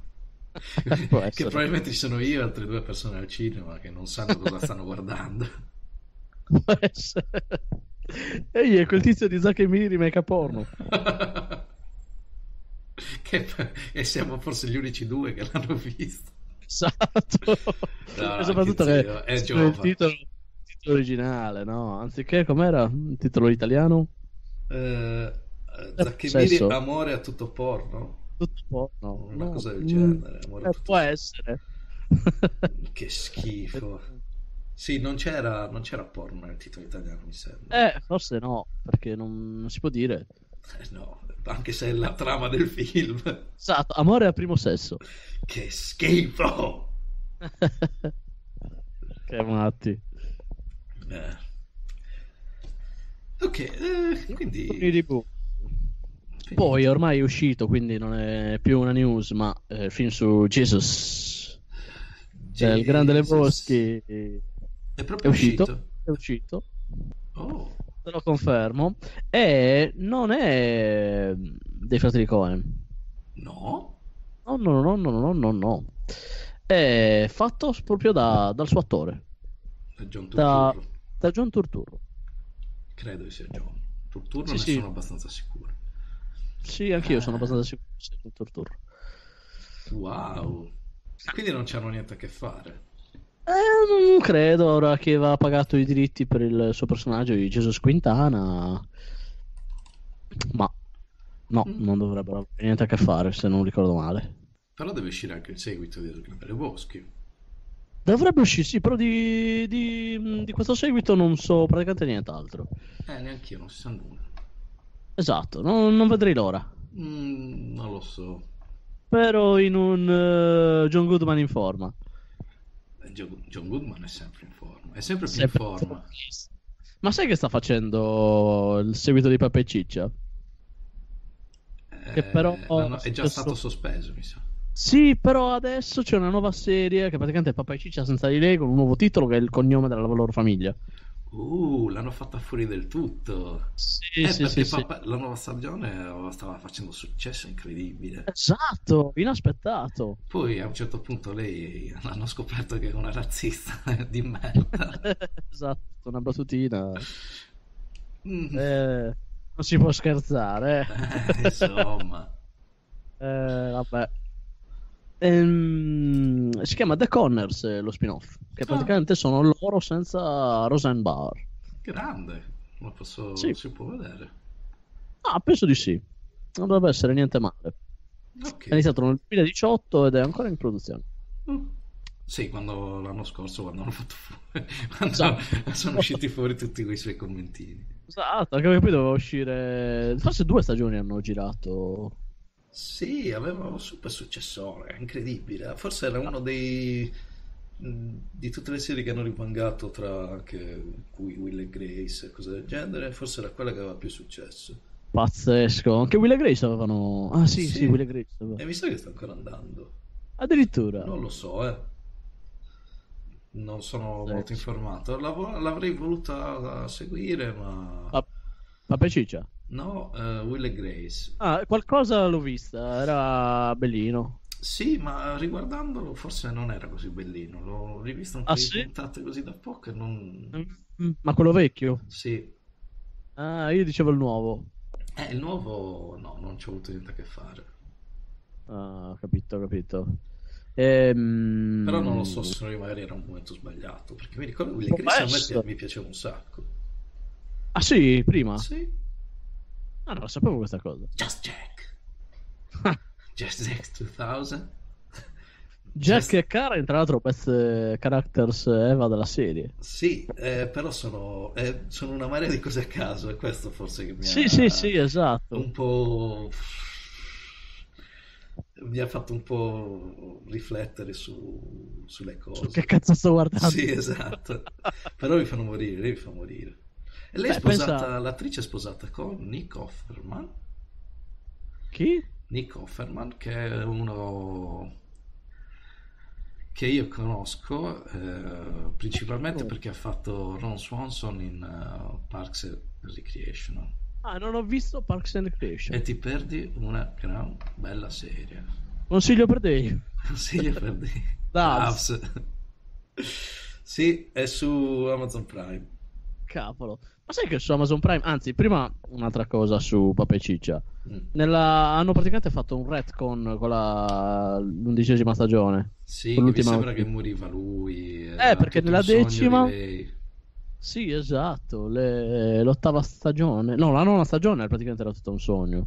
Può che probabilmente ci sono io e altre due persone al cinema che non sanno cosa stanno guardando. Può essere. Ehi, è quel tizio di Zack e Miri remake a porno. Che- e siamo forse gli unici due che l'hanno visto. Esatto. No, e soprattutto che è il titolo, il titolo originale, no? Anziché com'era il titolo italiano? Eh, Zack e sesso. Miri, amore a tutto porno. Tutto porno. Una no? cosa del Mm, genere, amore eh, tutto può sesso. essere. Che schifo. Sì, non c'era, non c'era porno nel titolo italiano, mi sembra. Eh, forse no, perché non, non si può dire. Eh, no, anche se è la trama del film. Esatto, amore al primo sesso. Che schifo! che matti. Eh. Ok, eh, quindi... reboot. Poi ormai è uscito, quindi non è più una news, ma il film su Jesus. Cioè, il grande Jesus. Lebowski è È proprio uscito. uscito. È uscito. Oh, Te lo confermo. E non è dei fratelli Cohen. no? No, no, no, no, no, no, no. È fatto proprio da- dal suo attore, È John Da- Turturro. da John Turturro. Credo che sia John. Turturro Sì, ne sì. sono abbastanza sicuro. Sì, anch'io sono Ah. abbastanza sicuro che sia John Turturro. Wow. Quindi non c'hanno niente a che fare. Eh, non credo, ora che aveva pagato i diritti per il suo personaggio di Jesus Quintana. Ma no, Mm. non dovrebbero avere niente a che fare, se non ricordo male. Però deve uscire anche il seguito di Grande Boschi. Dovrebbe uscire, sì, però di, di- di questo seguito non so praticamente nient'altro. Eh, neanche io, non si sa nulla. Esatto, non, non vedrei l'ora. Mm, non lo so. Però in un eh, John Goodman in forma. John Goodman è sempre in forma. È sempre più Sempre in forma. Ma sai che sta facendo il seguito di Pepe Ciccia? Che Eh, però- l'hanno- è già stesso- stato sospeso, mi sa. Sì, però adesso c'è una nuova serie che praticamente è Papà e Ciccia senza di lei con un nuovo titolo che è il cognome della loro famiglia. Uh, l'hanno fatta fuori del tutto. Sì, Eh, sì, perché sì, sì. papà- la nuova stagione oh, stava facendo successo incredibile. Esatto, inaspettato. Poi a un certo punto lei hanno scoperto che è una razzista di merda. esatto, una battutina. Mm. Eh, non si può scherzare. Eh, insomma. Eh, vabbè. Ehm, si chiama The Conners eh, lo spin-off, che Ah. praticamente sono loro senza Rosenbar. Grande, ma posso, Sì. si può vedere. Ah, penso di sì. Non dovrebbe essere niente male. Ok. È iniziato nel 2018 ed è ancora in produzione. Mm. Sì, quando l'anno scorso, quando hanno fatto fuori, quando Esatto. sono usciti fuori tutti quei suoi commentini. Esatto, anche perché poi doveva uscire. Forse due stagioni hanno girato. Sì, aveva un super successore, incredibile. Forse era uno dei mh, di tutte le serie che hanno rimangato tra anche cui Will e Grace e cose del genere, forse era quella che aveva più successo. Pazzesco. Anche Will e Grace avevano. Ah, sì, sì, Sì. Will e Grace. aveva- E mi sa che sta ancora andando. Addirittura. Non lo so, eh. Non sono Sì. molto informato. L'av- L'avrei voluta seguire, ma Pa- Papà e Ciccia. no, eh, Will e Grace. Ah, qualcosa l'ho vista. Era bellino. Sì, ma riguardandolo forse non era così bellino. L'ho rivisto un Ah, di sì? puntate così da poco non... Mm, Ma quello vecchio. Sì. Ah, io dicevo il nuovo. Eh, il nuovo no, non ci ho avuto niente a che fare. Ah, capito, capito. Ehm, Però non lo so se magari era un momento sbagliato, perché mi ricordo Will e Può Grace a me mi piaceva un sacco. Ah, sì, prima. Sì. Ah, non lo sapevo questa cosa. Just Jack. Just Jack 2000. Jack Just- e Karen, tra l'altro, best eh, characters Eva della serie. Sì, eh, però sono, eh, sono una marea di cose a caso, è questo forse che mi Sì, ha sì, sì, esatto. un po' mi ha fatto un po' riflettere su, sulle cose. Su che cazzo sto guardando? Sì, esatto. Però mi fanno morire, mi fa morire. Lei è Beh, sposata, pensa- l'attrice è sposata con Nick Offerman. Chi? Nick Offerman, che è uno che io conosco eh, principalmente Oh. perché ha fatto Ron Swanson in eh, Parks and Recreation Ah, non ho visto Parks and Recreation. e ti perdi una gran bella serie. Consiglio per Dave. Consiglio per di Dubs. Sì, è su Amazon Prime. Cavolo. Ma sai che su Amazon Prime, anzi, prima un'altra cosa su Papà e Ciccia. Mm. Nella... Hanno praticamente fatto un retcon con la... l'undicesima stagione. Sì, mi sembra che moriva lui. Eh, perché nella decima-. Sì, esatto. le- L'ottava stagione. No, la nona stagione praticamente era tutto un sogno.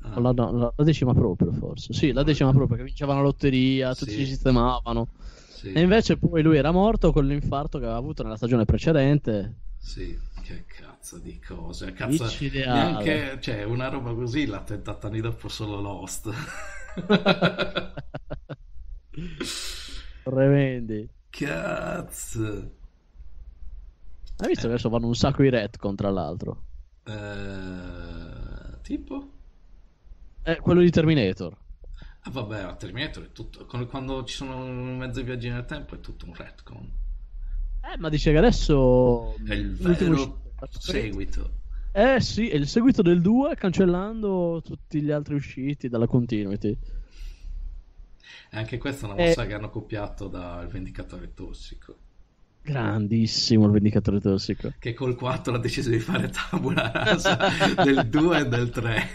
Ah. La, la- la decima proprio, forse. Sì, la decima proprio, che vincevano la lotteria, tutti Sì. si sistemavano. Sì, E invece poi lui era morto con l'infarto che aveva avuto nella stagione precedente. Sì, che cazzo di cose. Cazzo, neanche, cioè, una roba così l'ha tentata anni dopo solo Lost. Tremendi. Cazzo. Hai visto che adesso vanno un sacco i retcon, tra l'altro? Eh, tipo? Eh, quello di Terminator. Ah, vabbè, Terminator è tutto. Quando ci sono mezzi viaggi nel tempo è tutto un retcon. Eh, ma dice che adesso... È il vero seguito. Eh sì, è il seguito del 2 cancellando tutti gli altri usciti dalla continuity. Anche questa è una Eh. mossa che hanno copiato dal Vendicatore Tossico. Grandissimo il Vendicatore Tossico. Che col 4 ha deciso di fare tabula rasa del 2 e del 3.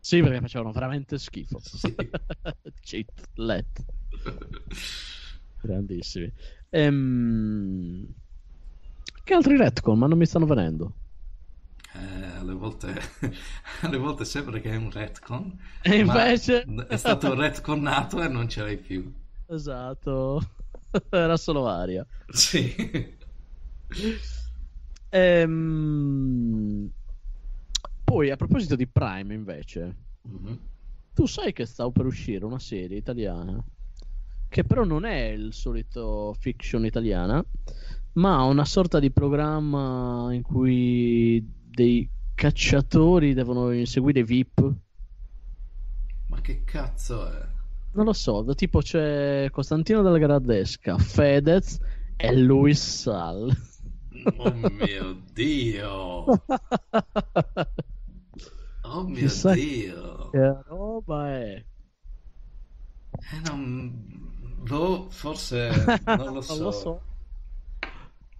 Sì, perché facevano veramente schifo. Sì. Cheat, let. Grandissimi. Ehm, Che altri retcon? Ma non mi stanno venendo. Eh, alle volte, alle volte sembra che è un retcon, E invece... è stato retconnato e non ce l'hai più. Esatto. Era solo aria. Sì. Ehm, Poi, a proposito di Prime, invece, Mhm. tu sai che sta per uscire una serie italiana che però non è il solito fiction italiana, ma una sorta di programma in cui dei cacciatori devono inseguire VIP. Ma che cazzo è? Non lo so, tipo c'è Costantino della Gradesca, Fedez e Luis Sal. Oh mio dio! Oh mio Chissà dio! Che roba è? Eh, non... Boh, forse non lo so. Non lo so.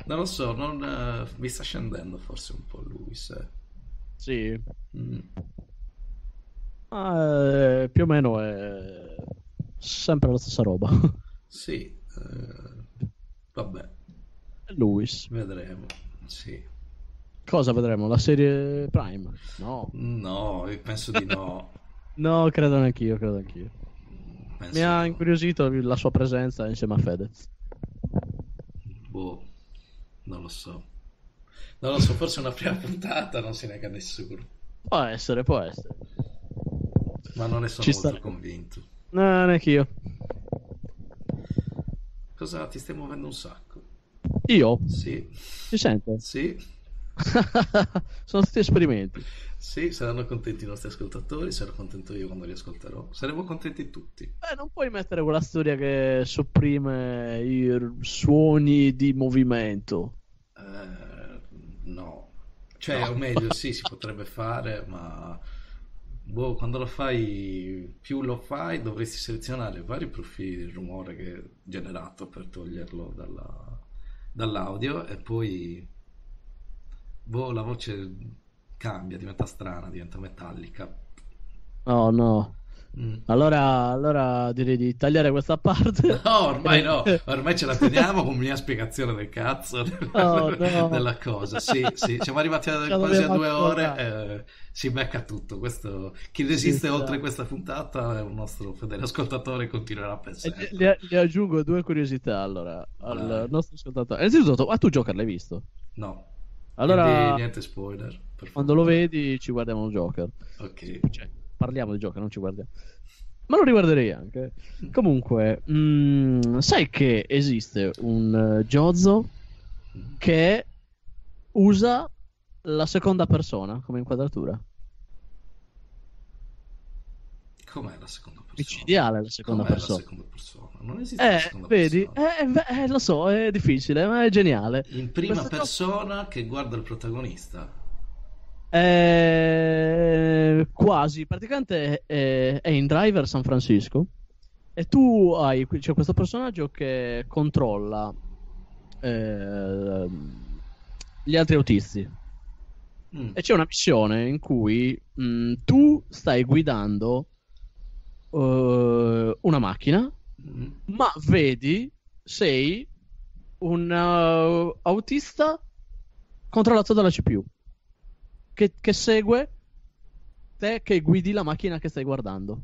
Non lo so, non, eh, mi sta scendendo forse un po' lui, se. Sì, Mm. eh, più o meno è sempre la stessa roba. Sì, eh, vabbè, Luis. vedremo. Sì. Cosa vedremo? La serie Prime? No. No, penso di no. No, credo neanch'io, credo anch'io. Penso Mi ha incuriosito la sua presenza insieme a Fedez. Boh, non lo so. Non lo so, forse una prima puntata non ne nega nessuno. Può essere, può essere. Ma non ne sono Ci molto sta- convinto. No, neanch'io. Cosa ti stai muovendo un sacco? Io? Sì, Si sente? sì, Sono tutti esperimenti. Sì, saranno contenti i nostri ascoltatori, sarò contento io quando li ascolterò. Saremo contenti tutti. Beh, non puoi mettere quella storia che sopprime i suoni di movimento. Eh, no, cioè, No. o meglio, sì, si potrebbe fare, ma boh, quando lo fai, più lo fai, dovresti selezionare vari profili di rumore che è generato per toglierlo dalla- dall'audio e poi boh, la voce cambia, diventa strana, diventa metallica. No, no. Mm. Allora, allora direi di tagliare questa parte. No, ormai no, ormai ce la teniamo con mia spiegazione del cazzo della, Oh, no. della cosa. Sì, sì, siamo arrivati a quasi a due ore, eh, si becca tutto. Questo, chi resiste Sì, oltre sì. questa puntata è un nostro fedele ascoltatore e continuerà per E sempre. gli, gli aggiungo due curiosità allora al Vai. nostro ascoltatore. Innanzitutto, ah, tu Joker l'hai visto? No, Allora, quindi niente spoiler. quando lo vedi, ci guardiamo Joker. Ok. Cioè, parliamo di Joker, non ci guardiamo. Ma lo riguarderei anche. Comunque, mm, sai che esiste un eh, Jozo che usa la seconda persona come inquadratura? Com'è la seconda persona? Micidiale la seconda Com'è persona. la seconda persona? Non esiste la Eh, seconda vedi? persona. Eh, beh, eh, lo so, è difficile, ma è geniale. In prima Questa cosa- persona che guarda il protagonista. Eh, quasi, praticamente è, è in Driver San Francisco e tu hai c'è questo personaggio che controlla ehm, gli altri autisti Mm. e c'è una missione in cui mh, tu stai guidando eh, una macchina Mm. ma vedi sei un uh, autista controllato dalla CPU che, che segue te che guidi la macchina che stai guardando.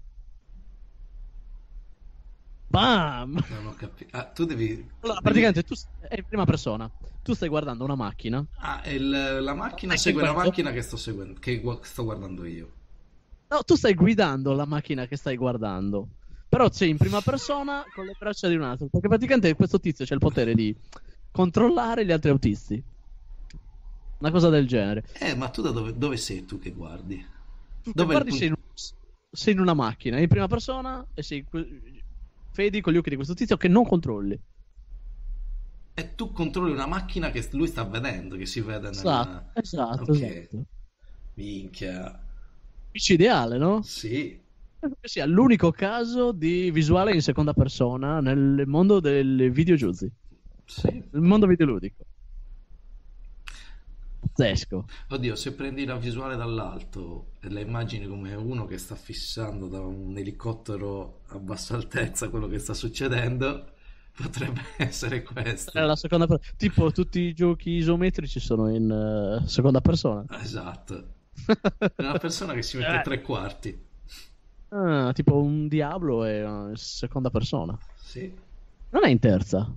Bam! Non ho capito. Ah, tu devi. Allora, praticamente tu è in prima persona. Tu stai guardando una macchina. Ah, il- la macchina segue la macchina che sto seguendo, che sto guardando io. No, tu stai guidando la macchina che stai guardando. Però sei in prima persona con le braccia di un altro. Perché praticamente questo tizio c'ha il potere di controllare gli altri autisti. Una cosa del genere. Eh, ma tu da dove, dove sei tu che guardi? Tu Dov'è guardi sei in, sei in una macchina in prima persona e sei vedi con gli occhi di questo tizio che non controlli. E tu controlli una macchina che lui sta vedendo, che si vede nella... Esatto, esatto, Ok. esatto. Minchia. Micidiale, no? Sì. Credo che sia l'unico caso di visuale in seconda persona nel mondo del videogiochi, Sì. nel mondo videoludico. Pazzesco. Oddio, se prendi la visuale dall'alto e la immagini come uno che sta fissando da un elicottero a bassa altezza quello che sta succedendo, potrebbe essere questo. Era la seconda per- Tipo tutti i giochi isometrici sono in eh, seconda persona. Esatto. È una persona che si mette a Eh. tre quarti. Ah, tipo un Diablo è in seconda persona. Sì. Non è in terza.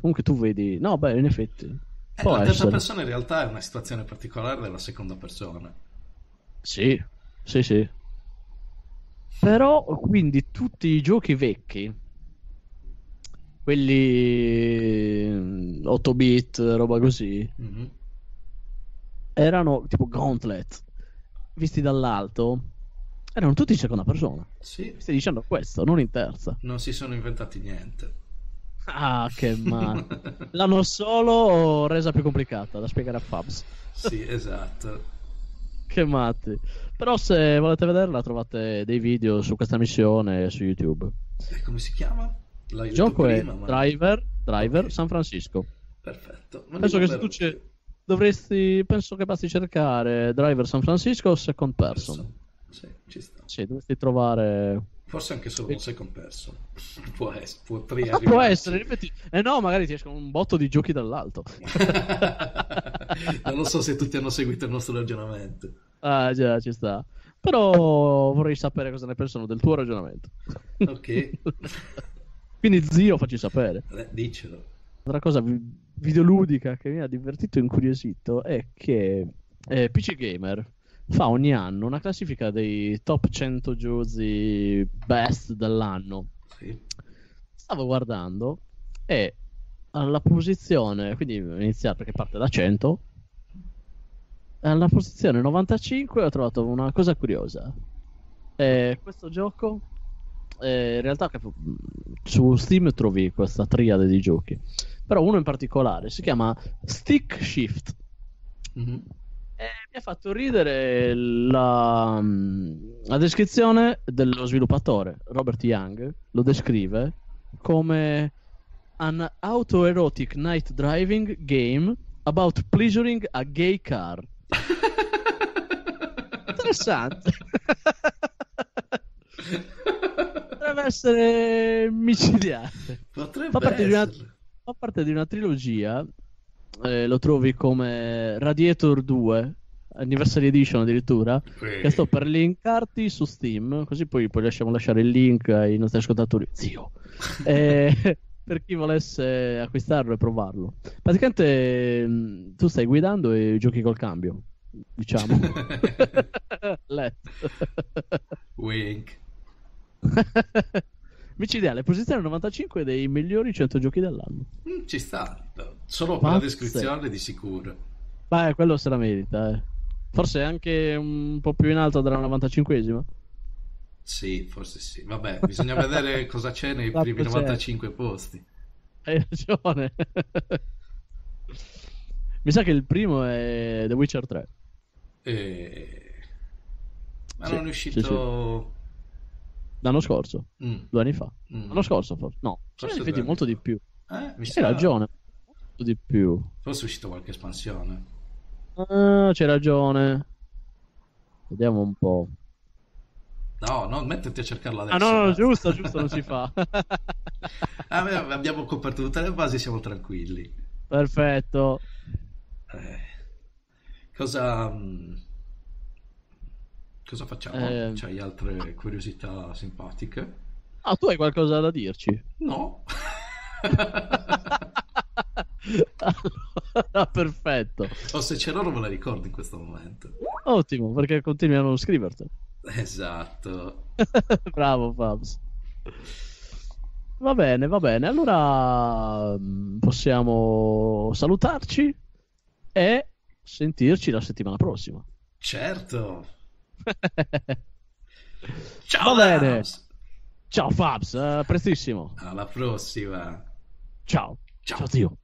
Comunque tu vedi... No, beh, in effetti. Eh, la terza essere. persona in realtà è una situazione particolare della seconda persona. Sì, sì, sì. Però, quindi, tutti i giochi vecchi quelli 8 bit, roba così, Mhm. erano tipo Gauntlet, visti dall'alto, erano tutti in seconda persona. Sì, Stai dicendo questo, non in terza. non si sono inventati niente. Ah, che male. L'hanno solo resa più complicata da spiegare a Fabs. Sì, esatto. Che matti. Però se volete vederla trovate dei video su questa missione su YouTube. E come si chiama? L'hai Il gioco è prima, ma- Driver, Driver Ok. San Francisco. Perfetto. Ma Penso che se tu ce- dovresti, penso che basti cercare Driver San Francisco second person. Sì, ci sta. Sì, dovresti trovare... Forse anche solo un second person. Può essere, potrei Ah, può essere, effetti... Eh no, magari ti escono un botto di giochi dall'alto. non so se tutti hanno seguito il nostro ragionamento. Ah, già, ci sta. Però vorrei sapere cosa ne pensano del tuo ragionamento. Ok. Quindi zio, facci sapere. Eh, Dicelo. Un'altra cosa vi- videoludica che mi ha divertito e incuriosito è che eh, PC Gamer fa ogni anno una classifica dei top 100 giochi best dell'anno. Sì. Stavo guardando e alla posizione, quindi iniziare perché parte da 100, alla posizione 95 ho trovato una cosa curiosa. Eh, questo gioco, eh, in realtà su Steam trovi questa triade di giochi, però uno in particolare si chiama Stick Shift. Mhm. E mi ha fatto ridere la, la descrizione dello sviluppatore, Robert Young, lo descrive come an autoerotic night driving game about pleasuring a gay car. Interessante. Potrebbe essere micidiale. Potrebbe Fa parte, di una, essere. fa parte di una trilogia, eh, lo trovi come Radiator 2, Anniversary Edition addirittura, che sto per linkarti su Steam, così poi, poi lasciamo lasciare il link ai nostri ascoltatori. Zio! Eh, per chi volesse acquistarlo e provarlo. Praticamente mh, tu stai guidando e giochi col cambio, diciamo. Letto. Wink. Micidiale, posizione 95 dei migliori 100 giochi dell'anno. Mm, Ci sta. Solo per la descrizione di sicuro. Beh, quello se la merita, eh. Forse anche un po' più in alto della 95esima. Sì, forse sì. Vabbè, bisogna vedere cosa c'è nei Quanto primi c'è? 95 posti. Hai ragione. Mi sa che il primo è The Witcher 3. E... Ma Sì, non è sì, uscito... L'anno scorso, Mm, due anni fa. mm. L'anno scorso, forse. No, Forse effetti molto fa. di più. Eh, mi Hai ragione, molto di più. Forse è uscita qualche espansione. Ah, c'hai ragione. Vediamo un po'. No, non metterti a cercarla Ah, adesso. no, no, basta. giusto, giusto, non si fa. Ah, beh, abbiamo coperto tutte le basi, siamo tranquilli. Perfetto. Eh, cosa... mm, Cosa facciamo? Eh. C'hai altre curiosità simpatiche? Ah, tu hai qualcosa da dirci? No. Allora, perfetto. o se ce l'ho non me la ricordo in questo momento. Ottimo, perché continuano a scriverti. Esatto. Bravo Fabs. Va bene, va bene. Allora mm, possiamo salutarci e sentirci la settimana prossima. Certo. Ciao. Va bene. Ciao Fabs, a prestissimo. Alla prossima. Ciao. Ciao. Ciao zio.